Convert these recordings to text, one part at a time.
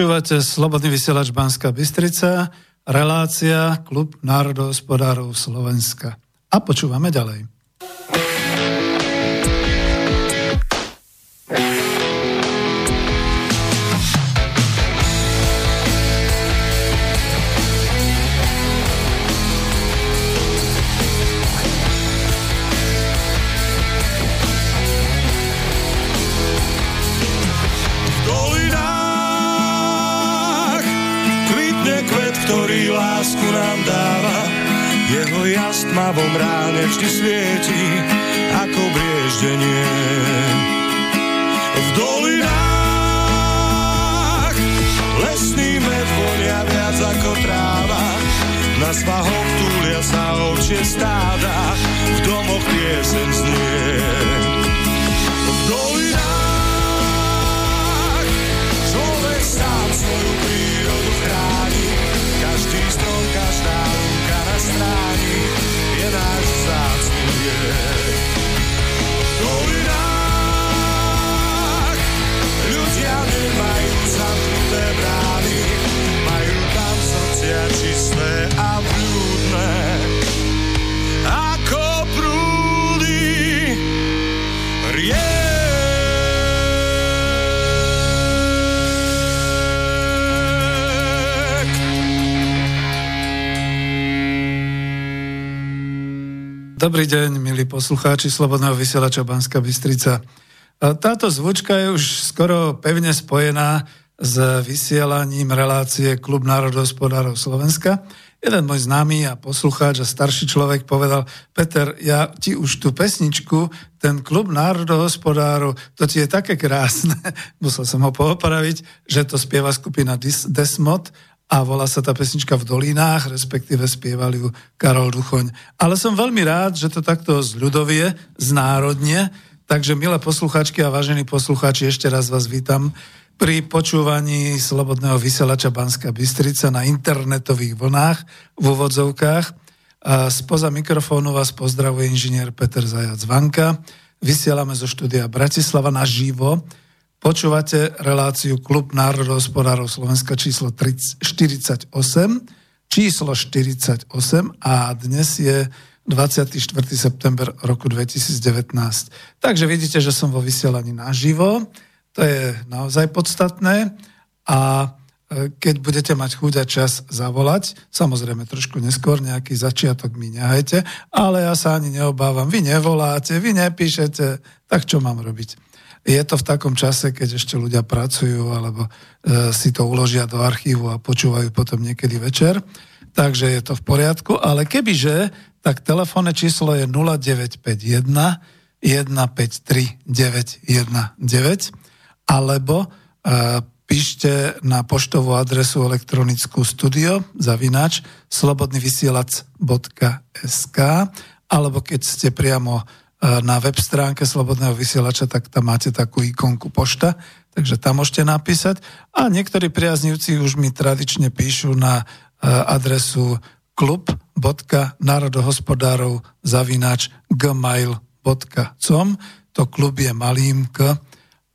Počúvate Slobodný vysielač Banská Bystrica, relácia Klub národohospodárov Slovenska. A počúvame ďalej. Vždy svieti ako brieždenie. V dolinách lesný med vonia viac ako tráva, na svahoch túlia sa ovčie stáda, Dobrý deň, milí poslucháči Slobodného vysielača Banska Bystrica. Táto zvučka je už skoro pevne spojená s vysielaním relácie Klub národohospodárov Slovenska. Jeden môj známy a poslucháč a starší človek povedal, Peter, ja ti už tú pesničku, ten Klub národohospodárov, to ti je také krásne, musel som ho poopraviť, že to spieva skupina Desmod a volá sa tá pesnička v dolínách, respektíve spievali ju Karol Duchoň. Ale som veľmi rád, že to takto z ľudovie, z národne, takže milé posluchačky a vážení poslucháči, ešte raz vás vítam pri počúvaní Slobodného vysielača Banska Bystrica na internetových vlnách v úvodzovkách. A spoza mikrofónu vás pozdravuje inžinier Peter Zajac Vanka. Vysielame zo štúdia Bratislava na živo Počúvate reláciu Klub národohospodárov Slovenska číslo 48, číslo 48 a dnes je 24. september roku 2019. Takže vidíte, že som vo vysielaní naživo, to je naozaj podstatné a e, keď budete mať chuť a čas zavolať, samozrejme trošku neskôr nejaký začiatok mi nehajte, ale ja sa ani neobávam, vy nevoláte, vy nepíšete, tak čo mám robiť? Je to v takom čase, keď ešte ľudia pracujú alebo e, si to uložia do archívu a počúvajú potom niekedy večer. Takže je to v poriadku, ale kebyže, tak telefónne číslo je 0951 153 919 alebo e, píšte na poštovú adresu elektronickú studio zavinač slobodnyvysielac.sk alebo keď ste priamo na web stránke Slobodného vysielača, tak tam máte takú ikonku pošta, takže tam môžete napísať. A niektorí priaznivci už mi tradične píšu na e, adresu klub.národohospodárov zavinač gmail.com to klub je malým k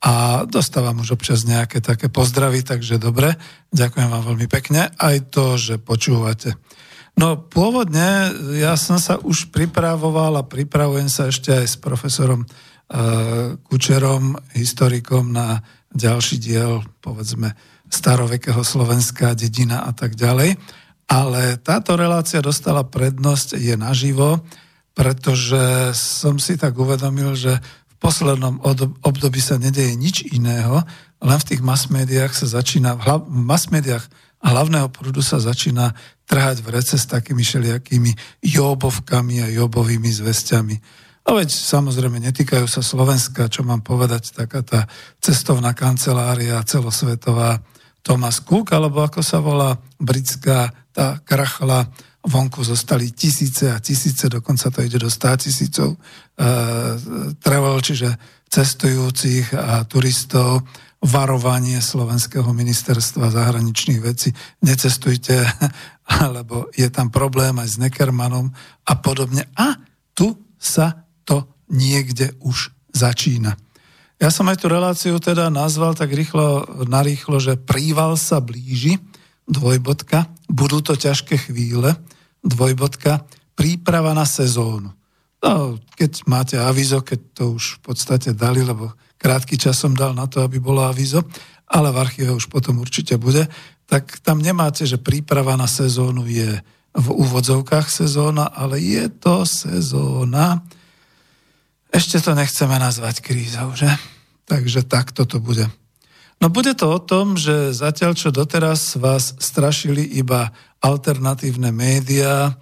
a dostávam už občas nejaké také pozdravy, takže dobre, ďakujem vám veľmi pekne, aj to, že počúvate. No pôvodne ja som sa už pripravoval a pripravujem sa ešte aj s profesorom uh, Kučerom, historikom na ďalší diel, povedzme, starovekého Slovenska, dedina a tak ďalej. Ale táto relácia dostala prednosť, je naživo, pretože som si tak uvedomil, že poslednom období sa nedeje nič iného, len v tých mass médiách sa začína, v mass médiách hlavného prúdu sa začína trhať v rece s takými všelijakými jobovkami a jobovými zvestiami. A veď samozrejme netýkajú sa Slovenska, čo mám povedať, taká tá cestovná kancelária celosvetová Thomas Cook, alebo ako sa volá britská tá krachla vonku zostali tisíce a tisíce, dokonca to ide do 100 tisícov uh, travel, čiže cestujúcich a turistov, varovanie Slovenského ministerstva zahraničných vecí, necestujte, alebo je tam problém aj s Neckermanom a podobne. A tu sa to niekde už začína. Ja som aj tú reláciu teda nazval tak rýchlo, narýchlo, že príval sa blíži, dvojbodka, budú to ťažké chvíle, dvojbodka, príprava na sezónu. No, keď máte avizo, keď to už v podstate dali, lebo krátky čas som dal na to, aby bolo avizo, ale v archíve už potom určite bude, tak tam nemáte, že príprava na sezónu je v úvodzovkách sezóna, ale je to sezóna. Ešte to nechceme nazvať krízou, že? Takže takto to bude. No bude to o tom, že zatiaľ, čo doteraz vás strašili iba alternatívne médiá,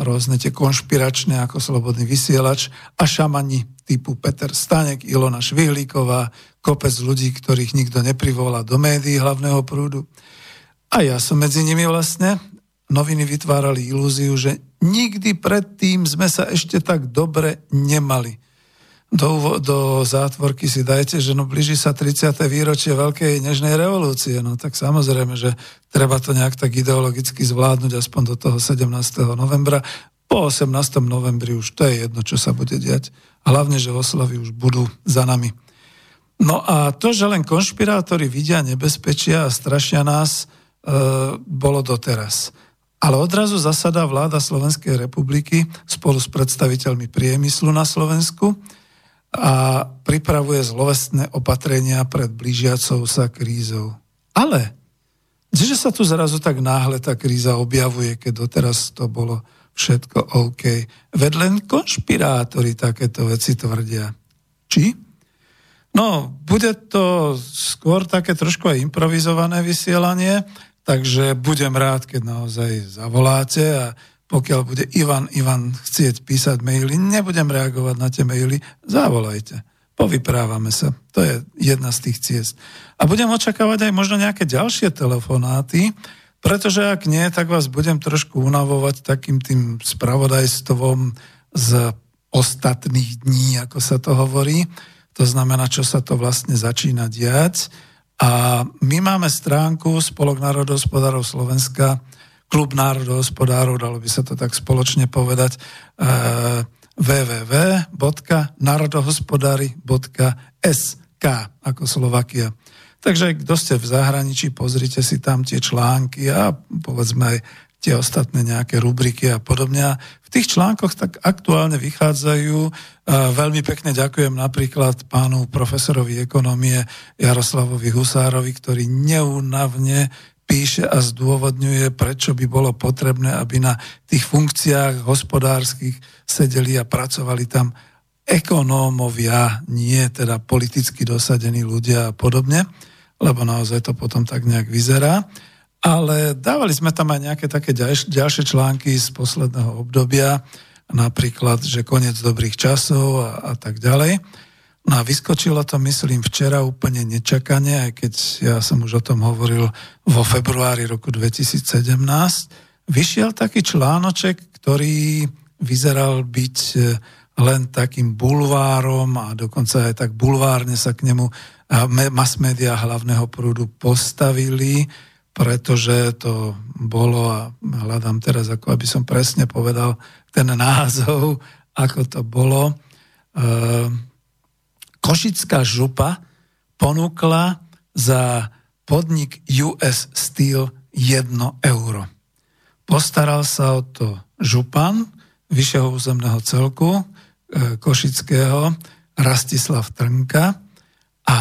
rôzne tie konšpiračné ako Slobodný vysielač a šamani typu Peter Stanek, Ilona Švihlíková, kopec ľudí, ktorých nikto neprivolá do médií hlavného prúdu. A ja som medzi nimi vlastne. Noviny vytvárali ilúziu, že nikdy predtým sme sa ešte tak dobre nemali do, do zátvorky si dajte, že no blíži sa 30. výročie Veľkej nežnej revolúcie, no tak samozrejme, že treba to nejak tak ideologicky zvládnuť aspoň do toho 17. novembra. Po 18. novembri už to je jedno, čo sa bude diať. Hlavne, že oslavy už budú za nami. No a to, že len konšpirátori vidia nebezpečia a strašia nás, bolo doteraz. Ale odrazu zasadá vláda Slovenskej republiky spolu s predstaviteľmi priemyslu na Slovensku, a pripravuje zlovestné opatrenia pred blížiacou sa krízou. Ale, že sa tu zrazu tak náhle tá kríza objavuje, keď doteraz to bolo všetko OK. Veď len konšpirátori takéto veci tvrdia. Či? No, bude to skôr také trošku aj improvizované vysielanie, takže budem rád, keď naozaj zavoláte a pokiaľ bude Ivan Ivan chcieť písať maily, nebudem reagovať na tie maily, zavolajte. Povyprávame sa. To je jedna z tých ciest. A budem očakávať aj možno nejaké ďalšie telefonáty, pretože ak nie, tak vás budem trošku unavovať takým tým spravodajstvom z ostatných dní, ako sa to hovorí. To znamená, čo sa to vlastne začína diať. A my máme stránku Spolok národohospodárov Slovenska, klub národohospodárov, dalo by sa to tak spoločne povedať, uh, www.národohospodári.sk ako Slovakia. Takže kto ste v zahraničí, pozrite si tam tie články a povedzme aj tie ostatné nejaké rubriky a podobne. V tých článkoch tak aktuálne vychádzajú. Veľmi pekne ďakujem napríklad pánu profesorovi ekonomie Jaroslavovi Husárovi, ktorý neúnavne píše a zdôvodňuje, prečo by bolo potrebné, aby na tých funkciách hospodárskych sedeli a pracovali tam ekonómovia, nie teda politicky dosadení ľudia a podobne, lebo naozaj to potom tak nejak vyzerá. Ale dávali sme tam aj nejaké také ďalšie články z posledného obdobia, napríklad, že koniec dobrých časov a, a tak ďalej. No a vyskočilo to, myslím, včera úplne nečakane, aj keď ja som už o tom hovoril vo februári roku 2017. Vyšiel taký článoček, ktorý vyzeral byť e, len takým bulvárom a dokonca aj tak bulvárne sa k nemu mass media hlavného prúdu postavili, pretože to bolo, a hľadám teraz, ako aby som presne povedal ten názov, ako to bolo, Košická župa ponúkla za podnik US Steel 1 euro. Postaral sa o to župan vyššieho územného celku e, Košického Rastislav Trnka a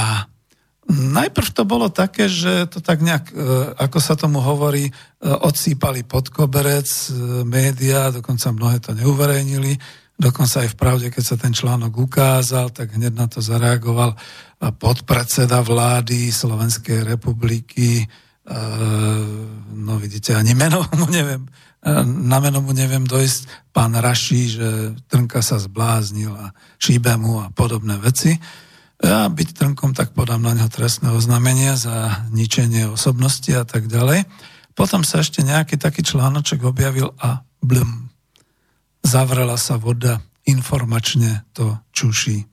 najprv to bolo také, že to tak nejak, e, ako sa tomu hovorí, e, odsýpali pod koberec médiá, dokonca mnohé to neuverejnili, dokonca aj v pravde, keď sa ten článok ukázal, tak hneď na to zareagoval podpredseda vlády Slovenskej republiky, no vidíte, ani meno mu neviem, na meno mu neviem dojsť, pán Raší, že Trnka sa zbláznil a šíbe mu a podobné veci. Ja byť Trnkom, tak podám na neho trestné oznámenie za ničenie osobnosti a tak ďalej. Potom sa ešte nejaký taký článoček objavil a blum. Zavrela sa voda, informačne to čuší.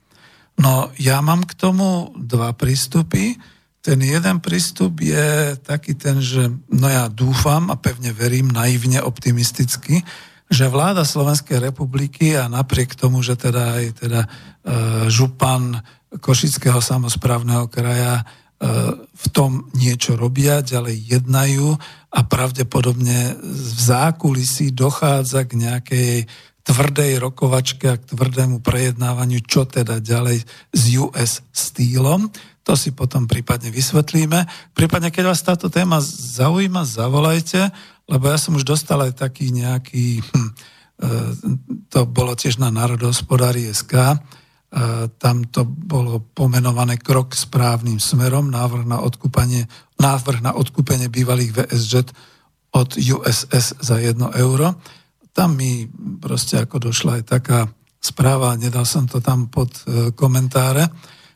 No ja mám k tomu dva prístupy. Ten jeden prístup je taký ten, že no ja dúfam a pevne verím, naivne optimisticky, že vláda Slovenskej republiky a napriek tomu, že teda aj teda e, župan Košického samozprávneho kraja e, v tom niečo robia, ďalej jednajú a pravdepodobne v zákulisí dochádza k nejakej tvrdej rokovačke a k tvrdému prejednávaniu, čo teda ďalej s US stýlom. To si potom prípadne vysvetlíme. Prípadne, keď vás táto téma zaujíma, zavolajte, lebo ja som už dostal aj taký nejaký, hm, e, to bolo tiež na národohospodári SK, e, tam to bolo pomenované krok správnym smerom, návrh na odkúpanie, návrh na odkúpenie bývalých VSŽ od USS za 1 euro. Tam mi proste ako došla aj taká správa, nedal som to tam pod e, komentáre,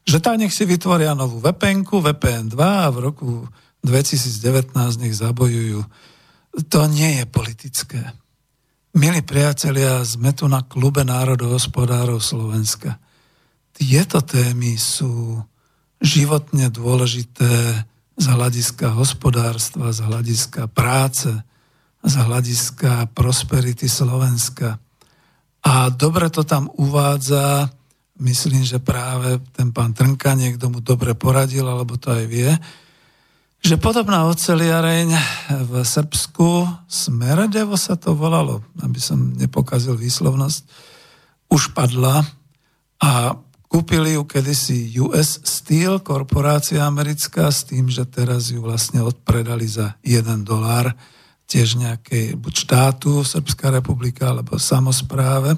že tá nech si vytvoria novú VPN, VPN 2 a v roku 2019 nech zabojujú. To nie je politické. Milí priatelia, sme tu na klube národohospodárov Slovenska. Tieto témy sú životne dôležité z hľadiska hospodárstva, z hľadiska práce, z hľadiska prosperity Slovenska. A dobre to tam uvádza myslím, že práve ten pán Trnka niekto mu dobre poradil, alebo to aj vie, že podobná oceliareň v Srbsku, Smeredevo sa to volalo, aby som nepokazil výslovnosť, už padla a kúpili ju kedysi US Steel, korporácia americká, s tým, že teraz ju vlastne odpredali za 1 dolár tiež nejakej buď štátu, Srbská republika, alebo samozpráve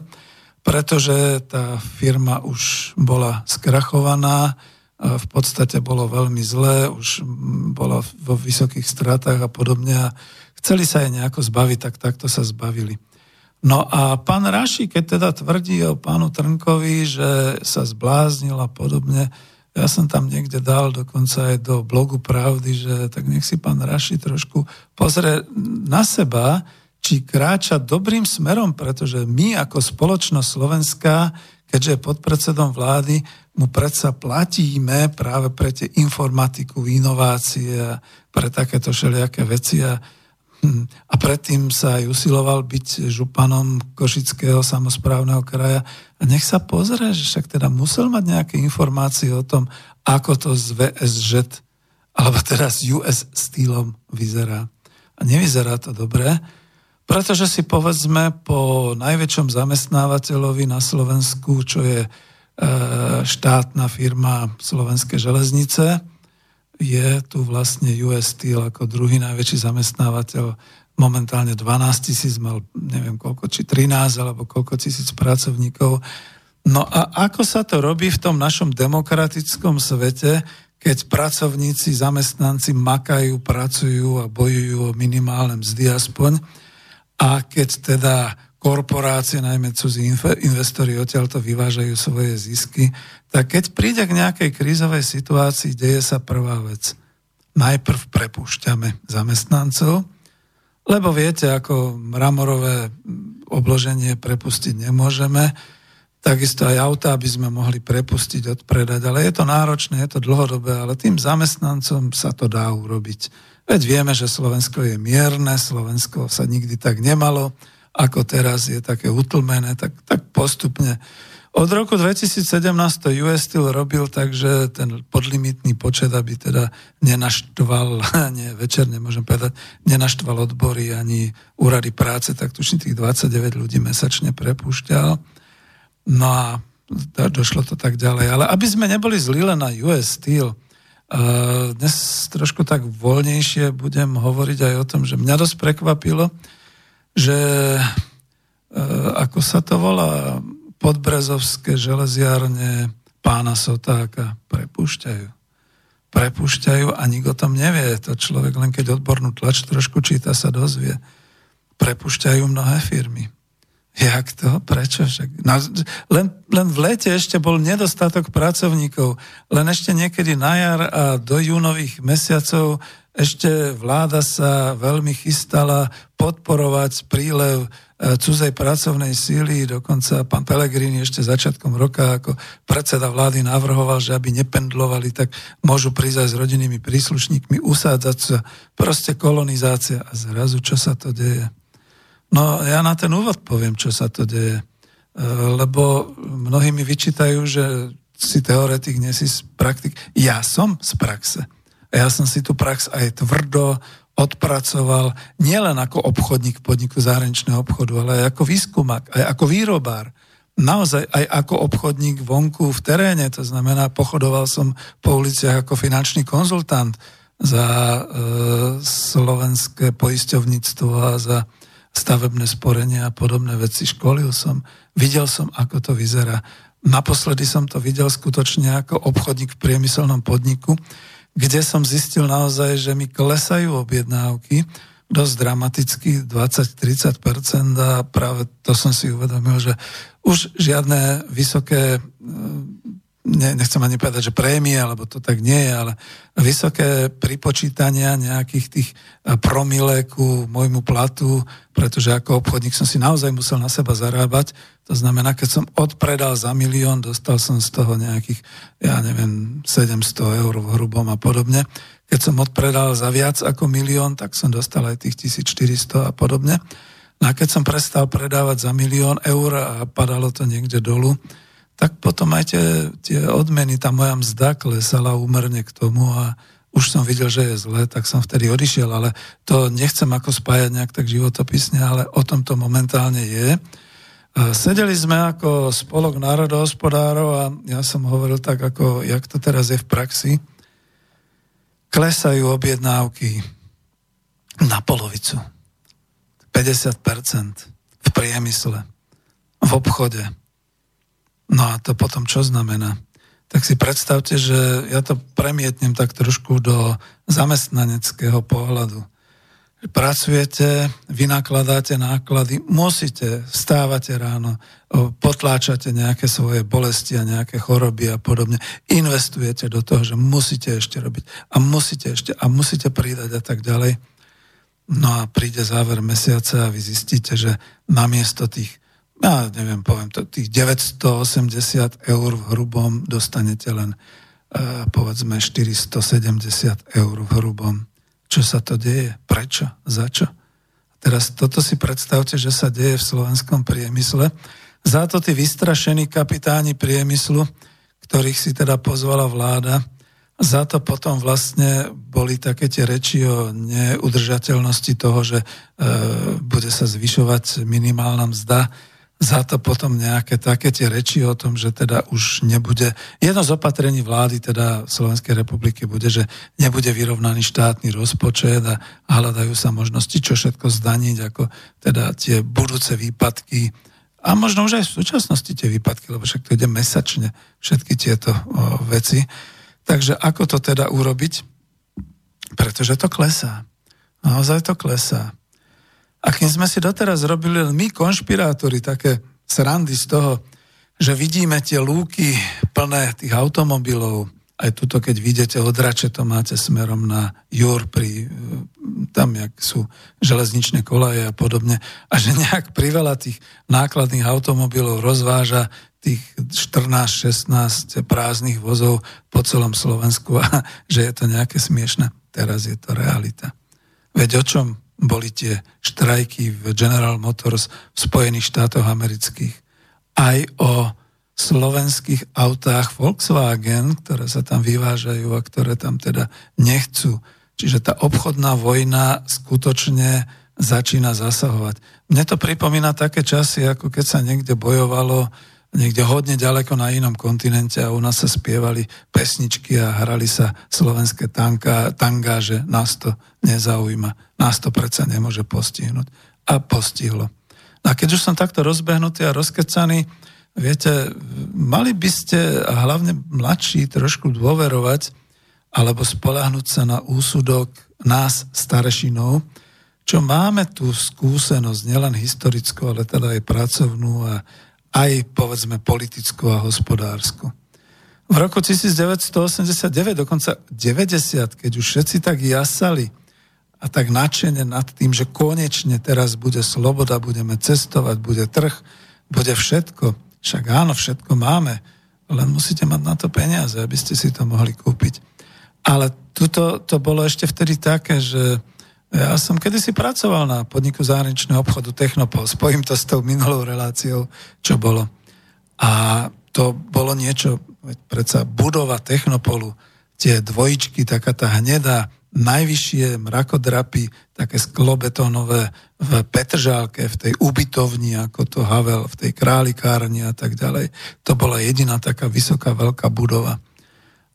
pretože tá firma už bola skrachovaná, v podstate bolo veľmi zlé, už bola vo vysokých stratách a podobne a chceli sa jej nejako zbaviť, tak takto sa zbavili. No a pán Raši, keď teda tvrdí o pánu Trnkovi, že sa zbláznil a podobne, ja som tam niekde dal dokonca aj do blogu Pravdy, že tak nech si pán Raši trošku pozrie na seba, či kráča dobrým smerom, pretože my ako spoločnosť Slovenská, keďže je pod predsedom vlády, mu predsa platíme práve pre tie informatiku, inovácie pre takéto všelijaké veci a, a predtým sa aj usiloval byť županom Košického samozprávneho kraja. A nech sa pozrie, že však teda musel mať nejaké informácie o tom, ako to z VSŽ alebo teraz US stýlom vyzerá. A nevyzerá to dobre, pretože si povedzme po najväčšom zamestnávateľovi na Slovensku, čo je e, štátna firma Slovenské železnice, je tu vlastne US Steel ako druhý najväčší zamestnávateľ. Momentálne 12 tisíc, mal neviem koľko, či 13 alebo koľko tisíc pracovníkov. No a ako sa to robí v tom našom demokratickom svete, keď pracovníci, zamestnanci makajú, pracujú a bojujú o minimálne mzdy aspoň, a keď teda korporácie, najmä cudzí investori odtiaľto vyvážajú svoje zisky, tak keď príde k nejakej krízovej situácii, deje sa prvá vec. Najprv prepúšťame zamestnancov, lebo viete, ako mramorové obloženie prepustiť nemôžeme, takisto aj auta by sme mohli prepustiť, odpredať, ale je to náročné, je to dlhodobé, ale tým zamestnancom sa to dá urobiť. Veď vieme, že Slovensko je mierne, Slovensko sa nikdy tak nemalo, ako teraz je také utlmené, tak, tak postupne Od roku 2017 to US Steel robil tak, že ten podlimitný počet, aby teda nenaštval, nie, večer nemôžem povedať, nenaštval odbory ani úrady práce, tak tuším tých 29 ľudí mesačne prepúšťal. No a došlo to tak ďalej. Ale aby sme neboli zlí len na US Steel, dnes trošku tak voľnejšie budem hovoriť aj o tom, že mňa dosť prekvapilo, že ako sa to volá, podbrezovské železiárne pána Sotáka prepúšťajú. Prepúšťajú a nikto o tom nevie. To človek len keď odbornú tlač trošku číta, sa dozvie. Prepúšťajú mnohé firmy. Jak to? Prečo? Však? No, len, len v lete ešte bol nedostatok pracovníkov. Len ešte niekedy na jar a do júnových mesiacov ešte vláda sa veľmi chystala podporovať prílev E, cudzej pracovnej síly, dokonca pán Pelegrini ešte začiatkom roka ako predseda vlády navrhoval, že aby nependlovali, tak môžu prísť aj s rodinnými príslušníkmi, usádzať sa, proste kolonizácia a zrazu čo sa to deje. No ja na ten úvod poviem, čo sa to deje, e, lebo mnohí mi vyčítajú, že si teoretik, nie si praktik. Ja som z praxe. Ja som si tú prax aj tvrdo odpracoval nielen ako obchodník v podniku zahraničného obchodu, ale aj ako výskumak, aj ako výrobár. Naozaj aj ako obchodník vonku v teréne, to znamená, pochodoval som po uliciach ako finančný konzultant za e, slovenské poisťovníctvo a za stavebné sporenie a podobné veci. Školil som, videl som, ako to vyzerá. Naposledy som to videl skutočne ako obchodník v priemyselnom podniku, kde som zistil naozaj, že mi klesajú objednávky dosť dramaticky, 20-30% a práve to som si uvedomil, že už žiadne vysoké ne, nechcem ani povedať, že prémie, alebo to tak nie je, ale vysoké pripočítania nejakých tých eh, promile ku môjmu platu, pretože ako obchodník som si naozaj musel na seba zarábať. To znamená, keď som odpredal za milión, dostal som z toho nejakých, ja neviem, 700 eur v hrubom a podobne. Keď som odpredal za viac ako milión, tak som dostal aj tých 1400 a podobne. No a keď som prestal predávať za milión eur a padalo to niekde dolu, tak potom aj tie, tie odmeny, tá moja mzda klesala úmerne k tomu a už som videl, že je zle, tak som vtedy odišiel, ale to nechcem ako spájať nejak tak životopisne, ale o tom to momentálne je. Sedeli sme ako spolok národohospodárov a ja som hovoril tak, ako jak to teraz je v praxi. Klesajú objednávky na polovicu. 50% v priemysle, v obchode, No a to potom čo znamená? Tak si predstavte, že ja to premietnem tak trošku do zamestnaneckého pohľadu. Pracujete, vynakladáte náklady, musíte, stávate ráno, potláčate nejaké svoje bolesti a nejaké choroby a podobne. Investujete do toho, že musíte ešte robiť a musíte ešte a musíte pridať a tak ďalej. No a príde záver mesiaca a vy zistíte, že namiesto tých ja neviem, poviem to, tých 980 eur v hrubom dostanete len uh, povedzme 470 eur v hrubom. Čo sa to deje? Prečo? Za čo? Teraz toto si predstavte, že sa deje v slovenskom priemysle. Za to tí vystrašení kapitáni priemyslu, ktorých si teda pozvala vláda, za to potom vlastne boli také tie reči o neudržateľnosti toho, že e, bude sa zvyšovať minimálna mzda za to potom nejaké také tie reči o tom, že teda už nebude, jedno z opatrení vlády teda Slovenskej republiky bude, že nebude vyrovnaný štátny rozpočet a hľadajú sa možnosti, čo všetko zdaniť, ako teda tie budúce výpadky a možno už aj v súčasnosti tie výpadky, lebo však to ide mesačne, všetky tieto o, veci. Takže ako to teda urobiť? Pretože to klesá. Naozaj to klesá. A kým sme si doteraz robili my, konšpirátori, také srandy z toho, že vidíme tie lúky plné tých automobilov, aj tuto, keď vidíte odrače, to máte smerom na Jur, pri, tam, jak sú železničné kolaje a podobne, a že nejak priveľa tých nákladných automobilov rozváža tých 14-16 prázdnych vozov po celom Slovensku a že je to nejaké smiešne. Teraz je to realita. Veď o čom boli tie štrajky v General Motors v Spojených štátoch amerických. Aj o slovenských autách Volkswagen, ktoré sa tam vyvážajú a ktoré tam teda nechcú. Čiže tá obchodná vojna skutočne začína zasahovať. Mne to pripomína také časy, ako keď sa niekde bojovalo niekde hodne ďaleko na inom kontinente a u nás sa spievali pesničky a hrali sa slovenské tanka, tangáže. Nás to nezaujíma. Nás to predsa nemôže postihnúť. A postihlo. A keď už som takto rozbehnutý a rozkecaný, viete, mali by ste, a hlavne mladší, trošku dôverovať alebo spolahnúť sa na úsudok nás, starešinov, čo máme tu skúsenosť, nielen historickú, ale teda aj pracovnú a aj povedzme politickú a hospodárskú. V roku 1989, dokonca 90, keď už všetci tak jasali a tak nadšene nad tým, že konečne teraz bude sloboda, budeme cestovať, bude trh, bude všetko. Však áno, všetko máme, len musíte mať na to peniaze, aby ste si to mohli kúpiť. Ale tuto to bolo ešte vtedy také, že ja som kedysi pracoval na podniku zahraničného obchodu Technopol. Spojím to s tou minulou reláciou, čo bolo. A to bolo niečo, predsa budova Technopolu, tie dvojičky, taká tá hnedá, najvyššie mrakodrapy, také sklobetónové v Petržálke, v tej ubytovni, ako to Havel, v tej králikárni a tak ďalej. To bola jediná taká vysoká, veľká budova.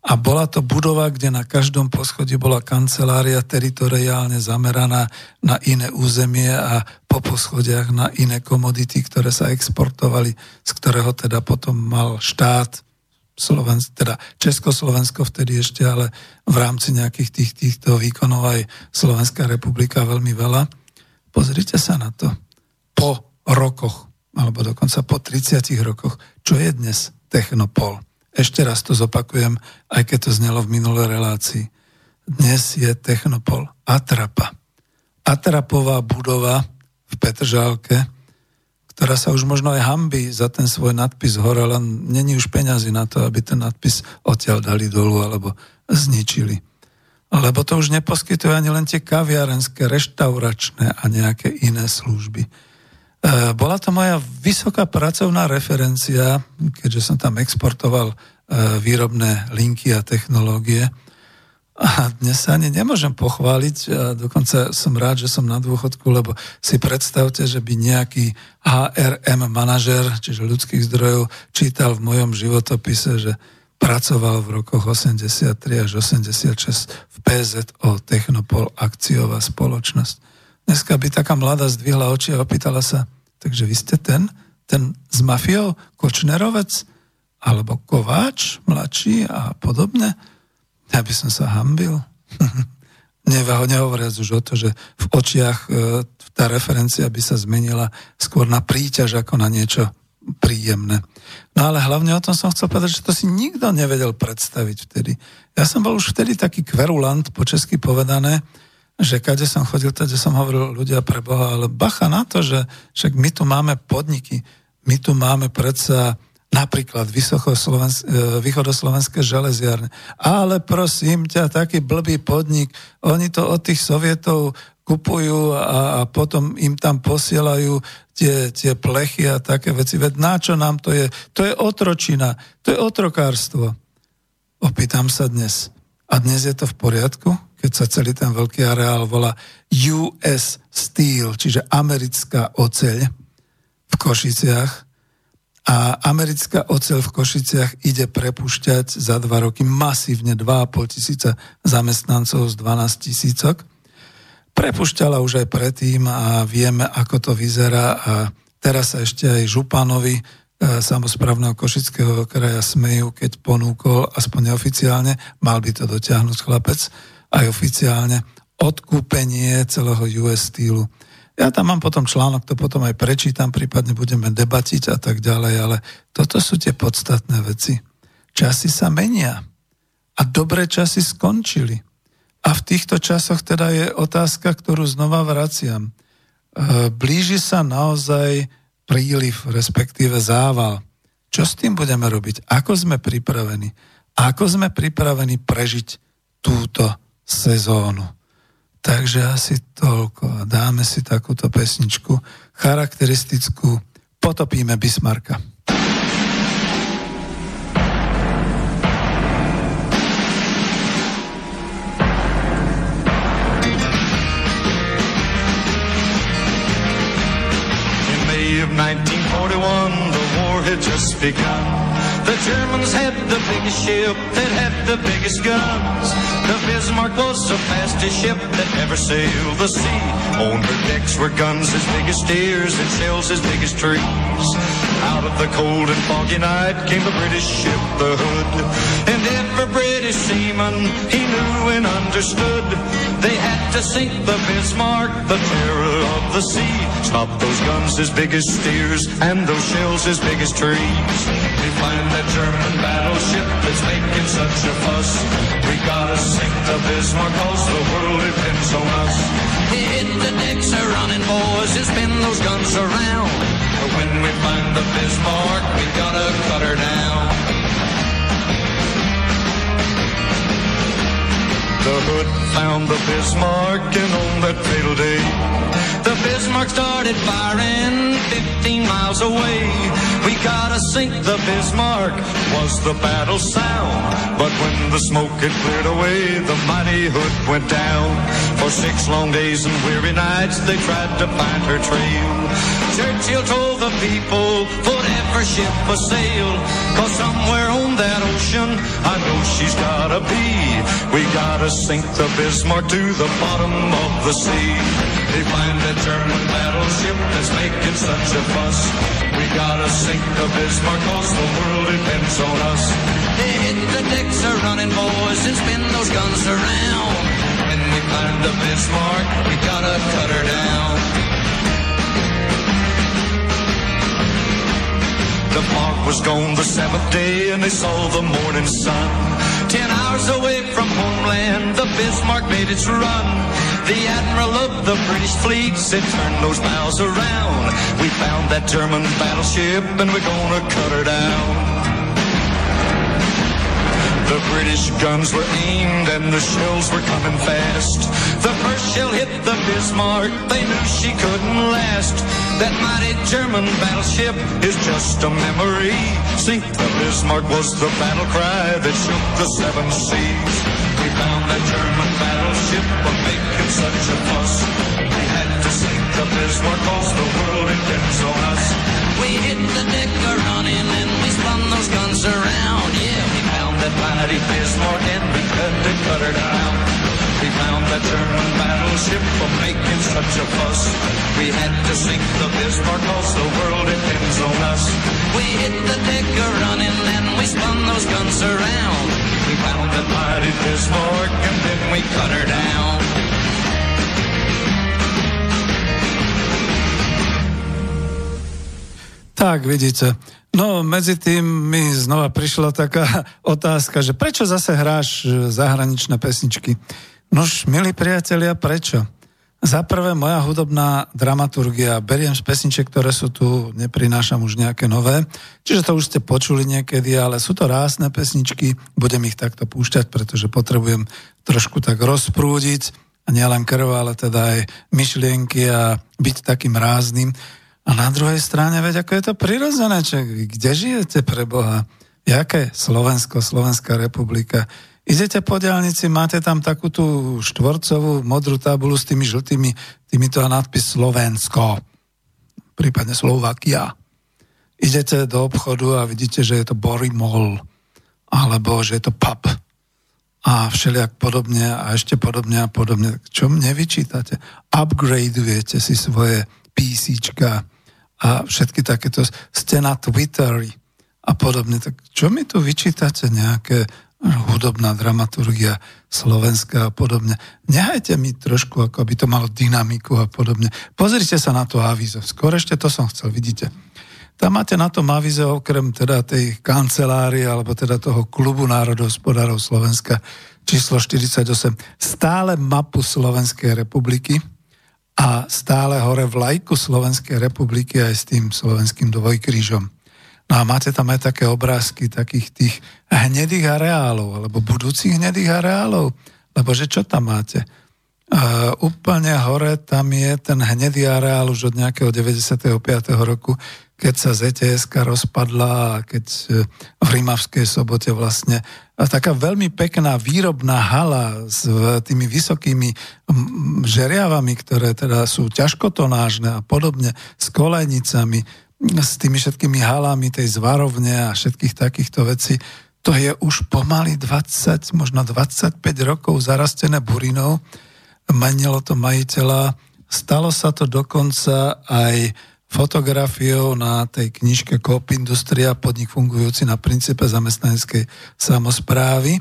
A bola to budova, kde na každom poschodí bola kancelária teritoriálne zameraná na iné územie a po poschodiach na iné komodity, ktoré sa exportovali, z ktorého teda potom mal štát, Slovensk, teda Československo vtedy ešte, ale v rámci nejakých tých, týchto výkonov aj Slovenská republika veľmi veľa. Pozrite sa na to. Po rokoch, alebo dokonca po 30 rokoch, čo je dnes Technopol ešte raz to zopakujem, aj keď to znelo v minulej relácii. Dnes je Technopol Atrapa. Atrapová budova v Petržálke, ktorá sa už možno aj hambí za ten svoj nadpis hore, len není už peňazí na to, aby ten nadpis odtiaľ dali dolu alebo zničili. Lebo to už neposkytuje ani len tie kaviarenské, reštauračné a nejaké iné služby. E, bola to moja vysoká pracovná referencia, keďže som tam exportoval e, výrobné linky a technológie. A dnes sa ani nemôžem pochváliť, a dokonca som rád, že som na dôchodku, lebo si predstavte, že by nejaký HRM manažer, čiže ľudských zdrojov, čítal v mojom životopise, že pracoval v rokoch 83 až 86 v PZO Technopol akciová spoločnosť. Dneska by taká mladá zdvihla oči a opýtala sa, takže vy ste ten, ten s mafiou, Kočnerovec, alebo Kováč, mladší a podobne. Ja by som sa hambil. Nehovoriac už o to, že v očiach e, tá referencia by sa zmenila skôr na príťaž ako na niečo príjemné. No ale hlavne o tom som chcel povedať, že to si nikto nevedel predstaviť vtedy. Ja som bol už vtedy taký kverulant, po česky povedané, že kade som chodil, kde som hovoril ľudia pre Boha, ale bacha na to, že však my tu máme podniky, my tu máme predsa napríklad e, východoslovenské železiarne. Ale prosím ťa, taký blbý podnik, oni to od tých sovietov kupujú a, a potom im tam posielajú tie, tie plechy a také veci. Veď na čo nám to je? To je otročina, to je otrokárstvo. Opýtam sa dnes. A dnes je to v poriadku? Keď sa celý ten veľký areál volá US Steel, čiže americká oceľ v Košiciach. A americká oceľ v Košiciach ide prepušťať za dva roky masívne 2,5 tisíca zamestnancov z 12 tisícok. Prepušťala už aj predtým a vieme, ako to vyzerá a teraz sa ešte aj Županovi e, samozprávneho Košického kraja smejú, keď ponúkol, aspoň neoficiálne, mal by to dotiahnuť chlapec, aj oficiálne odkúpenie celého US Steelu. Ja tam mám potom článok, to potom aj prečítam, prípadne budeme debatiť a tak ďalej, ale toto sú tie podstatné veci. Časy sa menia a dobré časy skončili. A v týchto časoch teda je otázka, ktorú znova vraciam. E, blíži sa naozaj príliv, respektíve zával. Čo s tým budeme robiť? Ako sme pripravení? Ako sme pripravení prežiť túto sezónu. Takže asi toľko. Dáme si takúto pesničku charakteristickú Potopíme Bismarka. Of 1941, the war had just begun. The Germans had the biggest ship that had the biggest guns. The Bismarck was the fastest ship that ever sailed the sea. On her decks were guns as big as steers and shells as big as trees. Out of the cold and foggy night came the British ship, the Hood. And every British seaman he knew and understood they had to sink the Bismarck, the terror of the sea. Stop those guns as big as steers and those shells as big as trees. We find that German battleship that's making such a fuss. We gotta sink the Bismarck cause the world depends on us. Hit the decks are running, boys, and spin those guns around. When we find the Bismarck, we gotta cut her down. The hood found the Bismarck and on that fatal day, the Bismarck started firing 15 miles away. We gotta sink the Bismarck was the battle sound. But when the smoke had cleared away, the mighty hood went down. For six long days and weary nights, they tried to find her trail. Churchill told the people, whatever ship a sail, cause somewhere on that ocean, I know she's gotta be. We gotta sink the Bismarck to the bottom of the sea. They find a German battleship that's making such a fuss. We gotta sink the Bismarck cause the world depends on us. They hit the decks are running boys and spin those guns around. When we find the Bismarck, we gotta cut her down. The fog was gone the seventh day and they saw the morning sun. Ten hours away from homeland, the Bismarck made its run. The admiral of the British fleet said, turn those bows around. We found that German battleship and we're gonna cut her down. The British guns were aimed and the shells were coming fast. The shell hit the Bismarck, they knew she couldn't last. That mighty German battleship is just a memory. Sink the Bismarck was the battle cry that shook the seven seas. We found that German battleship for making such a fuss. We had to sink the Bismarck cause the world depends on us. We hit the deck a running and we spun those guns around, yeah we found that mighty Bismarck and we cut to cut her down. We found that German battleship for making such a fuss. We had to sink the Bismarck cause the world depends on us. We hit the deck a running and we spun those guns around. We found that mighty Bismarck and then we cut her down. Tak, vidíte, No, medzi tým mi znova prišla taká otázka, že prečo zase hráš e, zahraničné pesničky? Nož, milí priatelia, prečo? Za prvé, moja hudobná dramaturgia, beriem z pesniček, ktoré sú tu, neprinášam už nejaké nové, čiže to už ste počuli niekedy, ale sú to rásne pesničky, budem ich takto púšťať, pretože potrebujem trošku tak rozprúdiť, a nielen krv, ale teda aj myšlienky a byť takým rázným. A na druhej strane, veď ako je to prirodzené, kde žijete pre Boha? Jaké Slovensko, Slovenská republika? Idete po diálnici, máte tam takú tú štvorcovú modrú tabulu s tými žltými, týmito nadpis Slovensko, prípadne Slovakia. Idete do obchodu a vidíte, že je to Borimol, alebo že je to pub a všelijak podobne a ešte podobne a podobne. Čo mne vyčítate? Upgradeujete si svoje PCčka, a všetky takéto ste na Twitteri a podobne. Tak čo mi tu vyčítate nejaké hudobná dramaturgia slovenská a podobne. Nehajte mi trošku, ako by to malo dynamiku a podobne. Pozrite sa na to avizo. Skôr ešte to som chcel, vidíte. Tam máte na tom avize okrem teda tej kancelárie alebo teda toho klubu národohospodárov Slovenska číslo 48 stále mapu Slovenskej republiky, a stále hore vlajku Slovenskej republiky aj s tým slovenským dvojkrížom. No a máte tam aj také obrázky takých tých hnedých areálov, alebo budúcich hnedých areálov, lebo že čo tam máte? Uh, úplne hore tam je ten hnedý areál už od nejakého 95. roku, keď sa zts rozpadla a keď e, v Rímavskej sobote vlastne taká veľmi pekná výrobná hala s tými vysokými žeriavami, ktoré teda sú ťažkotonážne a podobne, s kolejnicami, s tými všetkými halami tej zvarovne a všetkých takýchto vecí, to je už pomaly 20, možno 25 rokov zarastené burinou. Menilo to majiteľa. Stalo sa to dokonca aj fotografiou na tej knižke Coop Industria, podnik fungujúci na princípe zamestnaneckej samozprávy,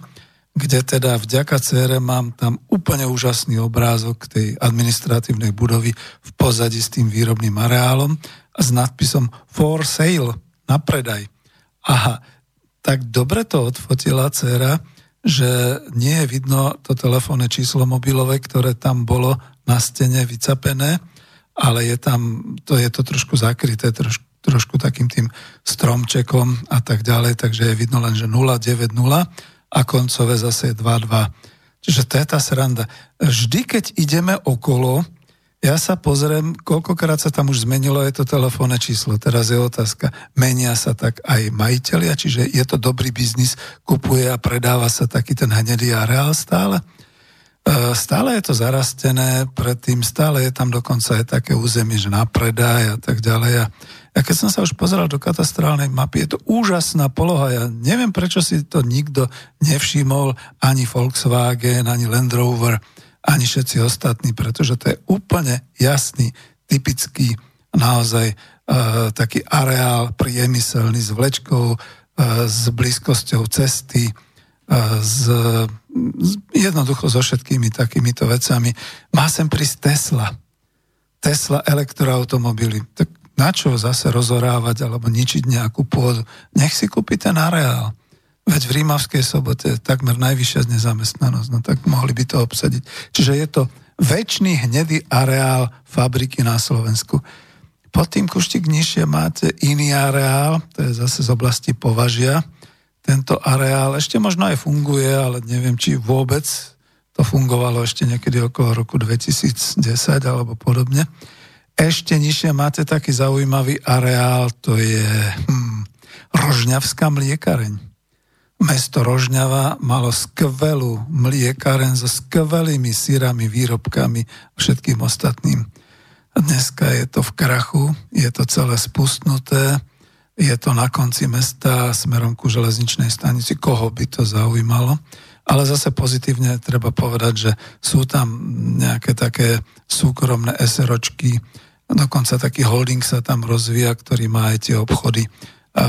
kde teda vďaka CR mám tam úplne úžasný obrázok tej administratívnej budovy v pozadí s tým výrobným areálom s nadpisom For sale, na predaj. Aha, tak dobre to odfotila dcera, že nie je vidno to telefónne číslo mobilové, ktoré tam bolo na stene vycapené, ale je tam, to je to trošku zakryté, trošku, trošku takým tým stromčekom a tak ďalej, takže je vidno len, že 090 a koncové zase je 22. Čiže to je tá sranda. Vždy, keď ideme okolo, ja sa pozriem, koľkokrát sa tam už zmenilo je to telefónne číslo. Teraz je otázka, menia sa tak aj majiteľia, čiže je to dobrý biznis, kupuje a predáva sa taký ten hnedý areál stále? E, stále je to zarastené, predtým stále je tam dokonca aj také územie, že na predaj a tak ďalej. A keď som sa už pozeral do katastrálnej mapy, je to úžasná poloha. Ja neviem, prečo si to nikto nevšimol, ani Volkswagen, ani Land Rover, ani všetci ostatní, pretože to je úplne jasný, typický, naozaj uh, taký areál priemyselný s vlečkou, uh, s blízkosťou cesty, uh, s jednoducho so všetkými takýmito vecami. Má sem prísť Tesla. Tesla elektroautomobily. Tak na čo zase rozorávať alebo ničiť nejakú pôdu? Nech si kúpi ten areál. Veď v Rímavskej sobote je takmer najvyššia nezamestnanosť, no tak mohli by to obsadiť. Čiže je to väčší hnedý areál fabriky na Slovensku. Pod tým kuštík nižšie máte iný areál, to je zase z oblasti považia, tento areál ešte možno aj funguje, ale neviem, či vôbec to fungovalo ešte niekedy okolo roku 2010 alebo podobne. Ešte nižšie máte taký zaujímavý areál, to je hm, Rožňavská mliekareň. Mesto Rožňava malo skvelú mliekareň so skvelými syrami, výrobkami všetkým ostatným. Dneska je to v krachu, je to celé spustnuté, je to na konci mesta smerom ku železničnej stanici, koho by to zaujímalo. Ale zase pozitívne treba povedať, že sú tam nejaké také súkromné SROčky, dokonca taký holding sa tam rozvíja, ktorý má aj tie obchody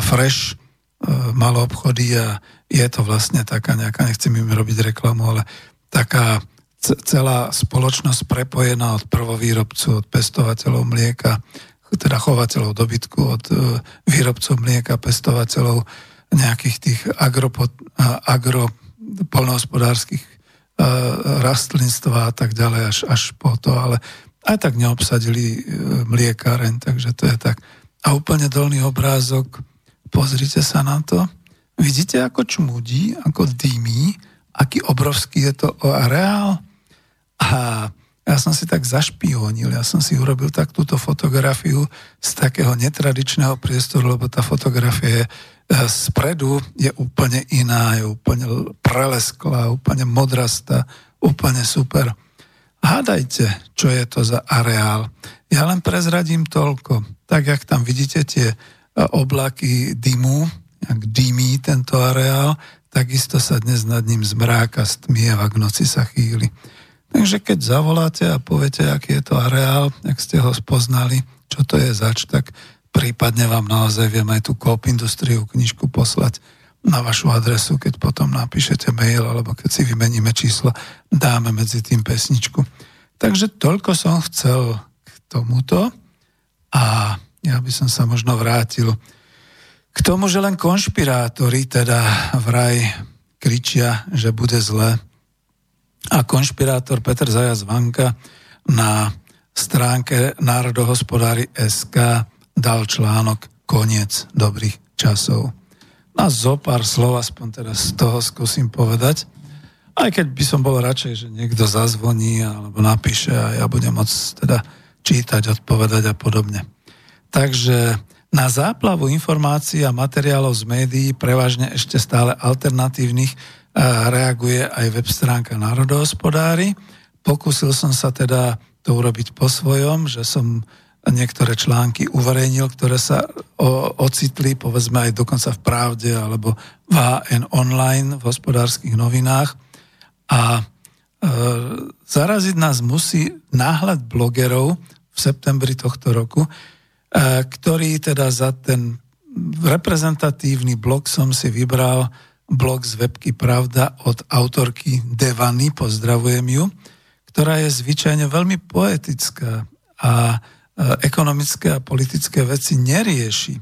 fresh, e, malo obchody a je to vlastne taká nejaká, nechcem im robiť reklamu, ale taká celá spoločnosť prepojená od prvovýrobcu, od pestovateľov mlieka, teda chovateľov dobytku, od e, výrobcov mlieka, pestovateľov nejakých tých agropod, agro polnohospodárskych e, rastlinstva a tak ďalej až, až po to, ale aj tak neobsadili e, mliekáreň, takže to je tak. A úplne dolný obrázok, pozrite sa na to, vidíte ako čmudí, ako dymí, aký obrovský je to areál a ja som si tak zašpionil, ja som si urobil tak túto fotografiu z takého netradičného priestoru, lebo tá fotografia je e, spredu je úplne iná, je úplne prelesklá, úplne modrastá, úplne super. Hádajte, čo je to za areál. Ja len prezradím toľko. Tak, jak tam vidíte tie e, oblaky dymu, jak dymí tento areál, takisto sa dnes nad ním zmráka, stmieva, k noci sa chýli. Takže keď zavoláte a poviete, aký je to areál, ak ste ho spoznali, čo to je zač, tak prípadne vám naozaj viem aj tú Coop Industriu knižku poslať na vašu adresu, keď potom napíšete mail alebo keď si vymeníme číslo, dáme medzi tým pesničku. Takže toľko som chcel k tomuto a ja by som sa možno vrátil k tomu, že len konšpirátori teda vraj kričia, že bude zle a konšpirátor Peter Zajac Vanka na stránke Národohospodári SK dal článok Koniec dobrých časov. A zo pár slov aspoň teraz z toho skúsim povedať. Aj keď by som bol radšej, že niekto zazvoní alebo napíše a ja budem môcť teda čítať, odpovedať a podobne. Takže na záplavu informácií a materiálov z médií, prevažne ešte stále alternatívnych, reaguje aj web stránka Národohospodári. Pokúsil som sa teda to urobiť po svojom, že som niektoré články uverejnil, ktoré sa ocitli, povedzme aj dokonca v Pravde alebo v HN online v hospodárskych novinách. A e, zaraziť nás musí náhľad blogerov v septembri tohto roku, ktorý teda za ten reprezentatívny blog som si vybral blog z webky Pravda od autorky Devany, pozdravujem ju, ktorá je zvyčajne veľmi poetická a ekonomické a politické veci nerieši.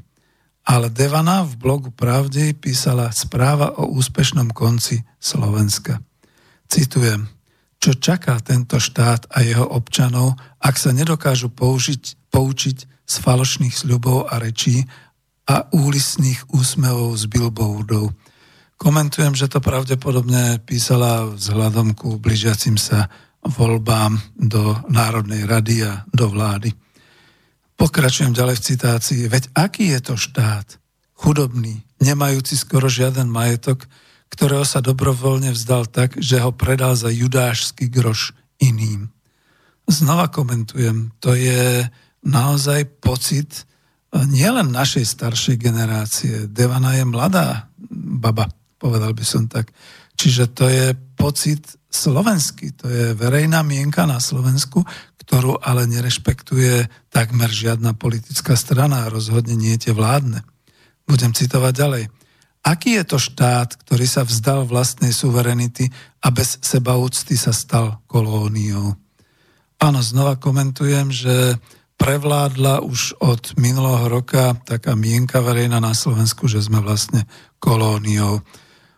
Ale Devana v blogu Pravde písala správa o úspešnom konci Slovenska. Citujem, čo čaká tento štát a jeho občanov, ak sa nedokážu použiť, poučiť z falošných sľubov a rečí a úlisných úsmevov z billboardov. Komentujem, že to pravdepodobne písala vzhľadom ku blížiacim sa voľbám do Národnej rady a do vlády. Pokračujem ďalej v citácii. Veď aký je to štát? Chudobný, nemajúci skoro žiaden majetok, ktorého sa dobrovoľne vzdal tak, že ho predal za judášsky groš iným. Znova komentujem, to je naozaj pocit e, nielen našej staršej generácie. Devana je mladá baba, povedal by som tak. Čiže to je pocit slovenský, to je verejná mienka na Slovensku, ktorú ale nerešpektuje takmer žiadna politická strana a rozhodne nie tie vládne. Budem citovať ďalej. Aký je to štát, ktorý sa vzdal vlastnej suverenity a bez sebaúcty sa stal kolóniou? Áno, znova komentujem, že prevládla už od minulého roka taká mienka verejná na Slovensku, že sme vlastne kolóniou.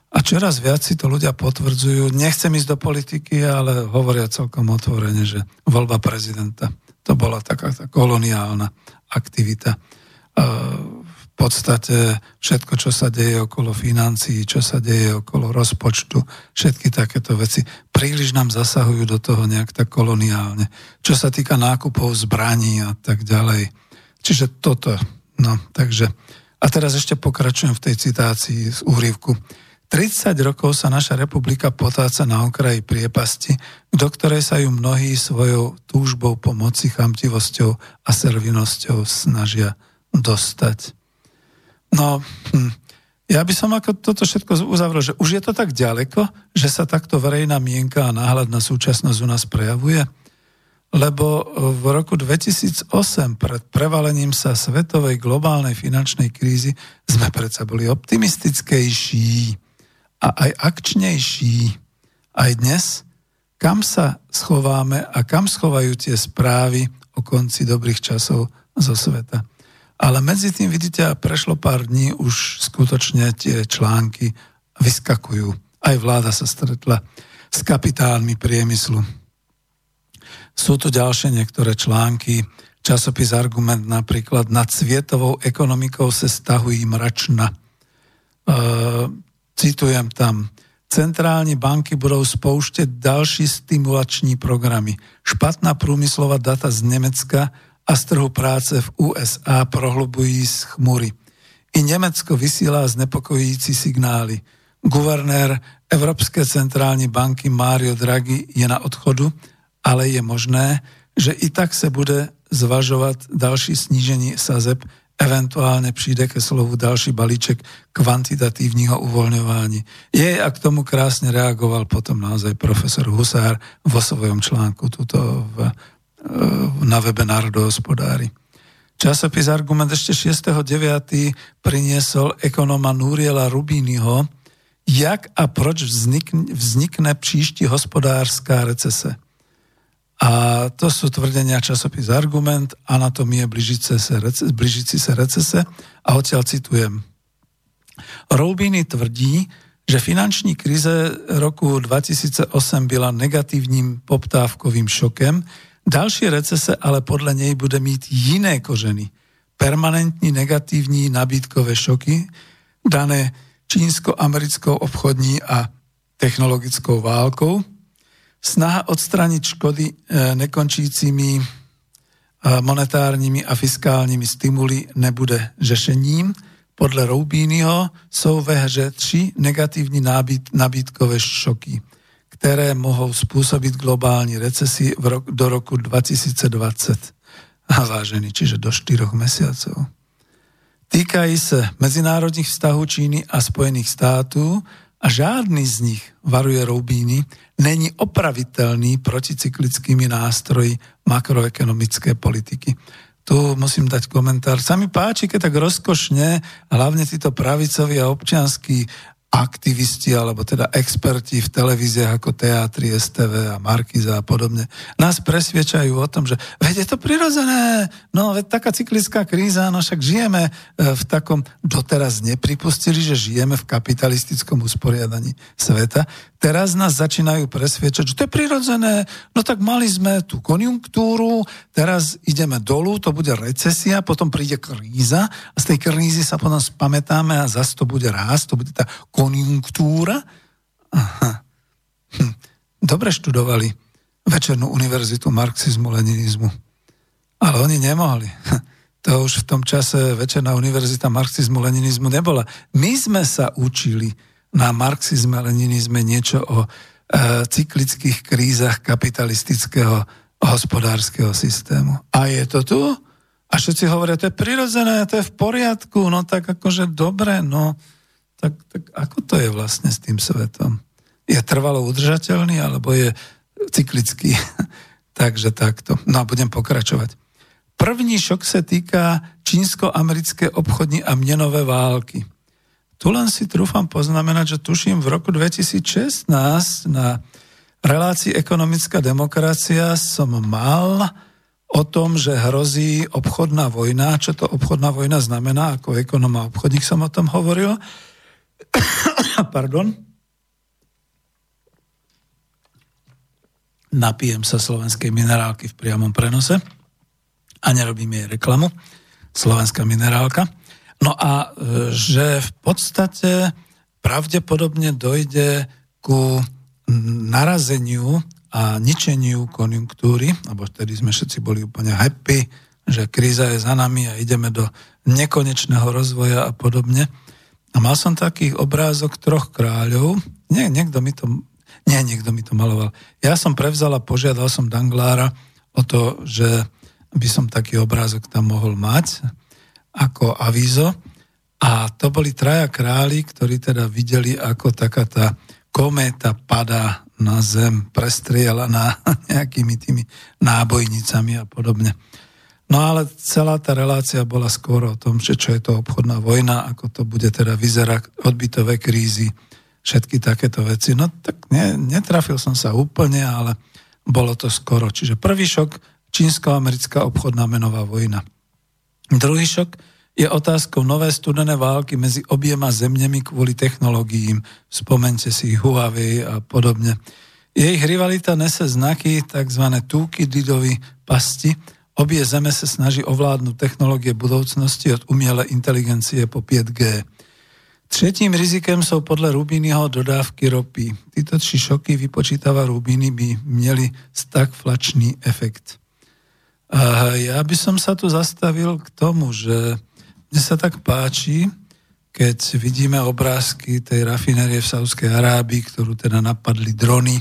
A čoraz viac si to ľudia potvrdzujú. Nechcem ísť do politiky, ale hovoria celkom otvorene, že voľba prezidenta to bola taká tá koloniálna aktivita. V podstate všetko, čo sa deje okolo financií, čo sa deje okolo rozpočtu, všetky takéto veci príliš nám zasahujú do toho nejak tak koloniálne. Čo sa týka nákupov zbraní a tak ďalej. Čiže toto. No, takže. A teraz ešte pokračujem v tej citácii z úrivku. 30 rokov sa naša republika potáca na okraji priepasti, do ktorej sa ju mnohí svojou túžbou pomoci, chamtivosťou a servinosťou snažia dostať. No, hm, ja by som ako toto všetko uzavrel, že už je to tak ďaleko, že sa takto verejná mienka a náhľad na súčasnosť u nás prejavuje? Lebo v roku 2008 pred prevalením sa svetovej globálnej finančnej krízy sme predsa boli optimistickejší a aj akčnejší. Aj dnes, kam sa schováme a kam schovajú tie správy o konci dobrých časov zo sveta. Ale medzi tým, vidíte, prešlo pár dní, už skutočne tie články vyskakujú. Aj vláda sa stretla s kapitálmi priemyslu. Sú tu ďalšie niektoré články, časopis Argument napríklad nad svietovou ekonomikou se stahují mračna. Citujem tam, centrálne banky budú spouštět další stimulační programy. Špatná průmyslová data z Nemecka a z trhu práce v USA prohlubují z chmury. I Nemecko vysílá znepokojící signály. Guvernér Evropské centrální banky Mario Draghi je na odchodu, ale je možné, že i tak se bude zvažovat další snížení sazeb eventuálne príde ke slovu ďalší balíček kvantitatívneho uvoľňovania. Je a k tomu krásne reagoval potom naozaj profesor Husár vo svojom článku tuto v, na webe Národohospodári. Časopis Argument ešte 6.9. priniesol ekonóma Núriela Rubínyho, jak a proč vznikne, vznikne příští hospodárska recese. A to sú tvrdenia časopis Argument, anatomie blížice sa, blížici sa recese a odtiaľ citujem. Roubiny tvrdí, že finanční krize roku 2008 byla negatívnym poptávkovým šokem, ďalšie recese ale podľa nej bude mít jiné koženy. Permanentní negatívní nabídkové šoky, dané čínsko-americkou obchodní a technologickou válkou, Snaha odstraniť škody e, nekončícimi e, monetárními a fiskálními stimuly nebude řešením. Podle Roubínyho jsou ve hře tři negativní nabídkové šoky, které mohou způsobit globální recesi v rok, do roku 2020. vážený, čiže do 4 mesiacov. Týkajú sa medzinárodných vzťahov Číny a Spojených států a žádný z nich, varuje Roubíny, není opraviteľný proticyklickými nástroji makroekonomické politiky. Tu musím dať komentár. Sa mi páči, keď tak rozkošne, hlavne títo pravicoví a občianskí aktivisti alebo teda experti v televíziách ako Teatri, STV a Markiza a podobne nás presviečajú o tom, že veď je to prirodzené, no veď taká cyklická kríza, no však žijeme e, v takom, doteraz nepripustili, že žijeme v kapitalistickom usporiadaní sveta, teraz nás začínajú presviečať, že to je prirodzené, no tak mali sme tú konjunktúru, teraz ideme dolu, to bude recesia, potom príde kríza a z tej krízy sa potom spamätáme a zase to bude rásť, to bude tá konjunktúra. Aha. Hm. Dobre študovali večernú univerzitu marxizmu, leninizmu. Ale oni nemohli. To už v tom čase večerná univerzita marxizmu, leninizmu nebola. My sme sa učili na marxizme, leninizme niečo o e, cyklických krízach kapitalistického hospodárskeho systému. A je to tu? A všetci hovoria, to je prirodzené, to je v poriadku, no tak akože dobre, no tak, tak ako to je vlastne s tým svetom? Je trvalo udržateľný alebo je cyklický? Takže takto. No a budem pokračovať. První šok sa týka čínsko-americké obchodní a mnenové války. Tu len si trúfam poznamenať, že tuším v roku 2016 na relácii ekonomická demokracia som mal o tom, že hrozí obchodná vojna. Čo to obchodná vojna znamená? Ako ekonom a obchodník som o tom hovoril. Pardon. Napijem sa slovenskej minerálky v priamom prenose a nerobím jej reklamu. Slovenská minerálka. No a e, že v podstate pravdepodobne dojde ku narazeniu a ničeniu konjunktúry, lebo vtedy sme všetci boli úplne happy, že kríza je za nami a ideme do nekonečného rozvoja a podobne. A mal som taký obrázok troch kráľov. Nie, niekto mi to, nie, niekto mi to maloval. Ja som prevzal a požiadal som Danglára o to, že by som taký obrázok tam mohol mať ako avízo. A to boli traja králi, ktorí teda videli, ako taká tá kométa padá na zem, prestrielaná nejakými tými nábojnicami a podobne. No ale celá tá relácia bola skôr o tom, že čo je to obchodná vojna, ako to bude teda vyzerať, odbytové krízy, všetky takéto veci. No tak ne, netrafil som sa úplne, ale bolo to skoro. Čiže prvý šok, čínsko-americká obchodná menová vojna. Druhý šok je otázkou nové studené války medzi obiema zemnemi kvôli technológiím. Spomente si Huawei a podobne. Jej rivalita nese znaky tzv. Tukididovy pasti, Obie zeme sa snaží ovládnuť technológie budoucnosti od umelej inteligencie po 5G. Třetím rizikem sú podľa Rubínyho dodávky ropy. Títo tři šoky vypočítava Rubíny by měli stagflačný efekt. A ja by som sa tu zastavil k tomu, že mne sa tak páči, keď vidíme obrázky tej rafinérie v Saudskej Arábii, ktorú teda napadli drony.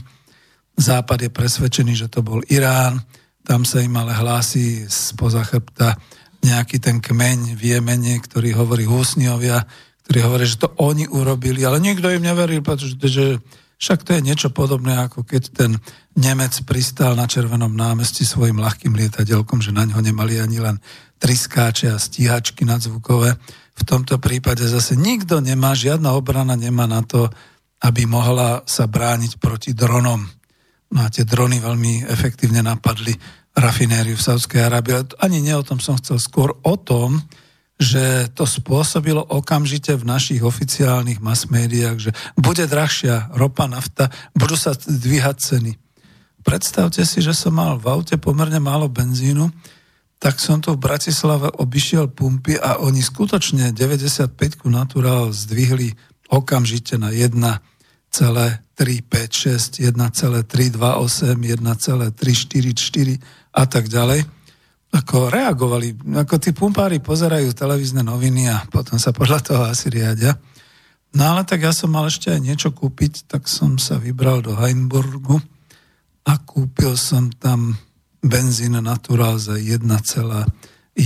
Západ je presvedčený, že to bol Irán tam sa im ale hlási spoza chrbta nejaký ten kmeň v Jemene, ktorý hovorí húsniovia, ktorí hovorí, že to oni urobili, ale nikto im neveril, pretože že však to je niečo podobné, ako keď ten Nemec pristal na Červenom námestí svojim ľahkým lietadelkom, že na ňo nemali ani len triskáče a stíhačky nadzvukové. V tomto prípade zase nikto nemá, žiadna obrana nemá na to, aby mohla sa brániť proti dronom. No a tie drony veľmi efektívne napadli rafinériu v Saudskej Arábii. Ani nie o tom som chcel, skôr o tom, že to spôsobilo okamžite v našich oficiálnych mass médiách, že bude drahšia ropa, nafta, budú sa dvíhať ceny. Predstavte si, že som mal v aute pomerne málo benzínu, tak som tu v Bratislave obišiel pumpy a oni skutočne 95 naturál zdvihli okamžite na 1 1,356, 1,328, 1,344 a tak ďalej. Ako reagovali, ako tí pumpári pozerajú televízne noviny a potom sa podľa toho asi riadia. No ale tak ja som mal ešte aj niečo kúpiť, tak som sa vybral do Heinburgu a kúpil som tam benzín naturál za 1,1244.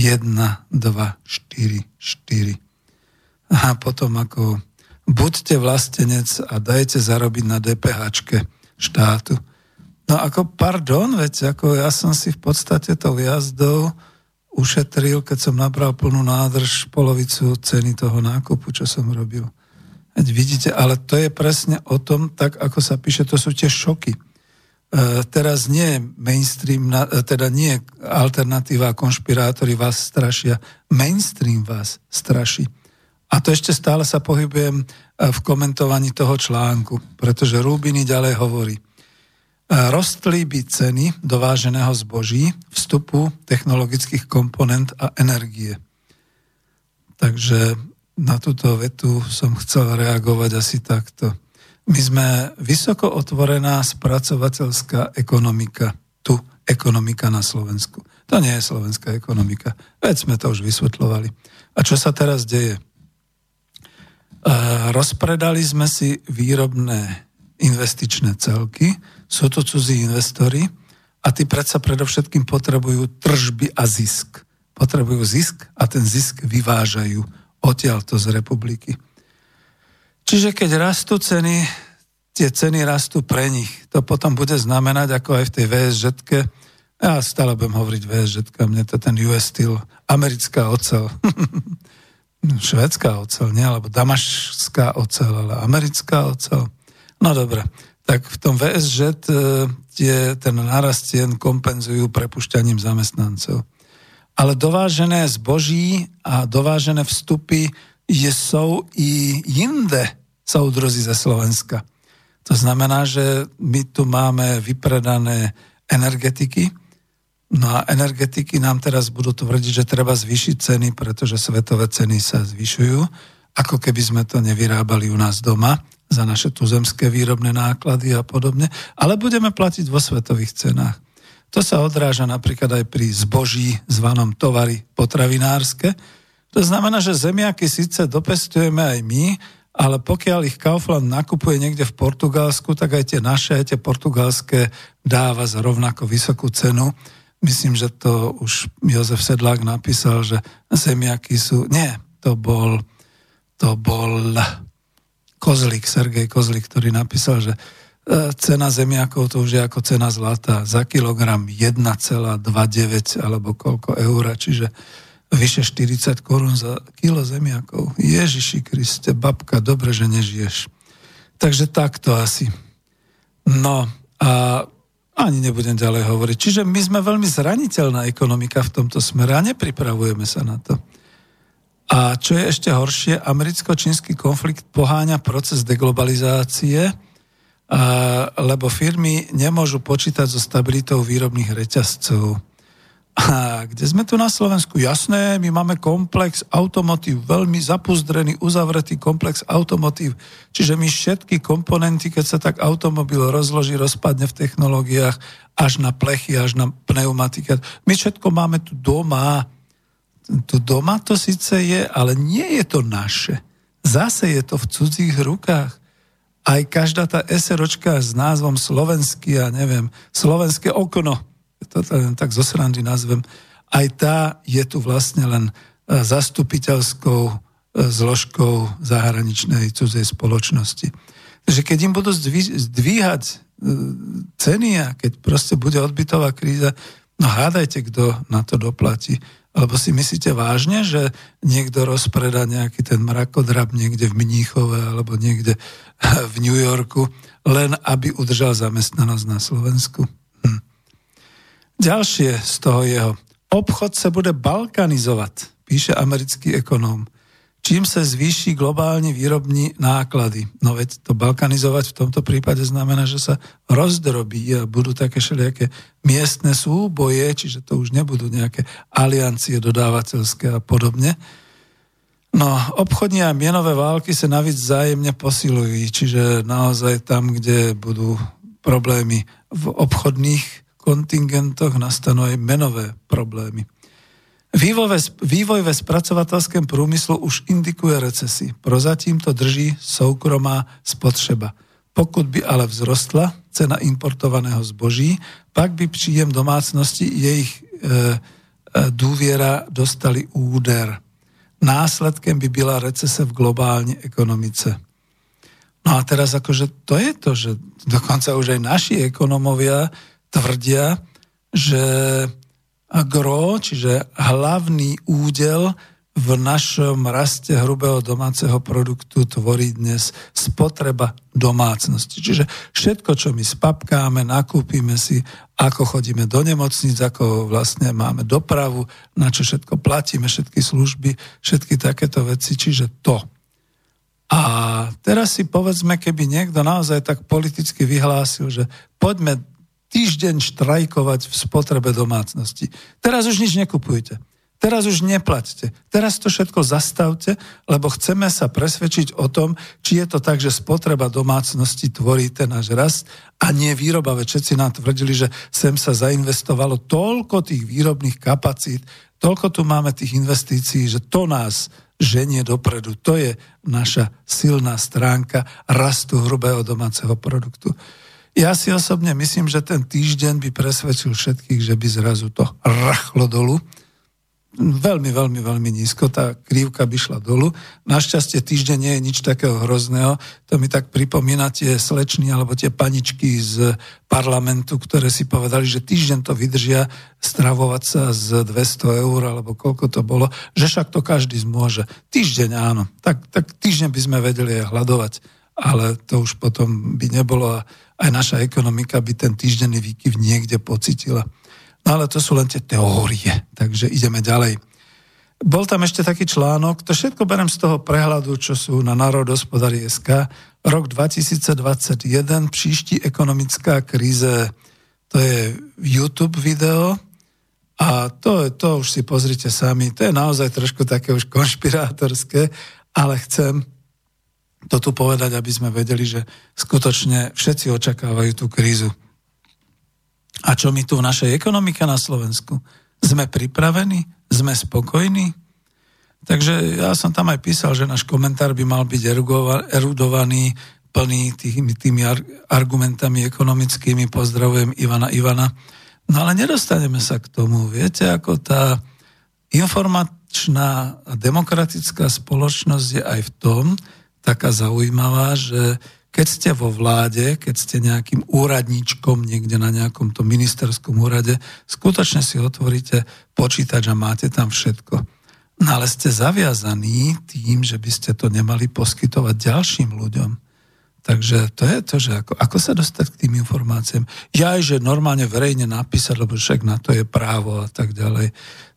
A potom ako buďte vlastenec a dajte zarobiť na DPH štátu. No ako pardon, veď ako ja som si v podstate tou jazdou ušetril, keď som nabral plnú nádrž polovicu ceny toho nákupu, čo som robil. Veď vidíte, ale to je presne o tom, tak ako sa píše, to sú tie šoky. E, teraz nie mainstream, e, teda nie alternatíva konšpirátori vás strašia, mainstream vás straší. A to ešte stále sa pohybujem e, v komentovaní toho článku, pretože Rubiny ďalej hovorí – Rostli by ceny dováženého zboží, vstupu technologických komponent a energie. Takže na túto vetu som chcel reagovať asi takto. My sme vysoko otvorená spracovateľská ekonomika, tu ekonomika na Slovensku. To nie je slovenská ekonomika. Veď sme to už vysvetľovali. A čo sa teraz deje? Rozpredali sme si výrobné investičné celky, sú to cudzí investori a tí predsa predovšetkým potrebujú tržby a zisk. Potrebujú zisk a ten zisk vyvážajú odtiaľto z republiky. Čiže keď rastú ceny, tie ceny rastú pre nich. To potom bude znamenať, ako aj v tej VSŽ, ja stále budem hovoriť VSŽ, mne to ten US Steel, americká ocel, švedská ocel, nie, alebo damašská ocel, ale americká ocel. No dobre, tak v tom VSŽ e, tie, ten nárast cien kompenzujú prepušťaním zamestnancov. Ale dovážené zboží a dovážené vstupy je, sú i jinde soudrozi ze Slovenska. To znamená, že my tu máme vypredané energetiky, no a energetiky nám teraz budú tvrdiť, že treba zvýšiť ceny, pretože svetové ceny sa zvyšujú, ako keby sme to nevyrábali u nás doma za naše tuzemské výrobné náklady a podobne, ale budeme platiť vo svetových cenách. To sa odráža napríklad aj pri zboží zvanom tovary potravinárske. To znamená, že zemiaky síce dopestujeme aj my, ale pokiaľ ich Kaufland nakupuje niekde v Portugalsku, tak aj tie naše, aj tie portugalské dáva za rovnako vysokú cenu. Myslím, že to už Jozef Sedlák napísal, že zemiaky sú... Nie, to bol, to bol Kozlik, Sergej Kozlik, ktorý napísal, že e, cena zemiakov to už je ako cena zlata. Za kilogram 1,29 alebo koľko eur, čiže vyše 40 korún za kilo zemiakov. Ježiši Kriste, babka, dobre, že nežiješ. Takže takto asi. No a ani nebudem ďalej hovoriť. Čiže my sme veľmi zraniteľná ekonomika v tomto smere a nepripravujeme sa na to. A čo je ešte horšie, americko-čínsky konflikt poháňa proces deglobalizácie, lebo firmy nemôžu počítať so stabilitou výrobných reťazcov. A kde sme tu na Slovensku? Jasné, my máme komplex automotív, veľmi zapuzdrený, uzavretý komplex automotív. Čiže my všetky komponenty, keď sa tak automobil rozloží, rozpadne v technológiách, až na plechy, až na pneumatiky. My všetko máme tu doma, tu doma to síce je, ale nie je to naše. Zase je to v cudzích rukách. Aj každá tá SROčka s názvom slovenský, ja neviem, slovenské okno, to tak zo srandy nazvem, aj tá je tu vlastne len e, zastupiteľskou e, zložkou zahraničnej cudzej spoločnosti. Takže keď im budú zdvíhať e, ceny a keď proste bude odbytová kríza, no hádajte, kto na to doplatí. Alebo si myslíte vážne, že niekto rozpredá nejaký ten mrakodrap niekde v Mníchove alebo niekde v New Yorku, len aby udržal zamestnanosť na Slovensku? Ďalšie z toho jeho. Obchod sa bude balkanizovať, píše americký ekonóm čím sa zvýši globálne výrobní náklady. No veď to balkanizovať v tomto prípade znamená, že sa rozdrobí a budú také všelijaké miestne súboje, čiže to už nebudú nejaké aliancie dodávateľské a podobne. No, obchodní a mienové války sa navíc vzájemne posilujú, čiže naozaj tam, kde budú problémy v obchodných kontingentoch, nastanú aj menové problémy. Vývoj, vývoj ve spracovateľském průmyslu už indikuje recesi. Prozatím to drží soukromá spotřeba. Pokud by ale vzrostla, cena importovaného zboží, pak by príjem domácnosti jej e, e, dôviera dostali úder. Následkem by byla recese v globálnej ekonomice. No a teraz akože to je to, že dokonca už aj naši ekonomovia tvrdia, že gro, čiže hlavný údel v našom raste hrubého domáceho produktu tvorí dnes spotreba domácnosti. Čiže všetko, čo my spapkáme, nakúpime si, ako chodíme do nemocnic, ako vlastne máme dopravu, na čo všetko platíme, všetky služby, všetky takéto veci, čiže to. A teraz si povedzme, keby niekto naozaj tak politicky vyhlásil, že poďme týždeň štrajkovať v spotrebe domácnosti. Teraz už nič nekupujte. Teraz už neplaťte. Teraz to všetko zastavte, lebo chceme sa presvedčiť o tom, či je to tak, že spotreba domácnosti tvorí ten náš rast a nie výroba. Veď všetci nám tvrdili, že sem sa zainvestovalo toľko tých výrobných kapacít, toľko tu máme tých investícií, že to nás ženie dopredu. To je naša silná stránka rastu hrubého domáceho produktu. Ja si osobne myslím, že ten týždeň by presvedčil všetkých, že by zrazu to rachlo dolu. Veľmi, veľmi, veľmi nízko, tá krívka by šla dolu. Našťastie týždeň nie je nič takého hrozného. To mi tak pripomína tie slečny alebo tie paničky z parlamentu, ktoré si povedali, že týždeň to vydržia stravovať sa z 200 eur alebo koľko to bolo, že však to každý zmôže. Týždeň áno, tak, tak týždeň by sme vedeli hľadovať, ale to už potom by nebolo a aj naša ekonomika by ten týždenný výkyv niekde pocitila. No ale to sú len tie teórie, takže ideme ďalej. Bol tam ešte taký článok, to všetko berem z toho prehľadu, čo sú na SK. Rok 2021, příští ekonomická kríze, to je YouTube video a to, to už si pozrite sami, to je naozaj trošku také už konšpirátorské, ale chcem to tu povedať, aby sme vedeli, že skutočne všetci očakávajú tú krízu. A čo my tu v našej ekonomike na Slovensku? Sme pripravení? Sme spokojní? Takže ja som tam aj písal, že náš komentár by mal byť erudovaný, plný tými, tými argumentami ekonomickými. Pozdravujem Ivana Ivana. No ale nedostaneme sa k tomu. Viete, ako tá informačná a demokratická spoločnosť je aj v tom, taká zaujímavá, že keď ste vo vláde, keď ste nejakým úradníčkom niekde na nejakom tom ministerskom úrade, skutočne si otvoríte počítač a máte tam všetko. No ale ste zaviazaní tým, že by ste to nemali poskytovať ďalším ľuďom. Takže to je to, že ako, ako sa dostať k tým informáciám. Ja aj, že normálne verejne napísať, lebo však na to je právo a tak ďalej.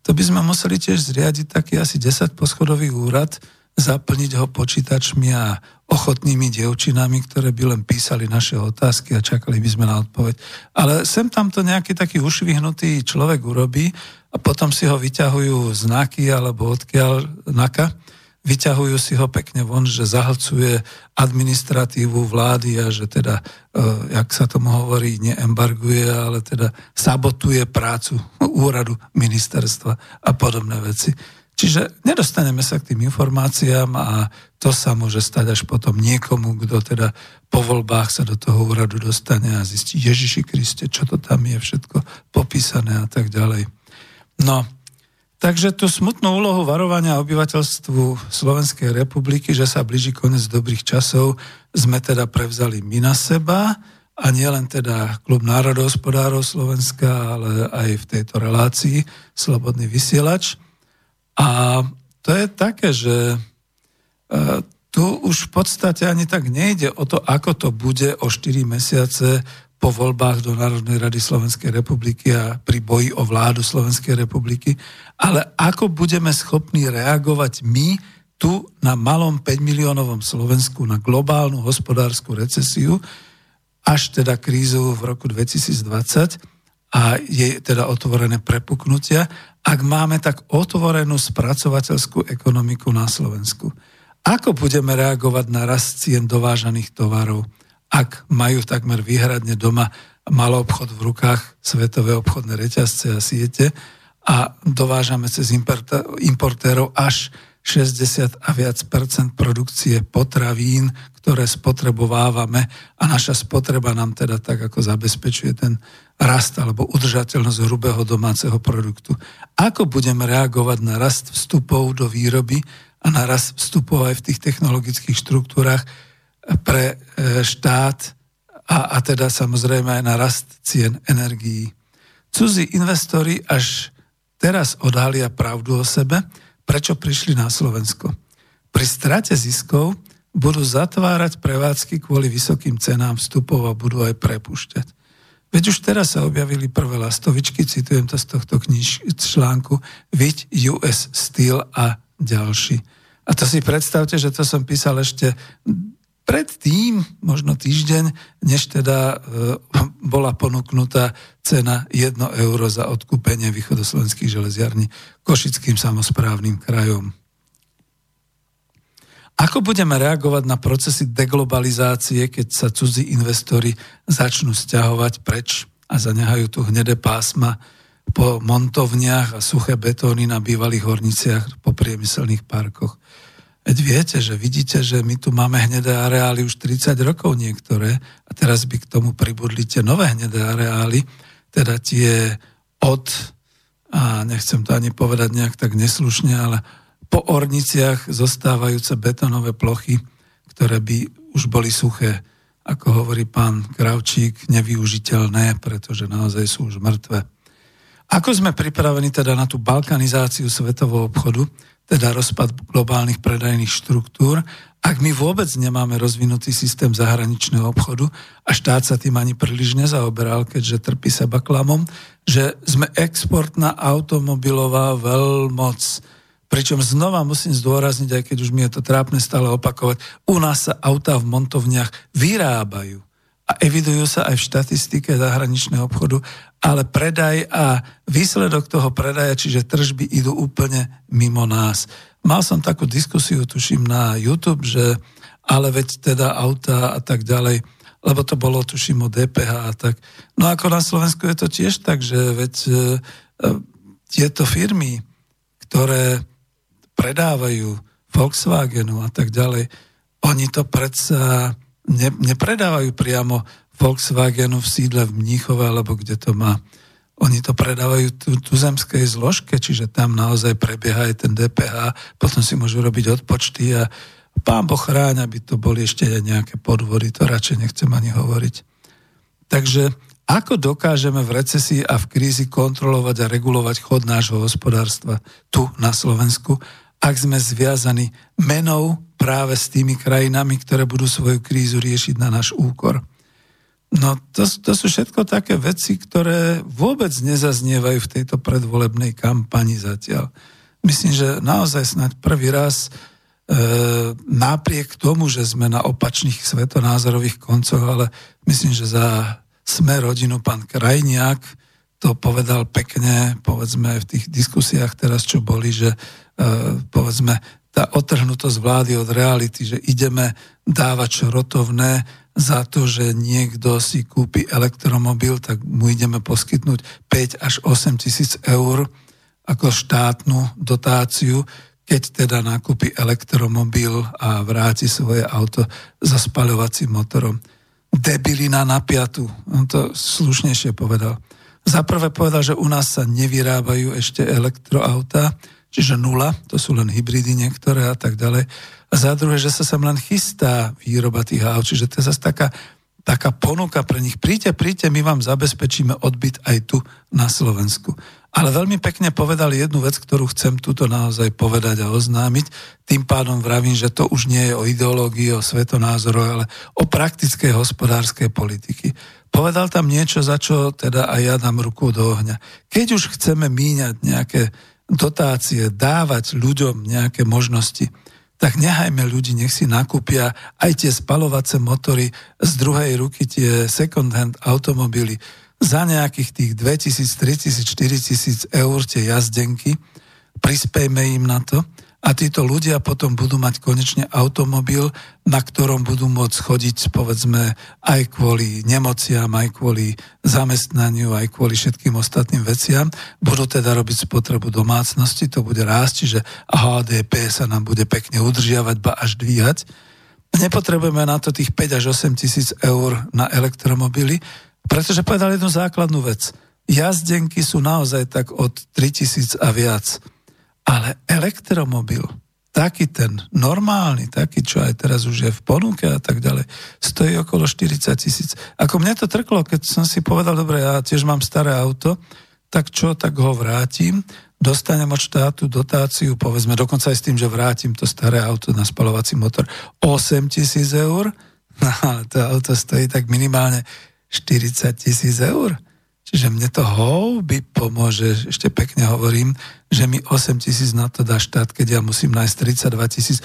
To by sme museli tiež zriadiť taký asi 10 poschodový úrad, zaplniť ho počítačmi a ochotnými dievčinami, ktoré by len písali naše otázky a čakali by sme na odpoveď. Ale sem tam to nejaký taký ušvihnutý človek urobí a potom si ho vyťahujú znaky alebo odkiaľ naka, vyťahujú si ho pekne von, že zahlcuje administratívu vlády a že teda, e, jak sa tomu hovorí, neembarguje, ale teda sabotuje prácu úradu ministerstva a podobné veci. Čiže nedostaneme sa k tým informáciám a to sa môže stať až potom niekomu, kto teda po voľbách sa do toho úradu dostane a zistí, Ježiši Kriste, čo to tam je všetko popísané a tak ďalej. No, takže tú smutnú úlohu varovania obyvateľstvu Slovenskej republiky, že sa blíži koniec dobrých časov, sme teda prevzali my na seba a nielen teda Klub národohospodárov Slovenska, ale aj v tejto relácii Slobodný vysielač – a to je také, že e, tu už v podstate ani tak nejde o to, ako to bude o 4 mesiace po voľbách do Národnej rady Slovenskej republiky a pri boji o vládu Slovenskej republiky, ale ako budeme schopní reagovať my tu na malom 5 miliónovom Slovensku na globálnu hospodárskú recesiu, až teda krízu v roku 2020 a je teda otvorené prepuknutia ak máme tak otvorenú spracovateľskú ekonomiku na Slovensku? Ako budeme reagovať na rast cien dovážaných tovarov, ak majú takmer výhradne doma malý obchod v rukách svetové obchodné reťazce a siete a dovážame cez importérov až 60 a viac percent produkcie potravín, ktoré spotrebovávame a naša spotreba nám teda tak ako zabezpečuje ten rast alebo udržateľnosť hrubého domáceho produktu. Ako budeme reagovať na rast vstupov do výroby a na rast vstupov aj v tých technologických štruktúrach pre e, štát a, a teda samozrejme aj na rast cien energií. Cudzí investori až teraz odhalia pravdu o sebe, prečo prišli na Slovensko. Pri strate ziskov budú zatvárať prevádzky kvôli vysokým cenám vstupov a budú aj prepušťať. Veď už teraz sa objavili prvé lastovičky, citujem to z tohto kniž, článku, Viď US Steel a ďalší. A to si predstavte, že to som písal ešte predtým, možno týždeň, než teda e, bola ponúknutá cena 1 euro za odkúpenie východoslovenských železiarní Košickým samozprávnym krajom. Ako budeme reagovať na procesy deglobalizácie, keď sa cudzí investori začnú stiahovať preč a zanehajú tu hnedé pásma po montovniach a suché betóny na bývalých horniciach po priemyselných parkoch? Veď viete, že vidíte, že my tu máme hnedé areály už 30 rokov niektoré a teraz by k tomu pribudli tie nové hnedé areály, teda tie od, a nechcem to ani povedať nejak tak neslušne, ale po orniciach zostávajúce betonové plochy, ktoré by už boli suché, ako hovorí pán Kravčík, nevyužiteľné, pretože naozaj sú už mŕtve. Ako sme pripravení teda na tú balkanizáciu svetového obchodu, teda rozpad globálnych predajných štruktúr, ak my vôbec nemáme rozvinutý systém zahraničného obchodu a štát sa tým ani príliš nezaoberal, keďže trpí sa baklamom, že sme exportná automobilová veľmoc. Pričom znova musím zdôrazniť, aj keď už mi je to trápne stále opakovať, u nás sa autá v montovniach vyrábajú a evidujú sa aj v štatistike zahraničného obchodu, ale predaj a výsledok toho predaja, čiže tržby idú úplne mimo nás. Mal som takú diskusiu, tuším, na YouTube, že ale veď teda auta a tak ďalej, lebo to bolo, tuším, o DPH a tak. No ako na Slovensku je to tiež tak, že veď e, e, tieto firmy, ktoré predávajú Volkswagenu a tak ďalej, oni to predsa ne, nepredávajú priamo Volkswagenu v sídle v Mníchove, alebo kde to má. Oni to predávajú tu, tuzemskej zložke, čiže tam naozaj prebieha aj ten DPH, potom si môžu robiť odpočty a pán Boh chráň, aby to boli ešte aj nejaké podvody, to radšej nechcem ani hovoriť. Takže ako dokážeme v recesii a v krízi kontrolovať a regulovať chod nášho hospodárstva tu na Slovensku, ak sme zviazaní menou práve s tými krajinami, ktoré budú svoju krízu riešiť na náš úkor. No to, to sú všetko také veci, ktoré vôbec nezaznievajú v tejto predvolebnej kampani zatiaľ. Myslím, že naozaj snáď prvý raz e, napriek tomu, že sme na opačných svetonázorových koncoch, ale myslím, že za sme rodinu pán Krajniak to povedal pekne, povedzme v tých diskusiách teraz, čo boli, že e, povedzme tá otrhnutosť vlády od reality, že ideme dávať šrotovné za to, že niekto si kúpi elektromobil, tak mu ideme poskytnúť 5 až 8 tisíc eur ako štátnu dotáciu, keď teda nakúpi elektromobil a vráti svoje auto za spaľovacím motorom. Debilina na piatu, on to slušnejšie povedal. Za prvé povedal, že u nás sa nevyrábajú ešte elektroauta, čiže nula, to sú len hybridy niektoré a tak ďalej. A za druhé, že sa sem len chystá výroba tých aut, čiže to je zase taká, taká ponuka pre nich. Príďte, príďte, my vám zabezpečíme odbyt aj tu na Slovensku. Ale veľmi pekne povedal jednu vec, ktorú chcem tuto naozaj povedať a oznámiť. Tým pádom vravím, že to už nie je o ideológii, o svetonázoru, ale o praktickej hospodárskej politiky. Povedal tam niečo, za čo teda aj ja dám ruku do ohňa. Keď už chceme míňať nejaké dotácie, dávať ľuďom nejaké možnosti, tak nehajme ľudí, nech si nakúpia aj tie spalovace motory z druhej ruky, tie second-hand automobily. Za nejakých tých 2000, 3000, 4000 eur tie jazdenky, prispejme im na to a títo ľudia potom budú mať konečne automobil, na ktorom budú môcť chodiť, povedzme, aj kvôli nemociam, aj kvôli zamestnaniu, aj kvôli všetkým ostatným veciam. Budú teda robiť spotrebu domácnosti, to bude rásť, čiže HDP sa nám bude pekne udržiavať, ba až dvíhať. Nepotrebujeme na to tých 5 až 8 tisíc eur na elektromobily, pretože povedal jednu základnú vec. Jazdenky sú naozaj tak od 3000 a viac ale elektromobil, taký ten normálny, taký, čo aj teraz už je v ponuke a tak ďalej, stojí okolo 40 tisíc. Ako mne to trklo, keď som si povedal, dobre, ja tiež mám staré auto, tak čo, tak ho vrátim, dostanem od štátu dotáciu, povedzme dokonca aj s tým, že vrátim to staré auto na spalovací motor 8 tisíc eur, no ale to auto stojí tak minimálne 40 tisíc eur. Čiže mne to houby pomôže, ešte pekne hovorím, že mi 8 tisíc na to dá štát, keď ja musím nájsť 32 tisíc.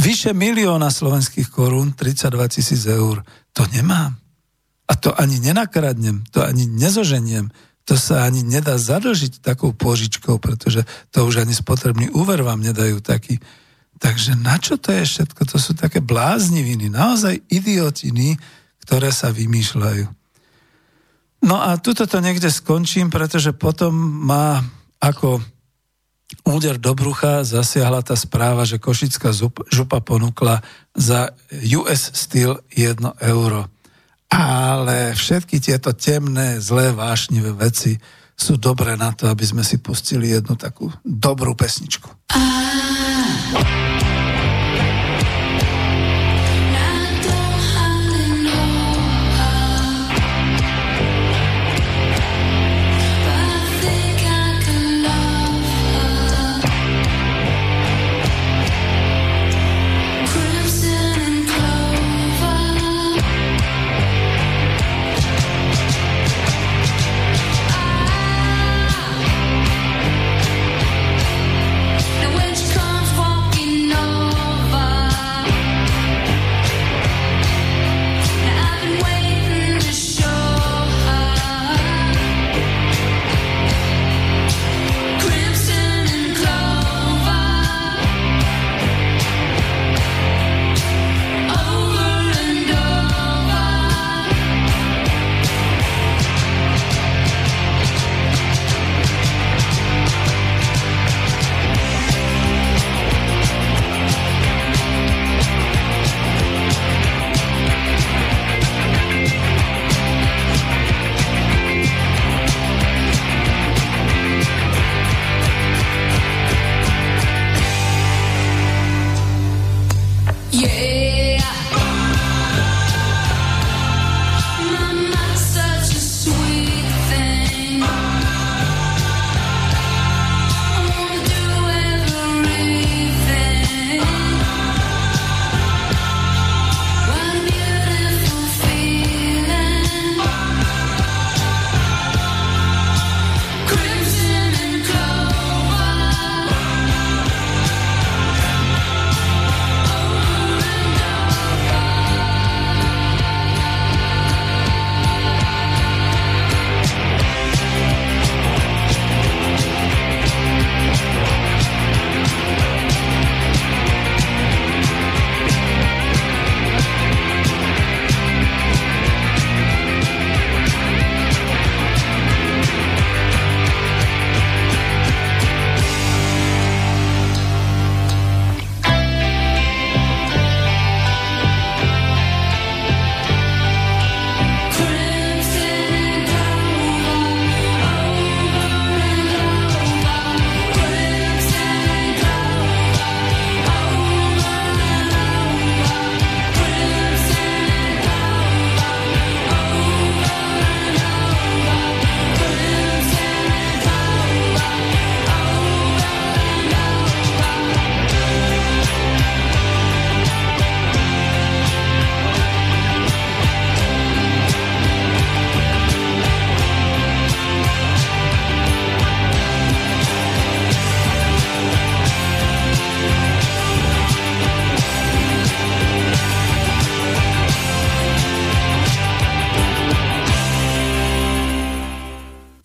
Vyše milióna slovenských korún, 32 tisíc eur. To nemám. A to ani nenakradnem, to ani nezoženiem, to sa ani nedá zadlžiť takou požičkou, pretože to už ani spotrebný úver vám nedajú taký. Takže na čo to je všetko? To sú také blázniviny, naozaj idiotiny, ktoré sa vymýšľajú. No a tuto to niekde skončím, pretože potom má ako úder do brucha zasiahla tá správa, že Košická župa ponúkla za US Steel 1 euro. Ale všetky tieto temné, zlé, vášnivé veci sú dobré na to, aby sme si pustili jednu takú dobrú pesničku. Ah.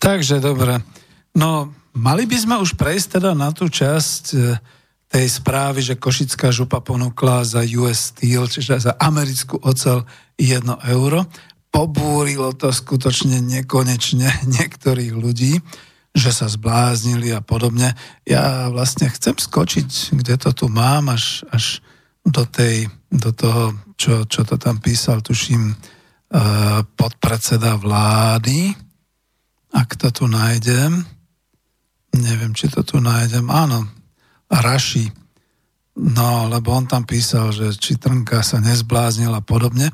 Takže dobre. No, mali by sme už prejsť teda na tú časť e, tej správy, že Košická župa ponúkla za US Steel, čiže za americkú ocel 1 euro. Pobúrilo to skutočne nekonečne niektorých ľudí, že sa zbláznili a podobne. Ja vlastne chcem skočiť, kde to tu mám, až, až do, tej, do toho, čo, čo to tam písal, tuším, uh, podpredseda vlády. Ak to tu nájdem, neviem, či to tu nájdem, áno, Raši, no, lebo on tam písal, že či Trnka sa nezbláznil a podobne.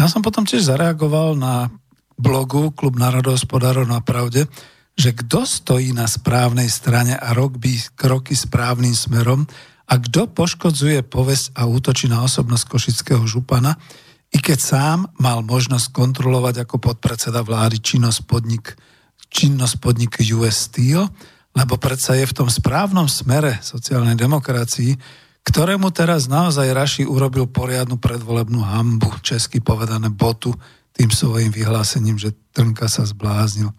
Ja som potom tiež zareagoval na blogu Klub národohospodárov na pravde, že kto stojí na správnej strane a robí kroky správnym smerom a kto poškodzuje povesť a útočí na osobnosť Košického župana, i keď sám mal možnosť kontrolovať ako podpredseda vlády činnosť podnik, činnosť podnik US Steel, lebo predsa je v tom správnom smere sociálnej demokracii, ktorému teraz naozaj Raši urobil poriadnu predvolebnú hambu, česky povedané botu, tým svojim vyhlásením, že Trnka sa zbláznil.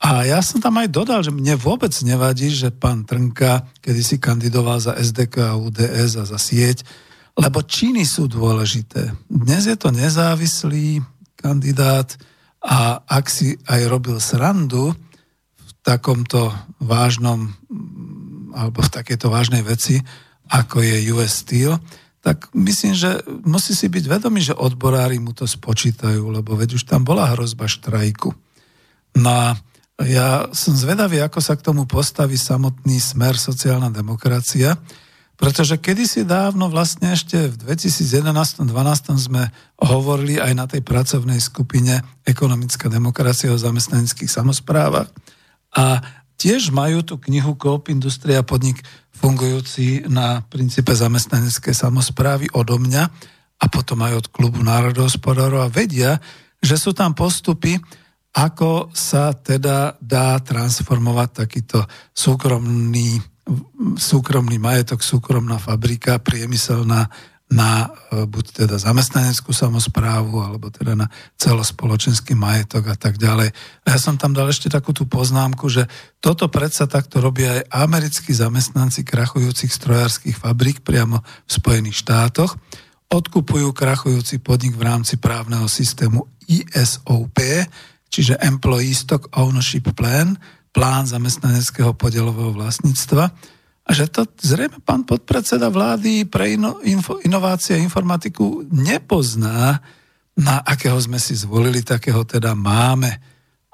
A ja som tam aj dodal, že mne vôbec nevadí, že pán Trnka kedysi kandidoval za SDK a UDS a za sieť, lebo činy sú dôležité. Dnes je to nezávislý kandidát a ak si aj robil srandu, takomto vážnom alebo v takejto vážnej veci, ako je US Steel, tak myslím, že musí si byť vedomý, že odborári mu to spočítajú, lebo veď už tam bola hrozba štrajku. No a ja som zvedavý, ako sa k tomu postaví samotný smer sociálna demokracia, pretože kedysi dávno, vlastne ešte v 2011-2012 sme hovorili aj na tej pracovnej skupine Ekonomická demokracia o zamestnaneckých samozprávach, a tiež majú tú knihu Coop Industria podnik fungujúci na princípe zamestnanecké samozprávy odo mňa a potom aj od klubu národohospodárov a vedia, že sú tam postupy, ako sa teda dá transformovať takýto súkromný, súkromný majetok, súkromná fabrika, priemyselná na e, buď teda zamestnaneckú samozprávu, alebo teda na celospoločenský majetok a tak ďalej. A ja som tam dal ešte takú tú poznámku, že toto predsa takto robia aj americkí zamestnanci krachujúcich strojárskych fabrík priamo v Spojených štátoch. Odkupujú krachujúci podnik v rámci právneho systému ISOP, čiže Employee Stock Ownership Plan, plán zamestnaneckého podielového vlastníctva, a že to zrejme pán podpredseda vlády pre ino, info, inovácie a informatiku nepozná, na akého sme si zvolili, takého teda máme.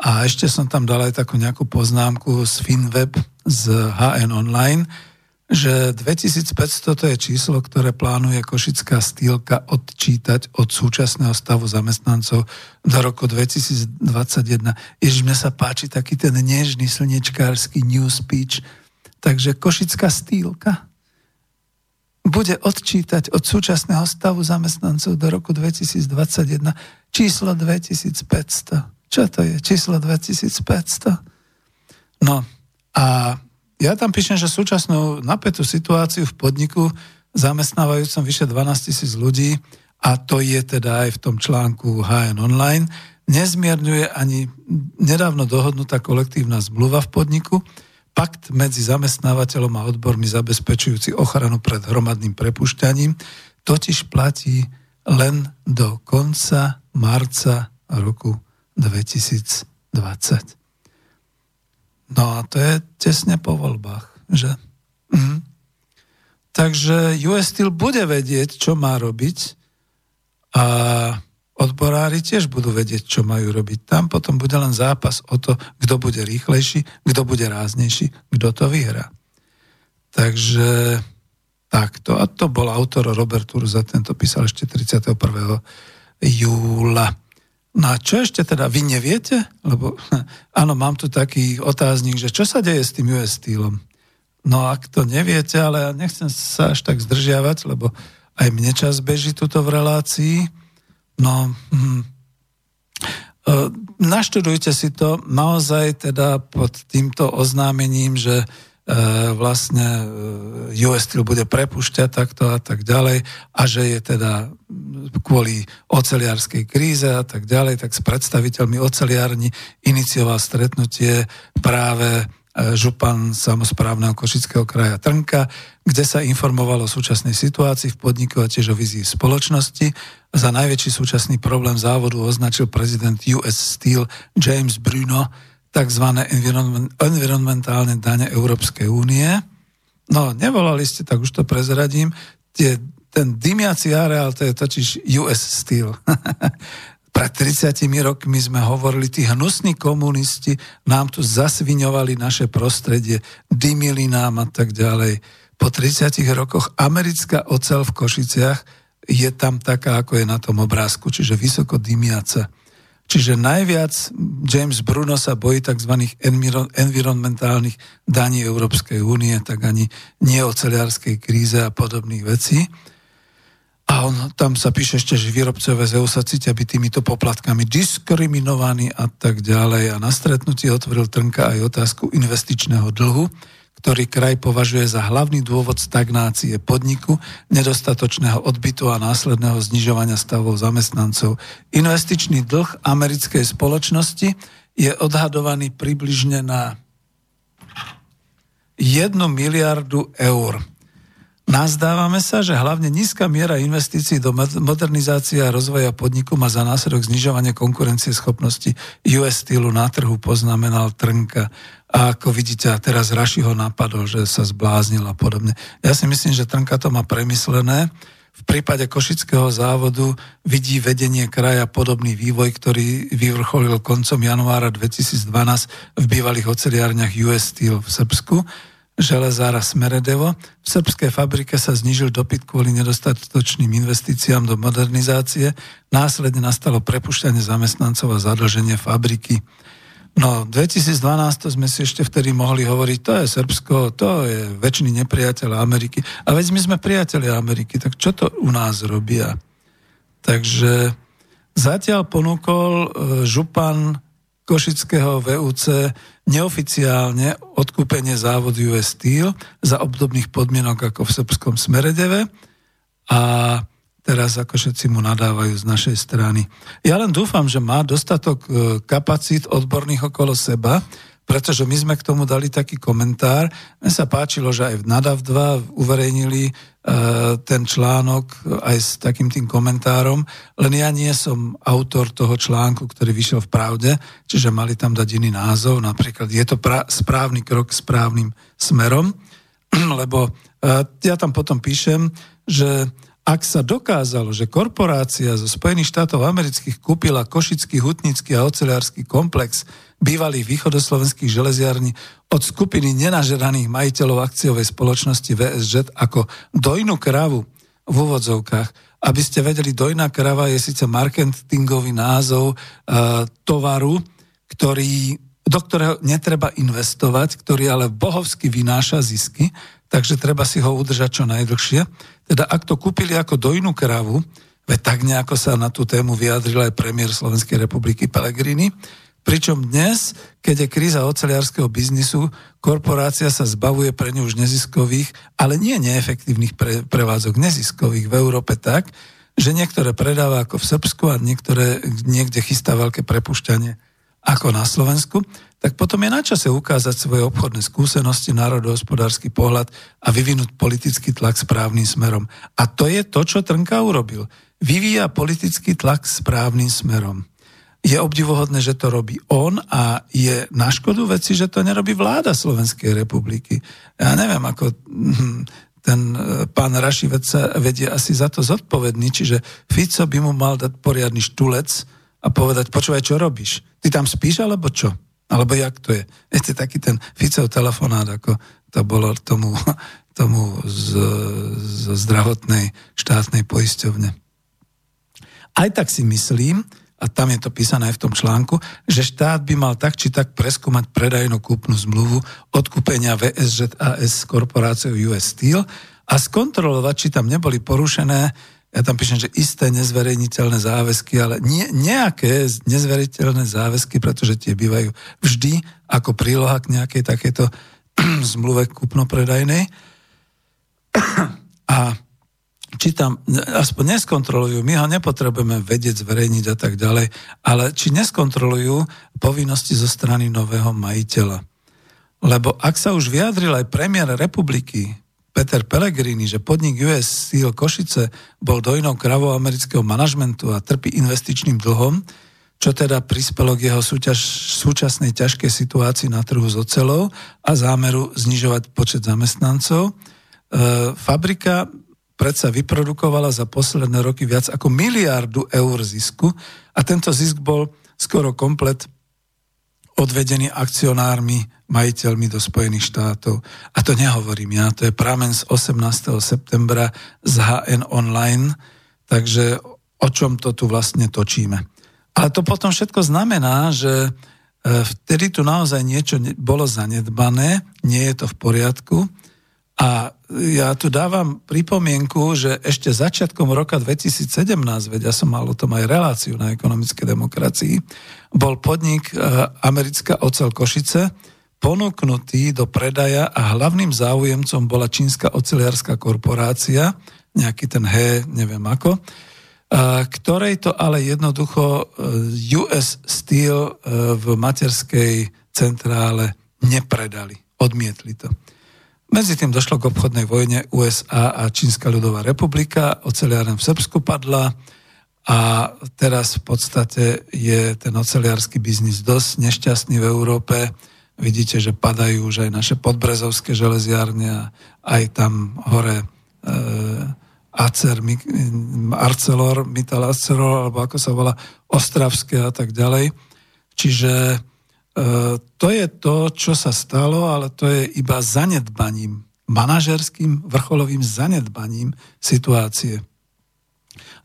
A ešte som tam dal aj takú nejakú poznámku z Finweb, z HN Online, že 2500 to je číslo, ktoré plánuje Košická stýlka odčítať od súčasného stavu zamestnancov do roku 2021. Ježiš, mne sa páči taký ten nežný slnečkársky new speech, Takže Košická stýlka bude odčítať od súčasného stavu zamestnancov do roku 2021 číslo 2500. Čo to je? Číslo 2500. No a ja tam píšem, že súčasnú napätú situáciu v podniku zamestnávajúcom vyše 12 tisíc ľudí a to je teda aj v tom článku HN Online, nezmierňuje ani nedávno dohodnutá kolektívna zmluva v podniku, pakt medzi zamestnávateľom a odbormi zabezpečujúci ochranu pred hromadným prepušťaním totiž platí len do konca marca roku 2020. No a to je tesne po voľbách, že? Mhm. Takže US Steel bude vedieť, čo má robiť a odborári tiež budú vedieť, čo majú robiť. Tam potom bude len zápas o to, kto bude rýchlejší, kto bude ráznejší, kto to vyhrá. Takže takto. A to bol autor Robert Urza, tento písal ešte 31. júla. No a čo ešte teda, vy neviete? Lebo áno, mám tu taký otáznik, že čo sa deje s tým US Steelom? No ak to neviete, ale ja nechcem sa až tak zdržiavať, lebo aj mne čas beží tuto v relácii, No, hm. naštudujte si to naozaj teda pod týmto oznámením, že e, vlastne e, US Steel bude prepušťať takto a tak ďalej a že je teda kvôli oceliarskej kríze a tak ďalej, tak s predstaviteľmi oceliárni inicioval stretnutie práve župan samozprávneho Košického kraja Trnka, kde sa informovalo o súčasnej situácii v podniku a tiež o vizii spoločnosti. Za najväčší súčasný problém závodu označil prezident US Steel James Bruno tzv. environmentálne dane Európskej únie. No, nevolali ste, tak už to prezradím. Tie, ten dymiaci areál, to je totiž US Steel. Pred 30 rokmi sme hovorili, tí hnusní komunisti nám tu zasviňovali naše prostredie, dymili nám a tak ďalej. Po 30 rokoch americká ocel v Košiciach je tam taká, ako je na tom obrázku, čiže vysoko dymiaca. Čiže najviac James Bruno sa bojí tzv. environmentálnych daní Európskej únie, tak ani nie o celiarskej kríze a podobných vecí. A on, tam sa píše ešte, že výrobcové z EU sa cítia byť týmito poplatkami diskriminovaní a tak ďalej. A na stretnutí otvoril Trnka aj otázku investičného dlhu, ktorý kraj považuje za hlavný dôvod stagnácie podniku, nedostatočného odbytu a následného znižovania stavov zamestnancov. Investičný dlh americkej spoločnosti je odhadovaný približne na 1 miliardu eur. Nazdávame sa, že hlavne nízka miera investícií do modernizácie a rozvoja podniku má za následok znižovanie konkurencie schopnosti US Steelu na trhu, poznamenal Trnka. A ako vidíte, a teraz Raši ho napadol, že sa zbláznil a podobne. Ja si myslím, že Trnka to má premyslené. V prípade Košického závodu vidí vedenie kraja podobný vývoj, ktorý vyvrcholil koncom januára 2012 v bývalých oceliárniach US Steel v Srbsku železára Smeredevo. V srbskej fabrike sa znižil dopyt kvôli nedostatočným investíciám do modernizácie. Následne nastalo prepušťanie zamestnancov a zadlženie fabriky. No, 2012 to sme si ešte vtedy mohli hovoriť, to je Srbsko, to je väčší nepriateľ Ameriky. A veď my sme priatelia Ameriky, tak čo to u nás robia? Takže zatiaľ ponúkol e, župan Košického VUC neoficiálne odkúpenie závodu US Steel za obdobných podmienok ako v srbskom Smeredeve a teraz ako všetci mu nadávajú z našej strany. Ja len dúfam, že má dostatok e, kapacít odborných okolo seba, pretože my sme k tomu dali taký komentár. Mne sa páčilo, že aj v Nadav 2 uverejnili uh, ten článok aj s takým tým komentárom, len ja nie som autor toho článku, ktorý vyšiel v Pravde, čiže mali tam dať iný názov, napríklad je to pra- správny krok správnym smerom, lebo ja tam potom píšem, že ak sa dokázalo, že korporácia zo Spojených štátov amerických kúpila Košický hutnický a oceliársky komplex bývalých východoslovenských železiarní od skupiny nenažeraných majiteľov akciovej spoločnosti VSŽ ako dojnú kravu v úvodzovkách. Aby ste vedeli, dojná krava je síce marketingový názov e, tovaru, ktorý, do ktorého netreba investovať, ktorý ale bohovsky vynáša zisky, takže treba si ho udržať čo najdlhšie. Teda ak to kúpili ako dojnú kravu, veď tak nejako sa na tú tému vyjadril aj premiér Slovenskej republiky Pellegrini, pričom dnes, keď je kríza oceliarského biznisu, korporácia sa zbavuje pre ňu už neziskových, ale nie neefektívnych pre, prevádzok, neziskových v Európe tak, že niektoré predáva ako v Srbsku a niektoré niekde chystá veľké prepušťanie ako na Slovensku tak potom je na čase ukázať svoje obchodné skúsenosti, národohospodársky pohľad a vyvinúť politický tlak správnym smerom. A to je to, čo Trnka urobil. Vyvíja politický tlak správnym smerom. Je obdivohodné, že to robí on a je na škodu veci, že to nerobí vláda Slovenskej republiky. Ja neviem, ako hm, ten e, pán Rašivec sa vedie asi za to zodpovedný, čiže Fico by mu mal dať poriadny štulec a povedať, počúvaj, čo robíš? Ty tam spíš, alebo čo? Alebo jak to je? Viete, taký ten Ficov telefonát, ako to bolo tomu, tomu z, z zdravotnej štátnej poisťovne. Aj tak si myslím, a tam je to písané aj v tom článku, že štát by mal tak či tak preskúmať predajnú kúpnu zmluvu odkúpenia VSŽ AS s korporáciou US Steel a skontrolovať, či tam neboli porušené ja tam píšem, že isté nezverejniteľné záväzky, ale nie, nejaké nezverejniteľné záväzky, pretože tie bývajú vždy ako príloha k nejakej takéto zmluve kúpno-predajnej. A či tam aspoň neskontrolujú, my ho nepotrebujeme vedieť, zverejniť a tak ďalej, ale či neskontrolujú povinnosti zo strany nového majiteľa. Lebo ak sa už vyjadril aj premiér republiky Peter Pellegrini, že podnik US Steel Košice bol dojnou kravou amerického manažmentu a trpí investičným dlhom, čo teda prispelo k jeho súťaž, súčasnej ťažkej situácii na trhu s ocelou a zámeru znižovať počet zamestnancov. E, fabrika predsa vyprodukovala za posledné roky viac ako miliardu eur zisku a tento zisk bol skoro komplet odvedený akcionármi, majiteľmi do Spojených štátov. A to nehovorím ja, to je pramen z 18. septembra z HN Online, takže o čom to tu vlastne točíme. Ale to potom všetko znamená, že e, vtedy tu naozaj niečo bolo zanedbané, nie je to v poriadku a ja tu dávam pripomienku, že ešte začiatkom roka 2017, veď ja som mal o tom aj reláciu na ekonomické demokracii, bol podnik e, americká ocel Košice ponúknutý do predaja a hlavným záujemcom bola čínska oceliarská korporácia, nejaký ten He, neviem ako, ktorej to ale jednoducho e, US Steel v materskej centrále nepredali, odmietli to. Medzi tým došlo k obchodnej vojne USA a Čínska ľudová republika, oceliáren v Srbsku padla a teraz v podstate je ten oceliársky biznis dosť nešťastný v Európe. Vidíte, že padajú už aj naše podbrezovské železiárne aj tam hore e, Acer, Arcelor, Mital Arcelor, alebo ako sa volá, Ostravské a tak ďalej. Čiže to je to, čo sa stalo, ale to je iba zanedbaním, manažerským vrcholovým zanedbaním situácie.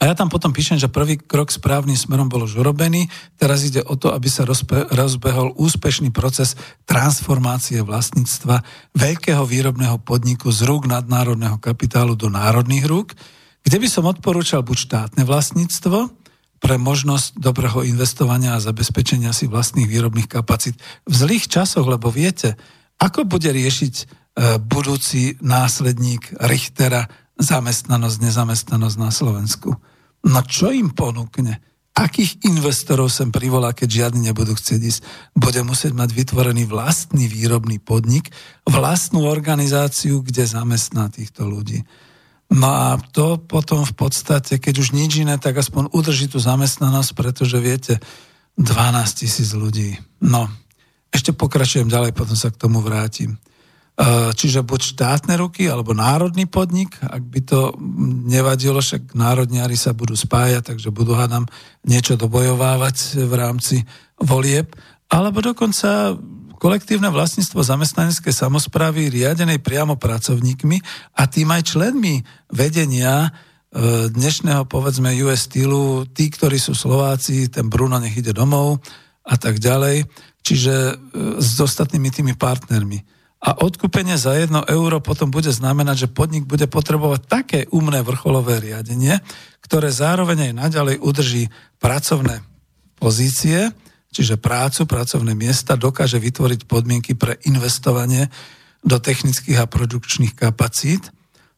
A ja tam potom píšem, že prvý krok správnym smerom bol už urobený, teraz ide o to, aby sa rozpe, rozbehol úspešný proces transformácie vlastníctva veľkého výrobného podniku z rúk nadnárodného kapitálu do národných rúk, kde by som odporúčal buď štátne vlastníctvo, pre možnosť dobrého investovania a zabezpečenia si vlastných výrobných kapacít v zlých časoch, lebo viete, ako bude riešiť e, budúci následník Richtera zamestnanosť, nezamestnanosť na Slovensku. No čo im ponúkne? Akých investorov sem privolá, keď žiadni nebudú chcieť ísť? Bude musieť mať vytvorený vlastný výrobný podnik, vlastnú organizáciu, kde zamestná týchto ľudí. No a to potom v podstate, keď už nič iné, tak aspoň udrží tú zamestnanosť, pretože viete, 12 tisíc ľudí. No, ešte pokračujem ďalej, potom sa k tomu vrátim. E, čiže buď štátne ruky, alebo národný podnik, ak by to nevadilo, však národniari sa budú spájať, takže budú hádam niečo dobojovávať v rámci volieb, alebo dokonca kolektívne vlastníctvo zamestnaneckej samozprávy riadenej priamo pracovníkmi a tým aj členmi vedenia e, dnešného, povedzme, US Steelu, tí, ktorí sú Slováci, ten Bruno nech ide domov a tak ďalej, čiže e, s ostatnými tými partnermi. A odkúpenie za jedno euro potom bude znamenať, že podnik bude potrebovať také umné vrcholové riadenie, ktoré zároveň aj naďalej udrží pracovné pozície, čiže prácu, pracovné miesta, dokáže vytvoriť podmienky pre investovanie do technických a produkčných kapacít,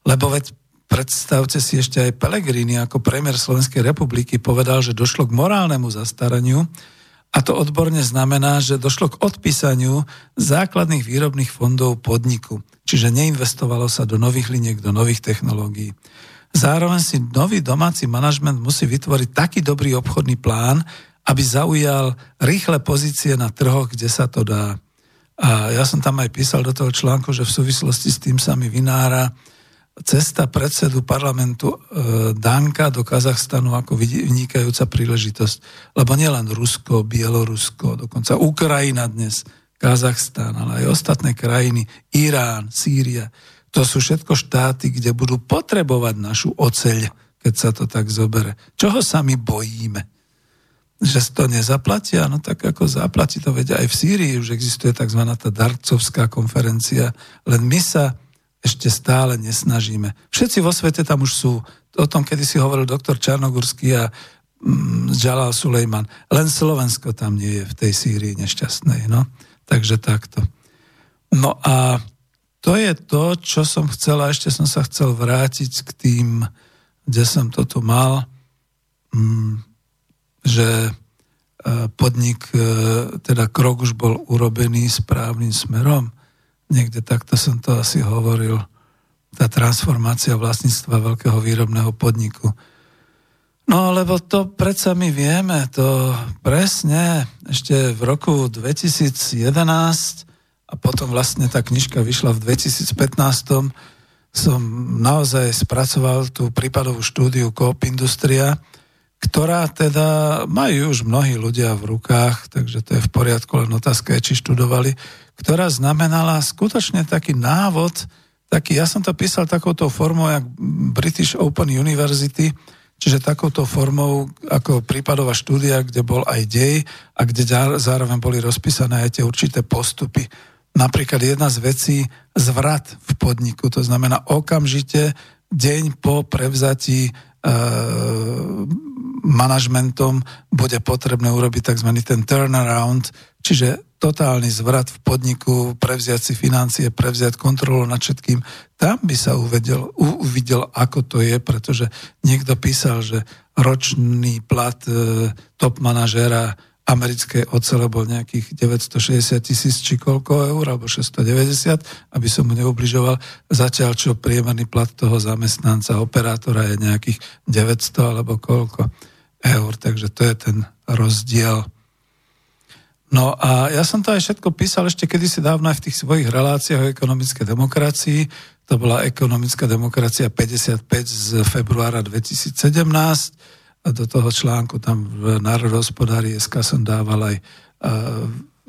lebo veď predstavte si ešte aj Pelegrini ako premiér Slovenskej republiky povedal, že došlo k morálnemu zastaraniu a to odborne znamená, že došlo k odpísaniu základných výrobných fondov podniku, čiže neinvestovalo sa do nových liniek, do nových technológií. Zároveň si nový domáci manažment musí vytvoriť taký dobrý obchodný plán, aby zaujal rýchle pozície na trhoch, kde sa to dá. A ja som tam aj písal do toho článku, že v súvislosti s tým sa mi vynára cesta predsedu parlamentu e, Danka do Kazachstanu ako vynikajúca príležitosť. Lebo nielen Rusko, Bielorusko, dokonca Ukrajina dnes, Kazachstan, ale aj ostatné krajiny, Irán, Sýria. To sú všetko štáty, kde budú potrebovať našu oceľ, keď sa to tak zobere. Čoho sa my bojíme? Že to nezaplatia, no tak ako zaplatí to, vedia aj v Sýrii už existuje tzv. tá darcovská konferencia, len my sa ešte stále nesnažíme. Všetci vo svete tam už sú. O tom, kedy si hovoril doktor Čarnogurský a mm, Sulejman. Len Slovensko tam nie je v tej Sýrii nešťastnej. No. Takže takto. No a to je to, čo som chcel a ešte som sa chcel vrátiť k tým, kde som to tu mal. Mm, že e, podnik, e, teda krok už bol urobený správnym smerom. Niekde takto som to asi hovoril. Tá transformácia vlastníctva veľkého výrobného podniku. No, lebo to predsa my vieme, to presne ešte v roku 2011 a potom vlastne tá knižka vyšla v 2015 som naozaj spracoval tú prípadovú štúdiu Coop Industria, ktorá teda majú už mnohí ľudia v rukách, takže to je v poriadku, len otázka je, či študovali, ktorá znamenala skutočne taký návod, taký, ja som to písal takouto formou, jak British Open University, čiže takouto formou ako prípadová štúdia, kde bol aj dej a kde zároveň boli rozpísané aj tie určité postupy. Napríklad jedna z vecí zvrat v podniku, to znamená okamžite deň po prevzatí e, manažmentom bude potrebné urobiť tzv. ten turnaround, čiže totálny zvrat v podniku, prevziať si financie, prevziať kontrolu nad všetkým. Tam by sa uvedel, uvidel, ako to je, pretože niekto písal, že ročný plat e, top manažéra americké ocele bol nejakých 960 tisíc či koľko eur, alebo 690, aby som mu neubližoval, zatiaľ čo priemerný plat toho zamestnanca, operátora je nejakých 900 alebo koľko eur, takže to je ten rozdiel. No a ja som to aj všetko písal ešte kedysi dávno aj v tých svojich reláciách o ekonomickej demokracii. To bola ekonomická demokracia 55 z februára 2017 a do toho článku tam v Národohospodári SK som dával aj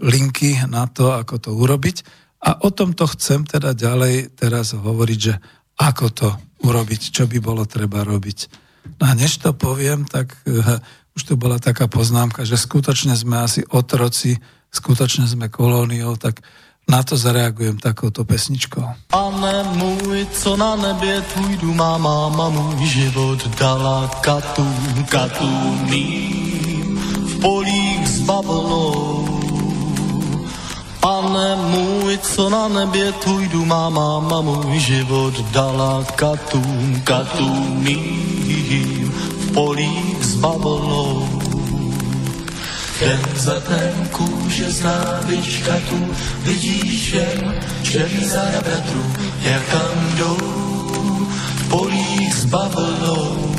linky na to, ako to urobiť. A o tomto chcem teda ďalej teraz hovoriť, že ako to urobiť, čo by bolo treba robiť. No a než to poviem, tak uh, už tu bola taká poznámka, že skutočne sme asi otroci, skutočne sme kolóniou, tak na to zareagujem takouto pesničkou. Pane můj, co na nebě tvůj má máma, můj život dala katům, katům mým, v polích s bavlnou. Pane můj, co na nebě tvůj má máma, můj život dala katům, katům v polích s bavlnou. Jen za ten kůže znávička tu vidíš jen černý záda bratru, jak tam jdou v polích s bavlnou.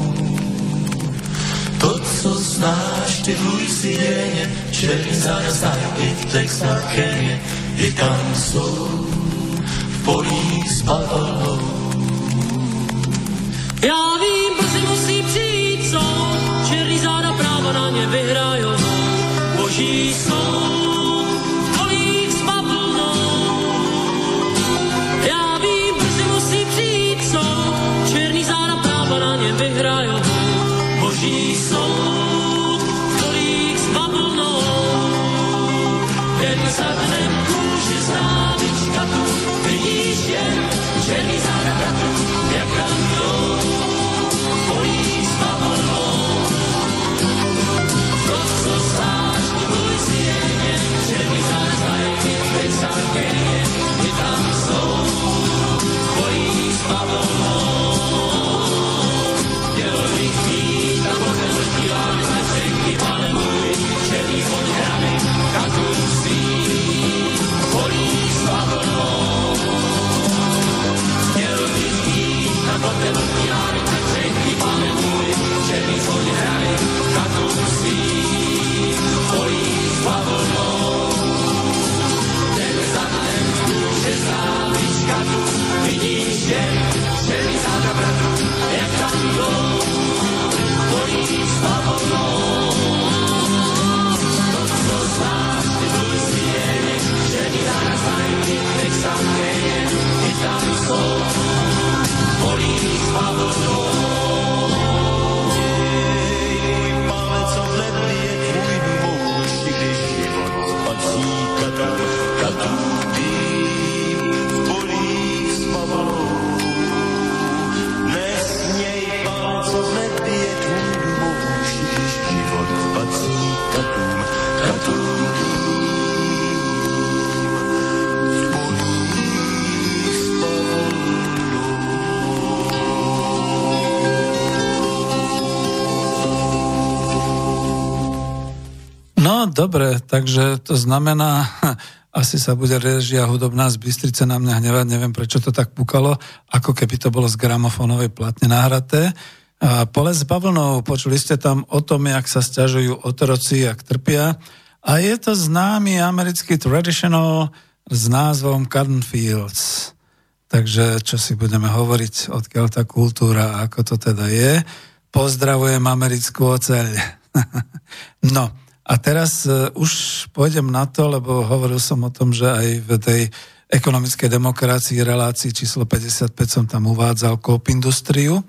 To, co znáš, ty v Louisianě, černý znají i v Texarkeně, i tam jsou v polích s bavlnou. Já vím, brzy musí přijít soud, černý záda právo na ně vyhrajou boží soud v polích s Já vím, brzy musí přijít soud, černý záda práva na ně vyhrajou. Boží soud v polích s bavlnou. Den za dobre, takže to znamená, asi sa bude režia hudobná z Bystrice na mňa hnevať, neviem prečo to tak pukalo, ako keby to bolo z gramofónovej platne nahraté. A Pole s bavlnou, počuli ste tam o tom, jak sa stiažujú otroci, jak trpia. A je to známy americký traditional s názvom Cotton Fields. Takže čo si budeme hovoriť, odkiaľ tá kultúra, ako to teda je. Pozdravujem americkú oceľ. no, a teraz uh, už pôjdem na to, lebo hovoril som o tom, že aj v tej ekonomickej demokracii relácii číslo 55 som tam uvádzal Coop Industriu.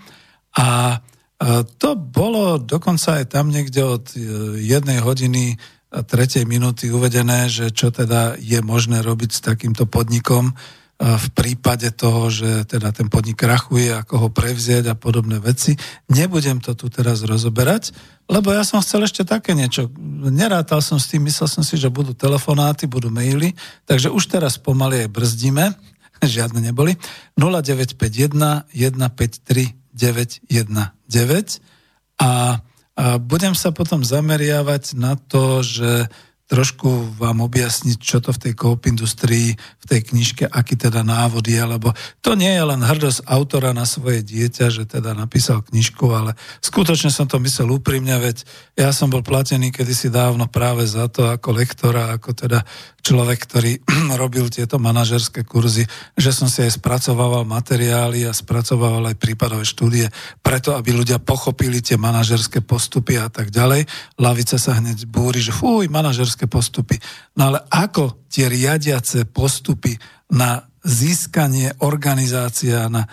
A uh, to bolo dokonca aj tam niekde od uh, jednej hodiny a tretej minúty uvedené, že čo teda je možné robiť s takýmto podnikom, v prípade toho, že teda ten podnik krachuje, ako ho prevzieť a podobné veci. Nebudem to tu teraz rozoberať, lebo ja som chcel ešte také niečo. Nerátal som s tým, myslel som si, že budú telefonáty, budú maily, takže už teraz pomaly aj brzdíme, žiadne neboli. 0951 153 919 a, a budem sa potom zameriavať na to, že trošku vám objasniť, čo to v tej koop industrii, v tej knižke, aký teda návod je, lebo to nie je len hrdosť autora na svoje dieťa, že teda napísal knižku, ale skutočne som to myslel úprimne, veď ja som bol platený kedysi dávno práve za to ako lektora, ako teda človek, ktorý robil tieto manažerské kurzy, že som si aj spracovával materiály a spracovával aj prípadové štúdie, preto aby ľudia pochopili tie manažerské postupy a tak ďalej. Lavica sa hneď búri, že manažerské manažerské postupy. No ale ako tie riadiace postupy na získanie organizácia, na e,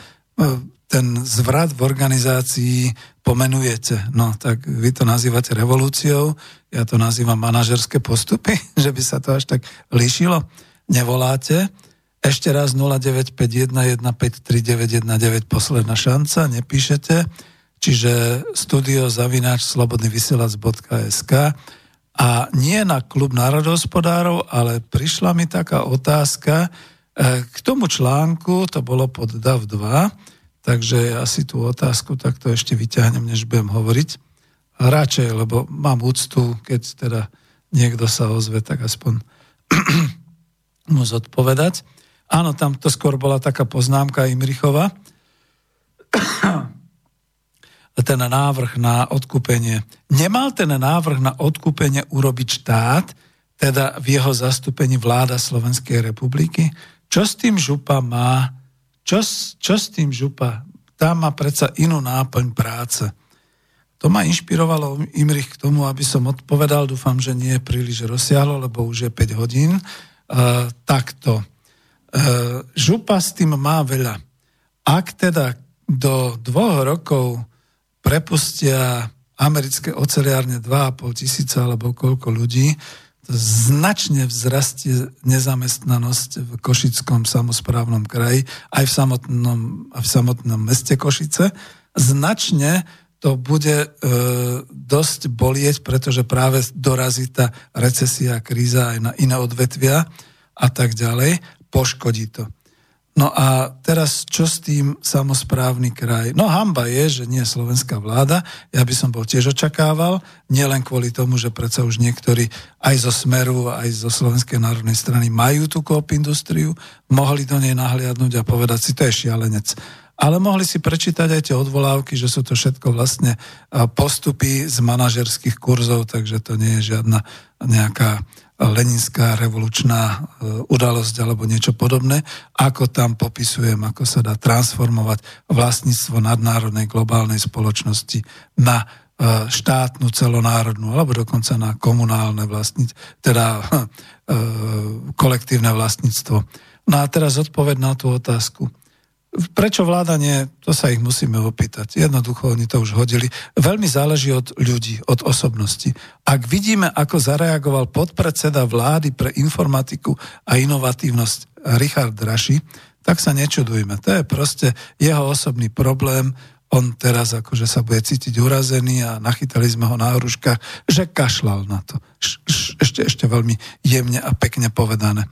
ten zvrat v organizácii pomenujete. No tak vy to nazývate revolúciou, ja to nazývam manažerské postupy, že by sa to až tak líšilo. Nevoláte. Ešte raz 0951153919 posledná šanca, nepíšete. Čiže studio zavináč slobodnyvysielac.sk a nie na klub národohospodárov, ale prišla mi taká otázka e, k tomu článku, to bolo pod DAV 2, takže ja si tú otázku takto ešte vyťahnem, než budem hovoriť. A radšej, lebo mám úctu, keď teda niekto sa ozve, tak aspoň mu zodpovedať. Áno, tam to skôr bola taká poznámka Imrichova ten návrh na odkúpenie. Nemal ten návrh na odkúpenie urobiť štát, teda v jeho zastúpení vláda Slovenskej republiky? Čo s tým župa má? Čo, čo s tým župa? Tam má predsa inú náplň práce. To ma inšpirovalo Imrich k tomu, aby som odpovedal, dúfam, že nie je príliš rozsiahlo, lebo už je 5 hodín. Uh, takto. Uh, župa s tým má veľa. Ak teda do dvoch rokov prepustia americké oceliárne 2,5 tisíca alebo koľko ľudí, značne vzrastie nezamestnanosť v Košickom samozprávnom kraji, aj v samotnom, v samotnom meste Košice. Značne to bude e, dosť bolieť, pretože práve dorazí tá recesia, kríza aj na iné odvetvia a tak ďalej. Poškodí to. No a teraz čo s tým samozprávny kraj? No hamba je, že nie je slovenská vláda. Ja by som bol tiež očakával, nielen kvôli tomu, že predsa už niektorí aj zo Smeru, aj zo Slovenskej národnej strany majú tú koop industriu, mohli do nej nahliadnúť a povedať si, to je šialenec. Ale mohli si prečítať aj tie odvolávky, že sú to všetko vlastne postupy z manažerských kurzov, takže to nie je žiadna nejaká leninská revolučná e, udalosť alebo niečo podobné, ako tam popisujem, ako sa dá transformovať vlastníctvo nadnárodnej globálnej spoločnosti na e, štátnu, celonárodnú, alebo dokonca na komunálne vlastníctvo, teda e, kolektívne vlastníctvo. No a teraz odpoved na tú otázku. Prečo vláda nie? To sa ich musíme opýtať. Jednoducho oni to už hodili. Veľmi záleží od ľudí, od osobnosti. Ak vidíme, ako zareagoval podpredseda vlády pre informatiku a inovatívnosť Richard Draši, tak sa nečudujme. To je proste jeho osobný problém. On teraz akože sa bude cítiť urazený a nachytali sme ho na hruškách, že kašlal na to. Ešte, ešte veľmi jemne a pekne povedané.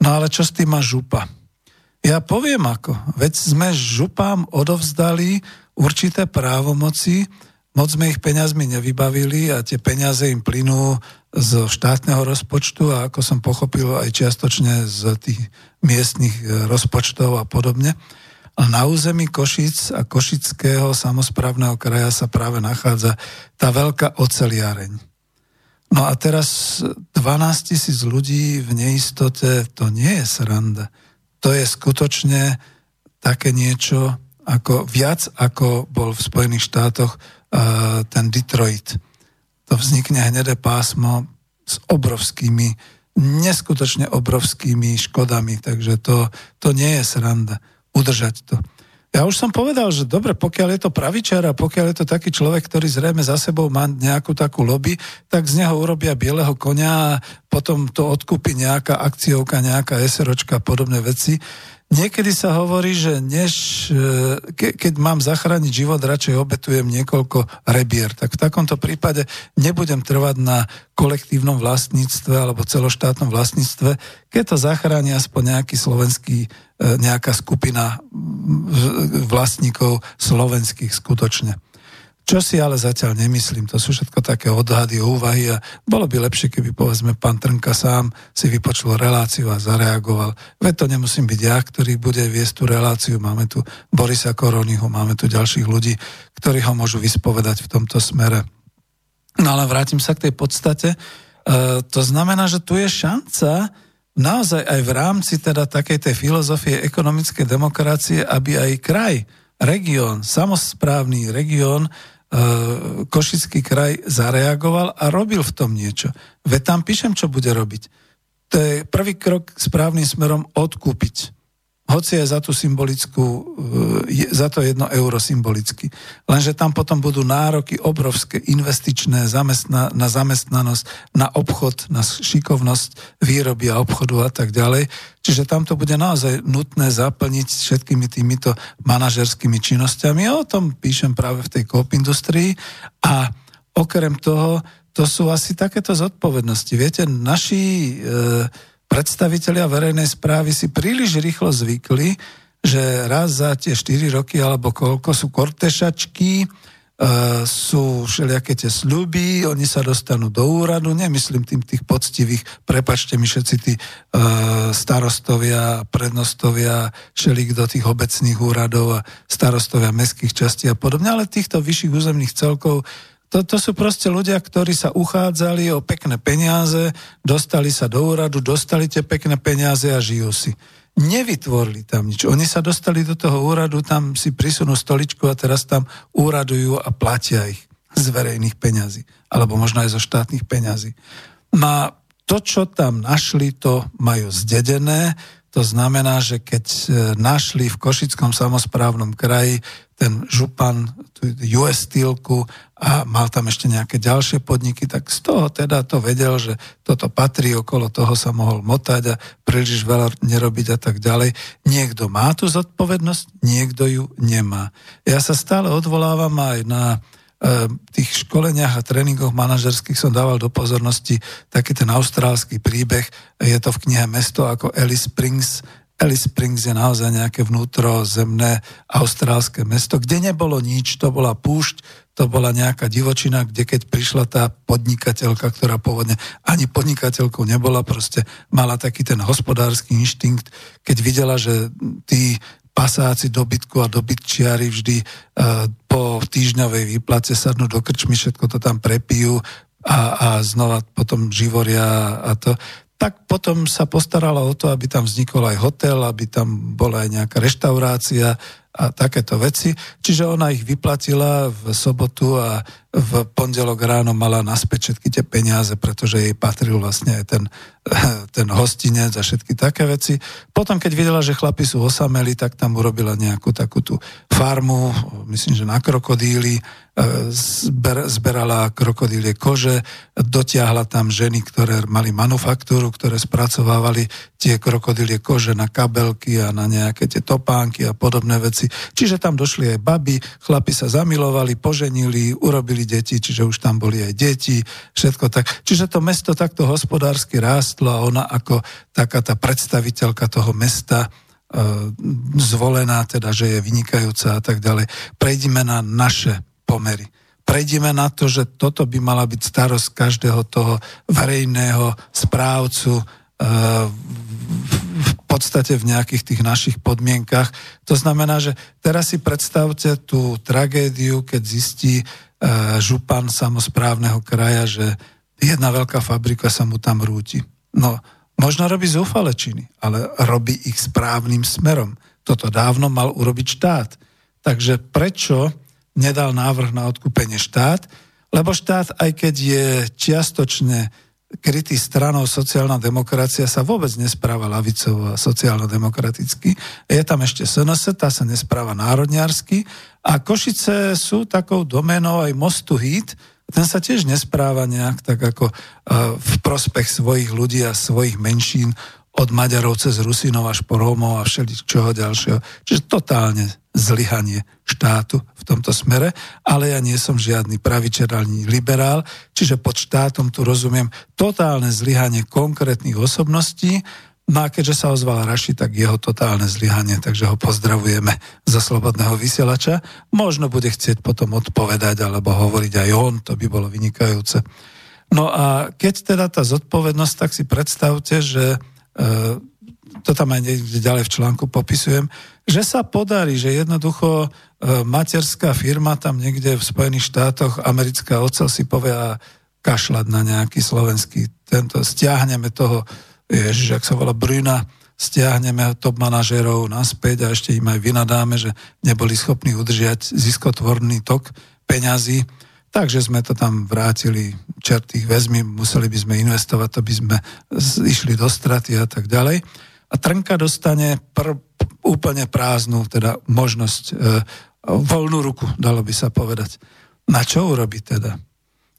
No ale čo s tým má župa? Ja poviem ako. Veď sme župám odovzdali určité právomoci moc sme ich peňazmi nevybavili a tie peniaze im plynú z štátneho rozpočtu a ako som pochopil aj čiastočne z tých miestnych e, rozpočtov a podobne. A na území Košic a Košického samozprávneho kraja sa práve nachádza tá veľká oceliareň. No a teraz 12 tisíc ľudí v neistote, to nie je sranda. To je skutočne také niečo, ako viac ako bol v Spojených štátoch uh, ten Detroit to vznikne hnedé pásmo s obrovskými, neskutočne obrovskými škodami, takže to, to nie je sranda udržať to. Ja už som povedal, že dobre, pokiaľ je to pravičar a pokiaľ je to taký človek, ktorý zrejme za sebou má nejakú takú lobby, tak z neho urobia bieleho konia a potom to odkúpi nejaká akciovka, nejaká SROčka a podobné veci. Niekedy sa hovorí, že než, e, ke, keď mám zachrániť život, radšej obetujem niekoľko rebier. Tak v takomto prípade nebudem trvať na kolektívnom vlastníctve alebo celoštátnom vlastníctve, keď to zachráni aspoň nejaký slovenský, e, nejaká skupina vlastníkov slovenských skutočne. Čo si ale zatiaľ nemyslím, to sú všetko také odhady, úvahy a bolo by lepšie, keby povedzme pán Trnka sám si vypočul reláciu a zareagoval. Veď to nemusím byť ja, ktorý bude viesť tú reláciu. Máme tu Borisa Koroniho, máme tu ďalších ľudí, ktorí ho môžu vyspovedať v tomto smere. No ale vrátim sa k tej podstate. E, to znamená, že tu je šanca naozaj aj v rámci teda takej tej filozofie ekonomickej demokracie, aby aj kraj, región, samozprávny región E, Košický kraj zareagoval a robil v tom niečo. Veď tam píšem, čo bude robiť. To je prvý krok správnym smerom odkúpiť. Hoci je za tú symbolickú, e, za to jedno euro symbolicky. Lenže tam potom budú nároky obrovské, investičné zamestna, na zamestnanosť, na obchod, na šikovnosť výroby a obchodu a tak ďalej. Čiže tam to bude naozaj nutné zaplniť všetkými týmito manažerskými činnosťami. Ja o tom píšem práve v tej kóp industrii a okrem toho, to sú asi takéto zodpovednosti. Viete, naši e, predstavitelia verejnej správy si príliš rýchlo zvykli, že raz za tie 4 roky alebo koľko sú kortešačky, e, sú všelijaké tie sľuby, oni sa dostanú do úradu, nemyslím tým tých poctivých, prepačte mi všetci tí e, starostovia, prednostovia, všelik do tých obecných úradov a starostovia mestských častí a podobne, ale týchto vyšších územných celkov to, to sú proste ľudia, ktorí sa uchádzali o pekné peniaze, dostali sa do úradu, dostali tie pekné peniaze a žijú si. Nevytvorili tam nič. Oni sa dostali do toho úradu, tam si prisunú stoličku a teraz tam úradujú a platia ich z verejných peňazí. Alebo možno aj zo štátnych peňazí. No to, čo tam našli, to majú zdedené. To znamená, že keď e, našli v Košickom samozprávnom kraji ten župan US Steelku a mal tam ešte nejaké ďalšie podniky, tak z toho teda to vedel, že toto patrí, okolo toho sa mohol motať a príliš veľa nerobiť a tak ďalej. Niekto má tú zodpovednosť, niekto ju nemá. Ja sa stále odvolávam aj na tých školeniach a tréningoch manažerských som dával do pozornosti taký ten austrálsky príbeh. Je to v knihe Mesto ako Alice Springs Alice Springs je naozaj nejaké vnútrozemné austrálske mesto, kde nebolo nič, to bola púšť, to bola nejaká divočina, kde keď prišla tá podnikateľka, ktorá pôvodne ani podnikateľkou nebola, proste mala taký ten hospodársky inštinkt, keď videla, že tí pasáci dobytku a dobytčiari vždy uh, po týždňovej výplate sadnú do krčmy, všetko to tam prepijú a, a znova potom živoria a to tak potom sa postarala o to, aby tam vznikol aj hotel, aby tam bola aj nejaká reštaurácia a takéto veci. Čiže ona ich vyplatila v sobotu a v pondelok ráno mala naspäť všetky tie peniaze, pretože jej patril vlastne aj ten, ten hostinec a všetky také veci. Potom, keď videla, že chlapi sú osameli, tak tam urobila nejakú takú tú farmu, myslím, že na krokodíly, zber, zberala krokodílie kože, dotiahla tam ženy, ktoré mali manufaktúru, ktoré spracovávali tie krokodílie kože na kabelky a na nejaké tie topánky a podobné veci. Čiže tam došli aj baby, chlapi sa zamilovali, poženili, urobili deti, čiže už tam boli aj deti, všetko tak. Čiže to mesto takto hospodársky rástlo a ona ako taká tá predstaviteľka toho mesta e, zvolená, teda, že je vynikajúca a tak ďalej. Prejdime na naše pomery. prejdeme na to, že toto by mala byť starosť každého toho verejného správcu e, v podstate v nejakých tých našich podmienkach. To znamená, že teraz si predstavte tú tragédiu, keď zistí župan samozprávneho kraja, že jedna veľká fabrika sa mu tam rúti. No, možno robí zúfale činy, ale robí ich správnym smerom. Toto dávno mal urobiť štát. Takže prečo nedal návrh na odkúpenie štát? Lebo štát, aj keď je čiastočne krytý stranou sociálna demokracia sa vôbec nespráva lavicovo a sociálno-demokraticky. Je tam ešte SNS, tá sa nespráva národniarsky a Košice sú takou domenou aj mostu hit, ten sa tiež nespráva nejak tak ako v prospech svojich ľudí a svojich menšín od Maďarov cez Rusinov až po Rómov a čoho ďalšieho. Čiže totálne zlyhanie štátu tomto smere, ale ja nie som žiadny pravičer ani liberál, čiže pod štátom tu rozumiem totálne zlyhanie konkrétnych osobností, No a keďže sa ozval Raši, tak jeho totálne zlyhanie, takže ho pozdravujeme za slobodného vysielača. Možno bude chcieť potom odpovedať alebo hovoriť aj on, to by bolo vynikajúce. No a keď teda tá zodpovednosť, tak si predstavte, že E, to tam aj niekde ďalej v článku popisujem, že sa podarí, že jednoducho materská firma tam niekde v Spojených štátoch, americká ocel si povie a kašľať na nejaký slovenský, tento, stiahneme toho, ježiš, ak sa volá Bruna, stiahneme top manažérov naspäť a ešte im aj vynadáme, že neboli schopní udržiať ziskotvorný tok peňazí Takže sme to tam vrátili, čertých väzmi, museli by sme investovať, to by sme išli do straty a tak ďalej. A Trnka dostane pr- úplne prázdnu teda možnosť, e, voľnú ruku, dalo by sa povedať. Na čo urobí teda?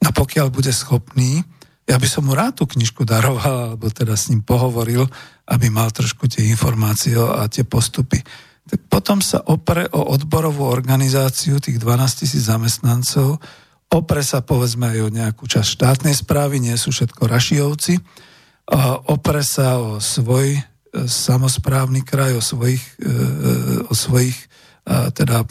A pokiaľ bude schopný, ja by som mu rád tú knižku daroval, alebo teda s ním pohovoril, aby mal trošku tie informácie a tie postupy. Tak potom sa opre o odborovú organizáciu tých 12 tisíc zamestnancov, opre sa povedzme aj o nejakú časť štátnej správy, nie sú všetko rašijovci, opre sa o svoj e, samozprávny kraj, o svojich, e, o svojich teda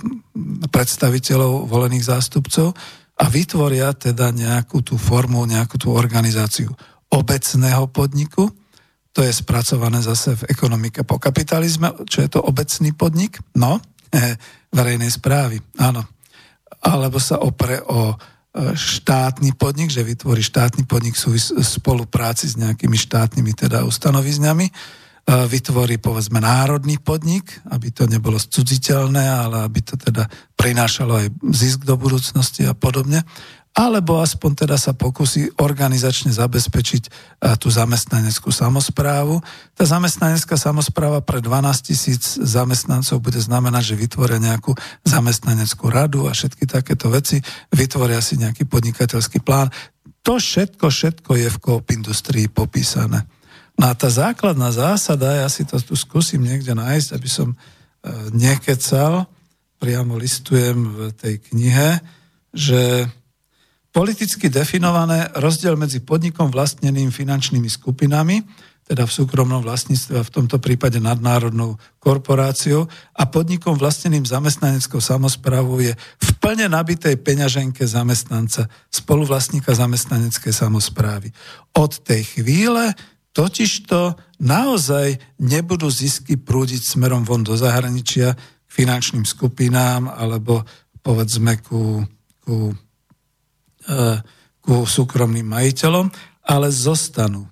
predstaviteľov, volených zástupcov a vytvoria teda nejakú tú formu, nejakú tú organizáciu obecného podniku, to je spracované zase v ekonomike po kapitalizme, čo je to obecný podnik? No, verejnej správy, áno. Alebo sa opre o štátny podnik, že vytvorí štátny podnik v spolupráci s nejakými štátnymi teda ustanovizňami, vytvorí povedzme národný podnik, aby to nebolo cudziteľné, ale aby to teda prinášalo aj zisk do budúcnosti a podobne alebo aspoň teda sa pokusí organizačne zabezpečiť e, tú zamestnaneckú samozprávu. Tá zamestnanecká samozpráva pre 12 tisíc zamestnancov bude znamenať, že vytvoria nejakú zamestnaneckú radu a všetky takéto veci, vytvoria si nejaký podnikateľský plán. To všetko, všetko je v Coop Industrii popísané. No a tá základná zásada, ja si to tu skúsim niekde nájsť, aby som e, nekecal, priamo listujem v tej knihe, že politicky definované rozdiel medzi podnikom vlastneným finančnými skupinami, teda v súkromnom vlastníctve a v tomto prípade nadnárodnou korporáciou a podnikom vlastneným zamestnaneckou samozprávou je v plne nabitej peňaženke zamestnanca, spoluvlastníka zamestnaneckej samozprávy. Od tej chvíle totižto naozaj nebudú zisky prúdiť smerom von do zahraničia k finančným skupinám alebo povedzme ku, ku ku súkromným majiteľom, ale zostanú.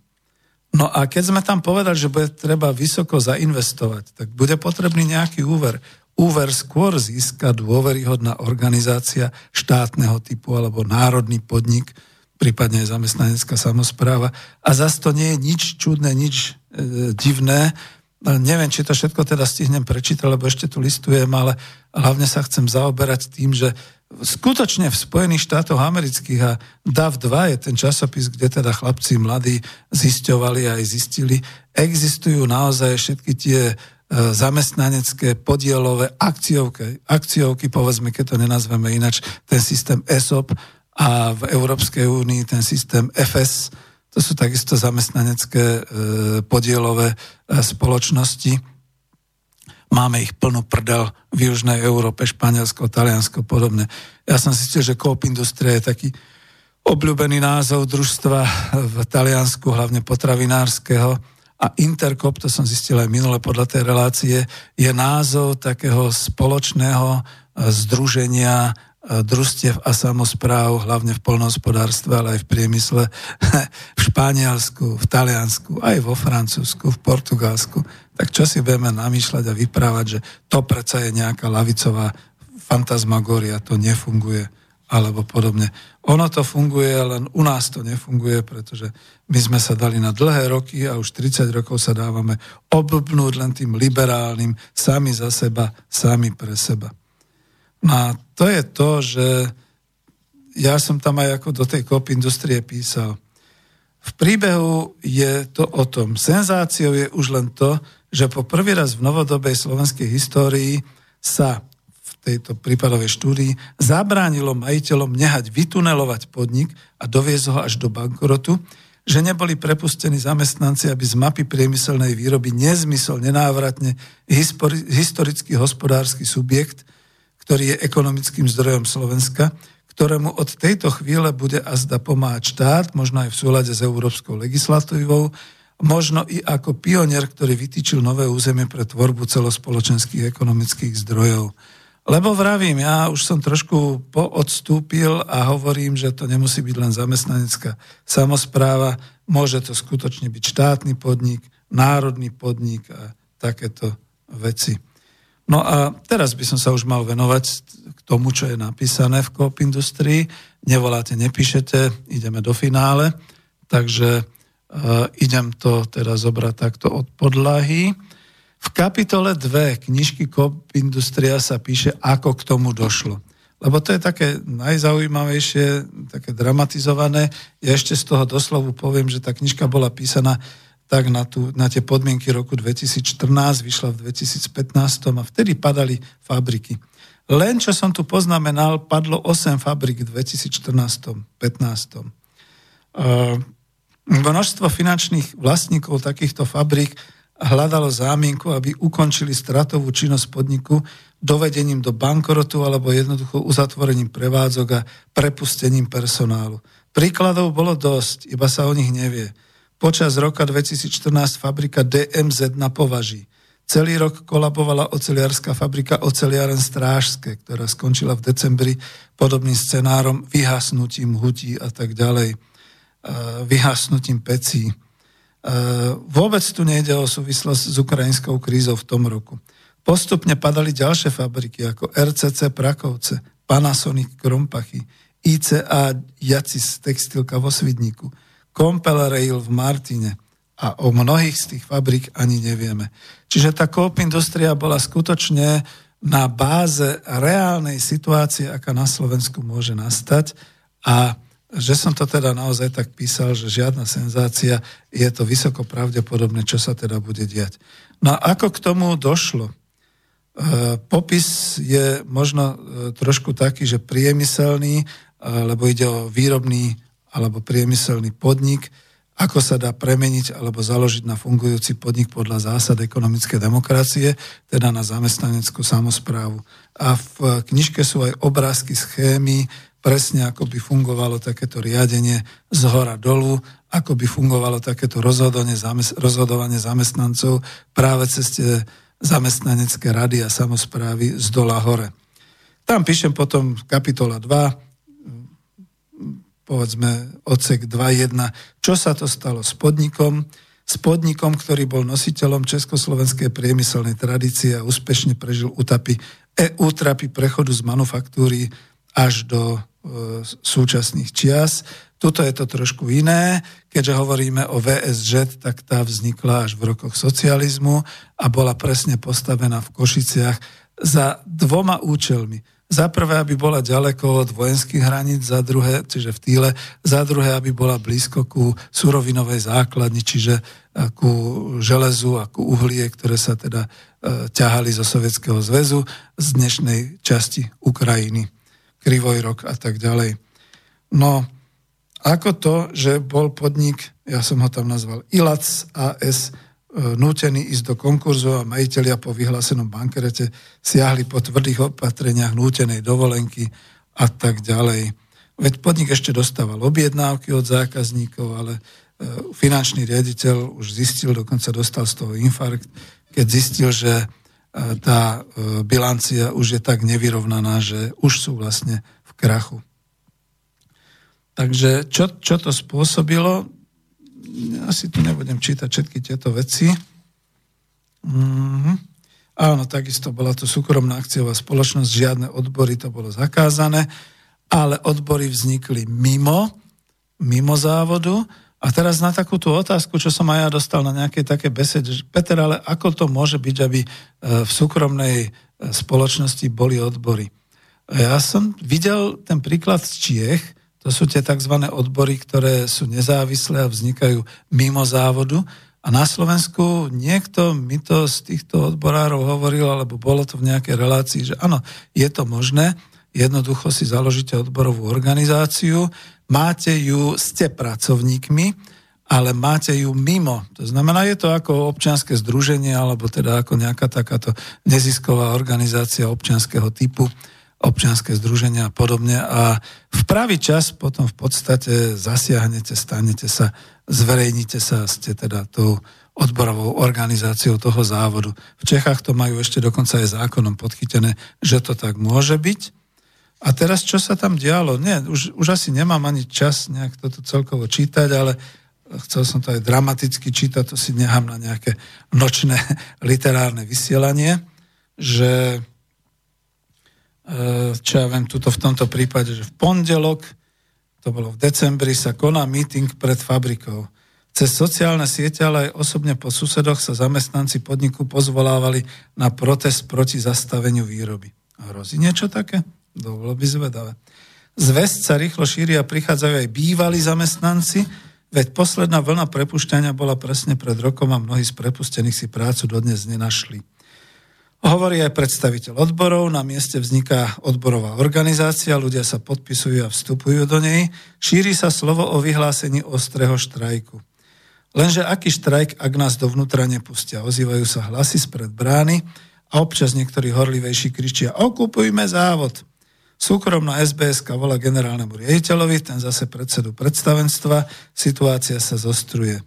No a keď sme tam povedali, že bude treba vysoko zainvestovať, tak bude potrebný nejaký úver. Úver skôr získa dôveryhodná organizácia štátneho typu alebo národný podnik, prípadne zamestnanecká samozpráva. A zase to nie je nič čudné, nič e, divné. Neviem, či to všetko teda stihnem prečítať, lebo ešte tu listujem, ale hlavne sa chcem zaoberať tým, že skutočne v Spojených štátoch amerických a DAV2 je ten časopis, kde teda chlapci mladí zisťovali a aj zistili, existujú naozaj všetky tie e, zamestnanecké podielové akciovky, akciovky, povedzme, keď to nenazveme inač, ten systém ESOP a v Európskej únii ten systém FS, to sú takisto zamestnanecké e, podielové e, spoločnosti. Máme ich plnú prdel v Južnej Európe, Španielsko, Taliansko, podobne. Ja som si že Coop Industria je taký obľúbený názov družstva v Taliansku, hlavne potravinárskeho. A Intercop, to som zistil aj minule podľa tej relácie, je názov takého spoločného združenia družstiev a samozpráv, hlavne v polnohospodárstve, ale aj v priemysle, v Španielsku, v Taliansku, aj vo Francúzsku, v Portugalsku. Tak čo si budeme namýšľať a vyprávať, že to predsa je nejaká lavicová fantasmagória, to nefunguje, alebo podobne. Ono to funguje, len u nás to nefunguje, pretože my sme sa dali na dlhé roky a už 30 rokov sa dávame obblbnúť len tým liberálnym, sami za seba, sami pre seba. No a to je to, že ja som tam aj ako do tej kop industrie písal. V príbehu je to o tom. Senzáciou je už len to, že po prvý raz v novodobej slovenskej histórii sa v tejto prípadovej štúdii zabránilo majiteľom nehať vytunelovať podnik a doviezť ho až do bankrotu, že neboli prepustení zamestnanci, aby z mapy priemyselnej výroby nezmysel nenávratne historický hospodársky subjekt ktorý je ekonomickým zdrojom Slovenska, ktorému od tejto chvíle bude azda pomáhať štát, možno aj v súlade s európskou legislatívou, možno i ako pionier, ktorý vytýčil nové územie pre tvorbu celospoločenských ekonomických zdrojov. Lebo vravím, ja už som trošku poodstúpil a hovorím, že to nemusí byť len zamestnanecká samozpráva, môže to skutočne byť štátny podnik, národný podnik a takéto veci. No a teraz by som sa už mal venovať k tomu, čo je napísané v Coop Industrii. Nevoláte, nepíšete, ideme do finále. Takže uh, idem to teraz zobrať takto od podlahy. V kapitole 2 knižky Coop Industria sa píše, ako k tomu došlo. Lebo to je také najzaujímavejšie, také dramatizované. Ja ešte z toho doslovu poviem, že tá knižka bola písaná tak na, tú, na tie podmienky roku 2014, vyšla v 2015 a vtedy padali fabriky. Len čo som tu poznamenal, padlo 8 fabrik v 2014-15. Uh, množstvo finančných vlastníkov takýchto fabrik hľadalo zámienku, aby ukončili stratovú činnosť podniku dovedením do bankrotu alebo jednoducho uzatvorením prevádzok a prepustením personálu. Príkladov bolo dosť, iba sa o nich nevie. Počas roka 2014 fabrika DMZ na Považí. Celý rok kolabovala oceliarská fabrika Oceliaren Strážske, ktorá skončila v decembri podobným scenárom vyhasnutím hutí a tak ďalej, vyhasnutím pecí. Vôbec tu nejde o súvislosť s ukrajinskou krízou v tom roku. Postupne padali ďalšie fabriky ako RCC Prakovce, Panasonic Krompachy, ICA Jacis Textilka vo Svidníku – Compel Rail v Martine a o mnohých z tých fabrik ani nevieme. Čiže tá Coop Industria bola skutočne na báze reálnej situácie, aká na Slovensku môže nastať a že som to teda naozaj tak písal, že žiadna senzácia, je to vysoko pravdepodobné, čo sa teda bude diať. No a ako k tomu došlo? E, popis je možno e, trošku taký, že priemyselný, e, lebo ide o výrobný alebo priemyselný podnik, ako sa dá premeniť alebo založiť na fungujúci podnik podľa zásad ekonomické demokracie, teda na zamestnaneckú samozprávu. A v knižke sú aj obrázky, schémy, presne ako by fungovalo takéto riadenie z hora dolu, ako by fungovalo takéto rozhodovanie, rozhodovanie zamestnancov práve cez tie zamestnanecké rady a samozprávy z dola hore. Tam píšem potom kapitola 2, povedzme odsek 2.1, čo sa to stalo s podnikom, s podnikom, ktorý bol nositeľom československej priemyselnej tradície a úspešne prežil útapy, e, útrapy prechodu z manufaktúry až do e, súčasných čias. Tuto je to trošku iné, keďže hovoríme o VSŽ, tak tá vznikla až v rokoch socializmu a bola presne postavená v Košiciach za dvoma účelmi za prvé, aby bola ďaleko od vojenských hraníc, za druhé, čiže v Týle, za druhé, aby bola blízko ku surovinovej základni, čiže eh, ku železu a ku uhlie, ktoré sa teda e, ťahali zo Sovietskeho zväzu z dnešnej časti Ukrajiny, Krivojrok a tak ďalej. No, ako to, že bol podnik, ja som ho tam nazval ILAC AS, nútení ísť do konkurzu a majiteľia po vyhlásenom bankerete siahli po tvrdých opatreniach nútenej dovolenky a tak ďalej. Veď podnik ešte dostával objednávky od zákazníkov, ale finančný riaditeľ už zistil, dokonca dostal z toho infarkt, keď zistil, že tá bilancia už je tak nevyrovnaná, že už sú vlastne v krachu. Takže čo, čo to spôsobilo? Asi tu nebudem čítať všetky tieto veci. Mm-hmm. Áno, takisto bola to súkromná akciová spoločnosť, žiadne odbory, to bolo zakázané, ale odbory vznikli mimo, mimo závodu. A teraz na takúto otázku, čo som aj ja dostal na nejakej také besede, že Peter, ale ako to môže byť, aby e, v súkromnej e, spoločnosti boli odbory? Ja som videl ten príklad z Čiech, to sú tie tzv. odbory, ktoré sú nezávislé a vznikajú mimo závodu. A na Slovensku niekto mi to z týchto odborárov hovoril, alebo bolo to v nejakej relácii, že áno, je to možné, jednoducho si založíte odborovú organizáciu, máte ju, ste pracovníkmi, ale máte ju mimo. To znamená, je to ako občianske združenie, alebo teda ako nejaká takáto nezisková organizácia občianského typu, občianské združenia a podobne a v pravý čas potom v podstate zasiahnete, stanete sa, zverejnite sa, ste teda tou odborovou organizáciou toho závodu. V Čechách to majú ešte dokonca aj zákonom podchytené, že to tak môže byť. A teraz, čo sa tam dialo? Nie, už, už asi nemám ani čas nejak toto celkovo čítať, ale chcel som to aj dramaticky čítať, to si nechám na nejaké nočné literárne vysielanie, že čo ja viem, tuto v tomto prípade, že v pondelok, to bolo v decembri, sa koná meeting pred fabrikou. Cez sociálne siete, ale aj osobne po susedoch sa zamestnanci podniku pozvolávali na protest proti zastaveniu výroby. Hrozí niečo také? Dovolo by zvedavé. Zväzť sa rýchlo šíri a prichádzajú aj bývalí zamestnanci, veď posledná vlna prepušťania bola presne pred rokom a mnohí z prepustených si prácu dodnes nenašli. Hovorí aj predstaviteľ odborov, na mieste vzniká odborová organizácia, ľudia sa podpisujú a vstupujú do nej, šíri sa slovo o vyhlásení ostrého štrajku. Lenže aký štrajk, ak nás dovnútra nepustia? Ozývajú sa hlasy spred brány a občas niektorí horlivejší kričia okupujme závod. Súkromná SBS volá generálnemu riaditeľovi, ten zase predsedu predstavenstva, situácia sa zostruje.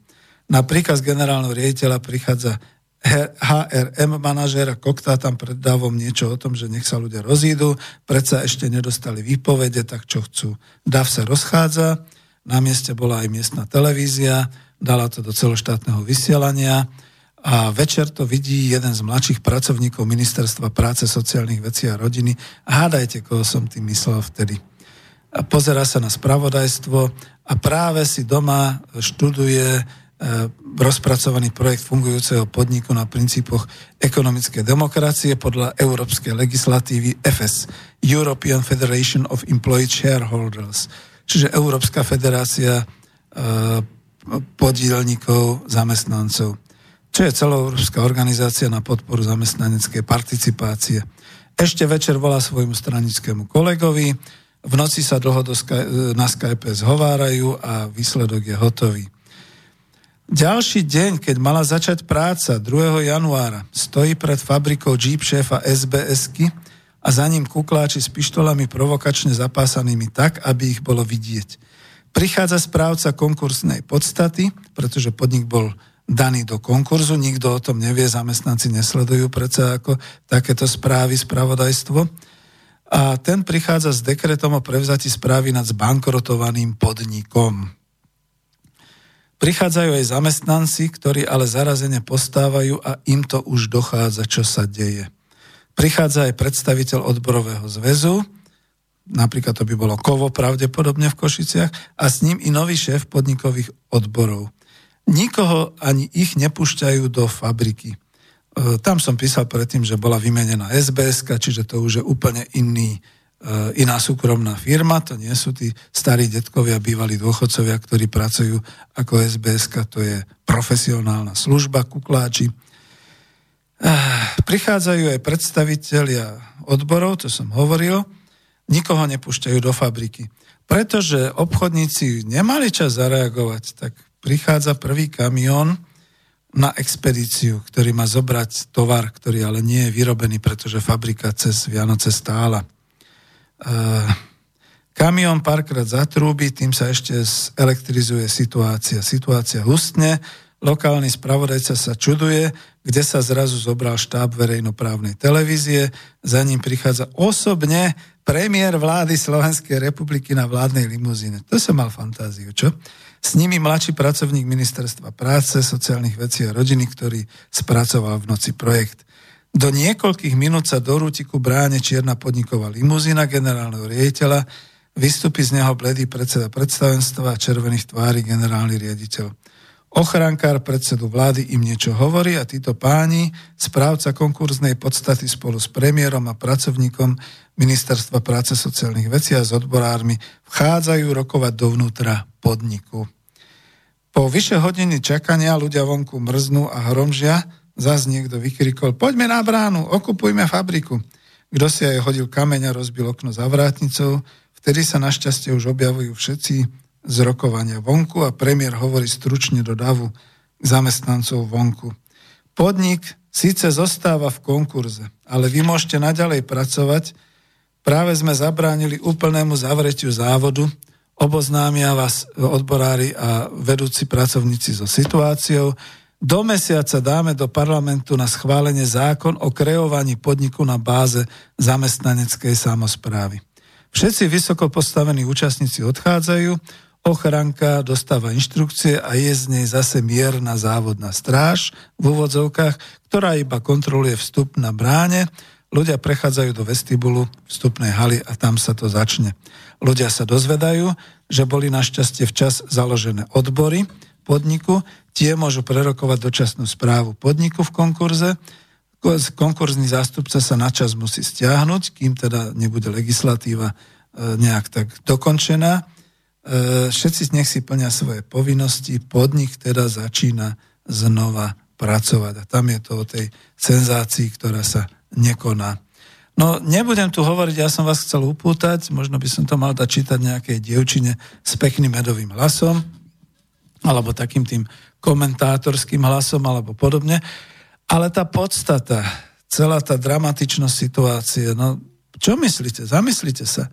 Na príkaz generálneho riaditeľa prichádza HRM manažéra Kokta tam pred dávom niečo o tom, že nech sa ľudia rozídu, predsa ešte nedostali výpovede, tak čo chcú. DAV sa rozchádza, na mieste bola aj miestna televízia, dala to do celoštátneho vysielania a večer to vidí jeden z mladších pracovníkov Ministerstva práce, sociálnych vecí a rodiny. A hádajte, koho som tým myslel vtedy. A pozera sa na spravodajstvo a práve si doma študuje rozpracovaný projekt fungujúceho podniku na princípoch ekonomickej demokracie podľa európskej legislatívy FS, European Federation of Employed Shareholders, čiže Európska federácia e, podielnikov zamestnancov, čo je celoeurópska organizácia na podporu zamestnaneckej participácie. Ešte večer volá svojmu stranickému kolegovi, v noci sa dlho na Skype zhovárajú a výsledok je hotový. Ďalší deň, keď mala začať práca 2. januára, stojí pred fabrikou Jeep šéfa SBSky a za ním kukláči s pištolami provokačne zapásanými tak, aby ich bolo vidieť. Prichádza správca konkursnej podstaty, pretože podnik bol daný do konkurzu, nikto o tom nevie, zamestnanci nesledujú predsa ako takéto správy, spravodajstvo. A ten prichádza s dekretom o prevzati správy nad zbankrotovaným podnikom. Prichádzajú aj zamestnanci, ktorí ale zarazene postávajú a im to už dochádza, čo sa deje. Prichádza aj predstaviteľ odborového zväzu, napríklad to by bolo Kovo pravdepodobne v Košiciach, a s ním i nový šéf podnikových odborov. Nikoho ani ich nepúšťajú do fabriky. E, tam som písal predtým, že bola vymenená SBS, čiže to už je úplne iný iná súkromná firma, to nie sú tí starí detkovia, bývalí dôchodcovia, ktorí pracujú ako SBS, to je profesionálna služba, kukláči. E, prichádzajú aj predstavitelia odborov, to som hovoril, nikoho nepúšťajú do fabriky. Pretože obchodníci nemali čas zareagovať, tak prichádza prvý kamión, na expedíciu, ktorý má zobrať tovar, ktorý ale nie je vyrobený, pretože fabrika cez Vianoce stála. E, kamión párkrát zatrúbi, tým sa ešte elektrizuje situácia. Situácia hustne, lokálny spravodajca sa čuduje, kde sa zrazu zobral štáb verejnoprávnej televízie, za ním prichádza osobne premiér vlády Slovenskej republiky na vládnej limuzíne. To som mal fantáziu, čo? S nimi mladší pracovník ministerstva práce, sociálnych vecí a rodiny, ktorý spracoval v noci projekt. Do niekoľkých minút sa do rútiku bráne čierna podniková limuzína generálneho riaditeľa, vystupí z neho bledý predseda predstavenstva a červených tvári generálny riaditeľ. Ochrankár predsedu vlády im niečo hovorí a títo páni, správca konkurznej podstaty spolu s premiérom a pracovníkom Ministerstva práce sociálnych vecí a s odborármi vchádzajú rokovať dovnútra podniku. Po vyše hodiny čakania ľudia vonku mrznú a hromžia, zás niekto vykrikol, poďme na bránu, okupujme fabriku. Kto si aj hodil kameň a rozbil okno za vrátnicou, vtedy sa našťastie už objavujú všetci z rokovania vonku a premiér hovorí stručne do davu zamestnancov vonku. Podnik síce zostáva v konkurze, ale vy môžete naďalej pracovať. Práve sme zabránili úplnému zavretiu závodu, oboznámia vás odborári a vedúci pracovníci so situáciou. Do mesiaca dáme do parlamentu na schválenie zákon o kreovaní podniku na báze zamestnaneckej samozprávy. Všetci vysoko postavení účastníci odchádzajú, ochranka dostáva inštrukcie a je z nej zase mierna závodná stráž v úvodzovkách, ktorá iba kontroluje vstup na bráne. Ľudia prechádzajú do vestibulu vstupnej haly a tam sa to začne. Ľudia sa dozvedajú, že boli našťastie včas založené odbory podniku, tie môžu prerokovať dočasnú správu podniku v konkurze, konkurzný zástupca sa načas musí stiahnuť, kým teda nebude legislatíva e, nejak tak dokončená. E, všetci nech si plňa svoje povinnosti, podnik teda začína znova pracovať. A tam je to o tej senzácii, ktorá sa nekoná. No nebudem tu hovoriť, ja som vás chcel upútať, možno by som to mal dať čítať nejakej dievčine s pekným medovým hlasom, alebo takým tým komentátorským hlasom, alebo podobne. Ale tá podstata, celá tá dramatičnosť situácie, no čo myslíte? Zamyslite sa.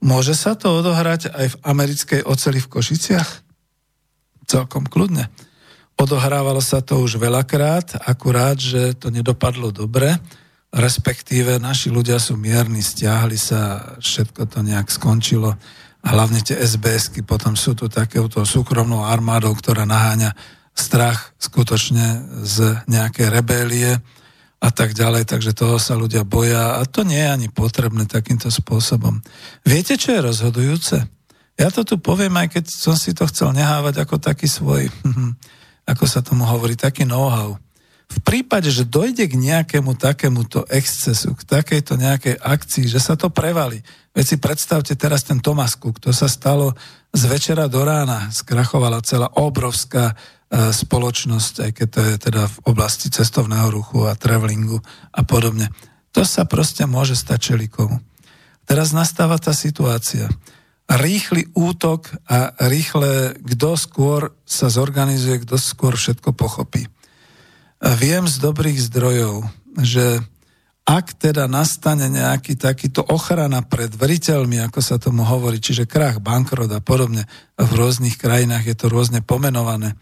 Môže sa to odohrať aj v americkej oceli v Košiciach? Celkom kľudne. Odohrávalo sa to už veľakrát, akurát, že to nedopadlo dobre respektíve naši ľudia sú mierni, stiahli sa, všetko to nejak skončilo a hlavne tie SBSky potom sú tu takouto súkromnou armádou, ktorá naháňa strach skutočne z nejakej rebélie a tak ďalej, takže toho sa ľudia boja a to nie je ani potrebné takýmto spôsobom. Viete, čo je rozhodujúce? Ja to tu poviem, aj keď som si to chcel nehávať ako taký svoj, ako sa tomu hovorí, taký know-how v prípade, že dojde k nejakému takémuto excesu, k takejto nejakej akcii, že sa to prevali. Veď si predstavte teraz ten Thomas Cook, to sa stalo z večera do rána, skrachovala celá obrovská e, spoločnosť, aj keď to je teda v oblasti cestovného ruchu a travelingu a podobne. To sa proste môže stať čelikomu. Teraz nastáva tá situácia. Rýchly útok a rýchle, kto skôr sa zorganizuje, kto skôr všetko pochopí. Viem z dobrých zdrojov, že ak teda nastane nejaký takýto ochrana pred veriteľmi, ako sa tomu hovorí, čiže krach, bankrot a podobne, v rôznych krajinách je to rôzne pomenované,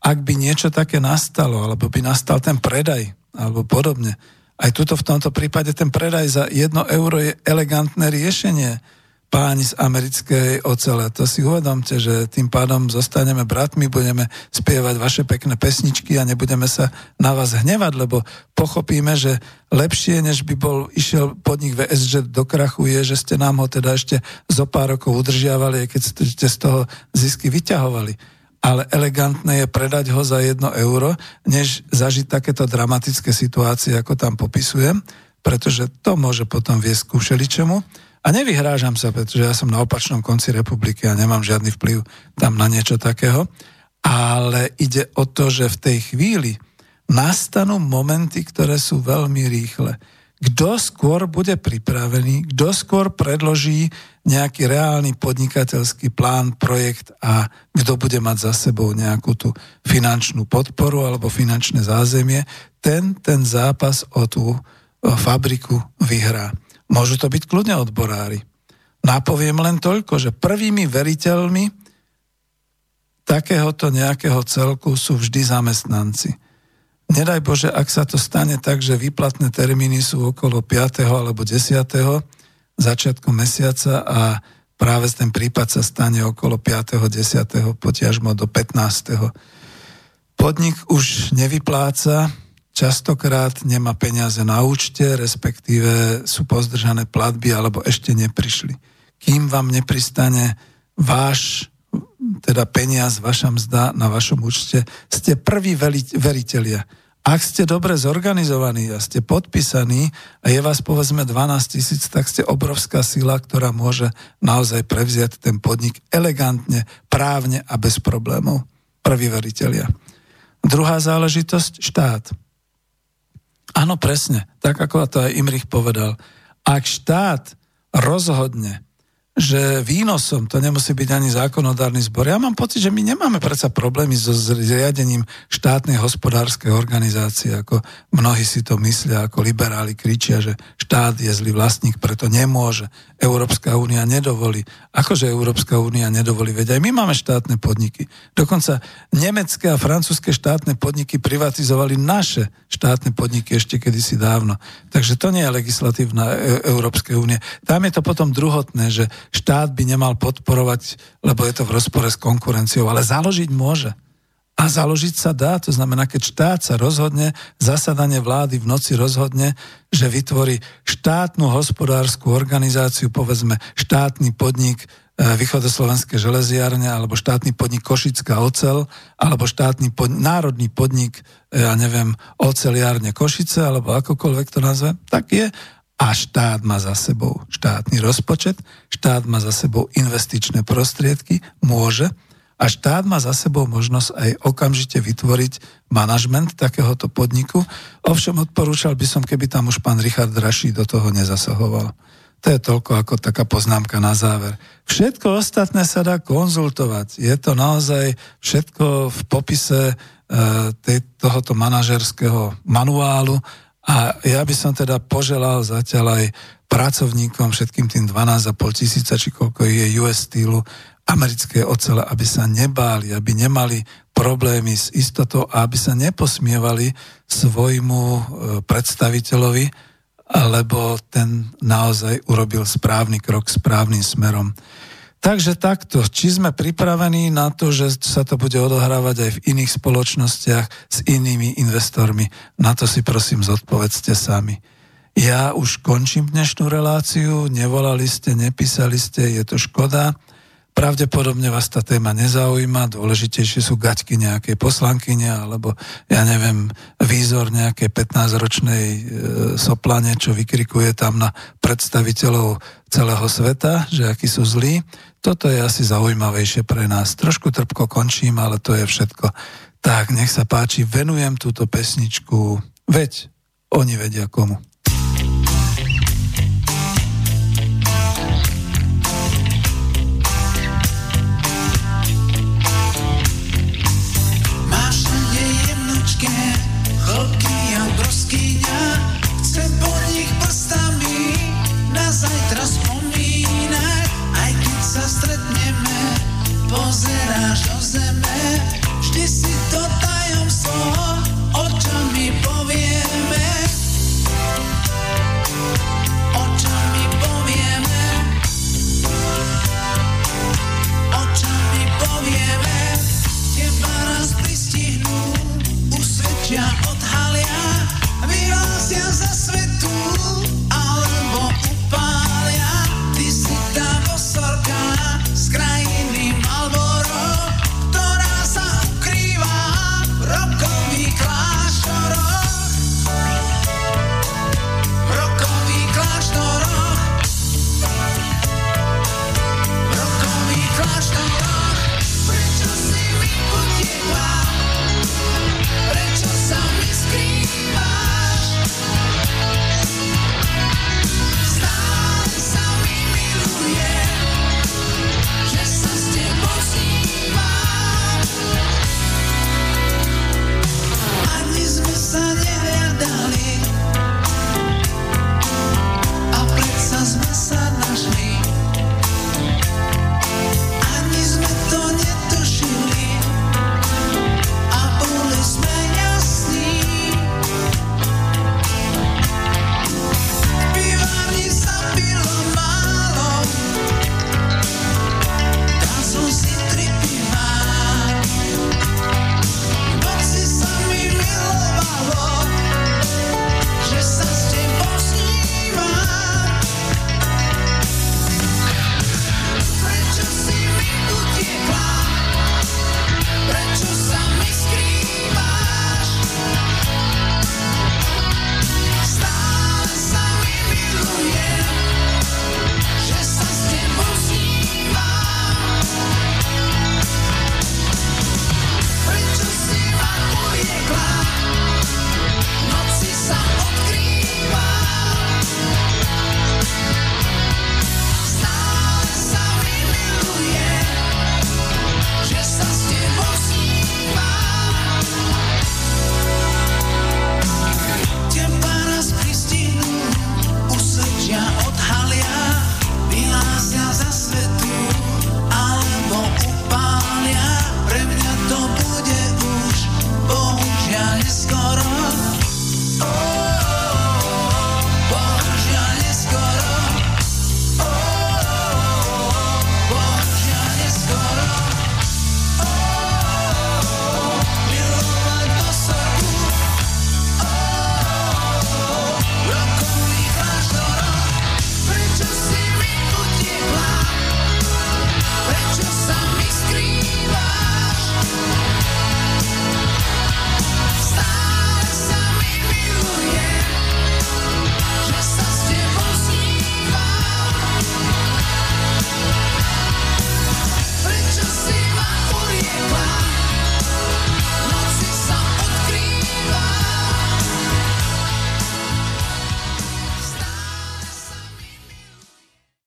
ak by niečo také nastalo, alebo by nastal ten predaj, alebo podobne, aj tuto v tomto prípade ten predaj za jedno euro je elegantné riešenie páni z americkej ocele. To si uvedomte, že tým pádom zostaneme bratmi, budeme spievať vaše pekné pesničky a nebudeme sa na vás hnevať, lebo pochopíme, že lepšie, než by bol išiel podnik VS, že do krachu je, že ste nám ho teda ešte zo pár rokov udržiavali, keď ste z toho zisky vyťahovali. Ale elegantné je predať ho za jedno euro, než zažiť takéto dramatické situácie, ako tam popisujem, pretože to môže potom viesť ku všeličemu. A nevyhrážam sa, pretože ja som na opačnom konci republiky a nemám žiadny vplyv tam na niečo takého. Ale ide o to, že v tej chvíli nastanú momenty, ktoré sú veľmi rýchle. kto skôr bude pripravený, kto skôr predloží nejaký reálny podnikateľský plán, projekt a kto bude mať za sebou nejakú tú finančnú podporu alebo finančné zázemie, ten ten zápas o tú fabriku vyhrá. Môžu to byť kľudne odborári. Napoviem len toľko, že prvými veriteľmi takéhoto nejakého celku sú vždy zamestnanci Nedaj Bože, ak sa to stane tak, že výplatné termíny sú okolo 5. alebo 10. začiatku mesiaca a práve ten prípad sa stane okolo 5. 10. potiažmo do 15. Podnik už nevypláca, častokrát nemá peniaze na účte, respektíve sú pozdržané platby alebo ešte neprišli. Kým vám nepristane váš teda peniaz, vaša mzda na vašom účte, ste prví veriteľia ak ste dobre zorganizovaní a ste podpísaní a je vás povedzme 12 tisíc, tak ste obrovská sila, ktorá môže naozaj prevziať ten podnik elegantne, právne a bez problémov. Prví veriteľia. Druhá záležitosť, štát. Áno, presne, tak ako to aj Imrich povedal. Ak štát rozhodne, že výnosom to nemusí byť ani zákonodárny zbor. Ja mám pocit, že my nemáme predsa problémy so zriadením štátnej hospodárskej organizácie, ako mnohí si to myslia, ako liberáli kričia, že štát je zlý vlastník, preto nemôže. Európska únia nedovolí. Akože Európska únia nedovolí? Veď aj my máme štátne podniky. Dokonca nemecké a francúzske štátne podniky privatizovali naše štátne podniky ešte kedysi dávno. Takže to nie je legislatívna e- Európskej únie. Tam je to potom druhotné, že štát by nemal podporovať, lebo je to v rozpore s konkurenciou, ale založiť môže. A založiť sa dá, to znamená, keď štát sa rozhodne, zasadanie vlády v noci rozhodne, že vytvorí štátnu hospodárskú organizáciu, povedzme štátny podnik e, východoslovenské železiarne, alebo štátny podnik Košická ocel, alebo štátny podnik, národný podnik, e, ja neviem, oceliárne Košice, alebo akokoľvek to nazve, tak je a štát má za sebou štátny rozpočet, štát má za sebou investičné prostriedky, môže, a štát má za sebou možnosť aj okamžite vytvoriť manažment takéhoto podniku. Ovšem odporúčal by som, keby tam už pán Richard Raší do toho nezasahoval. To je toľko ako taká poznámka na záver. Všetko ostatné sa dá konzultovať. Je to naozaj všetko v popise e, tej, tohoto manažerského manuálu a ja by som teda poželal zatiaľ aj pracovníkom, všetkým tým 12,5 tisíca, či koľko je US Steelu, americké ocele, aby sa nebáli, aby nemali problémy s istotou a aby sa neposmievali svojmu e, predstaviteľovi, lebo ten naozaj urobil správny krok správnym smerom. Takže takto, či sme pripravení na to, že sa to bude odohrávať aj v iných spoločnostiach s inými investormi, na to si prosím zodpovedzte sami. Ja už končím dnešnú reláciu, nevolali ste, nepísali ste, je to škoda. Pravdepodobne vás tá téma nezaujíma, dôležitejšie sú gaťky nejakej poslankyne, alebo ja neviem, výzor nejakej 15-ročnej e, soplane, čo vykrikuje tam na predstaviteľov celého sveta, že akí sú zlí. Toto je asi zaujímavejšie pre nás. Trošku trpko končím, ale to je všetko. Tak, nech sa páči, venujem túto pesničku, veď oni vedia komu.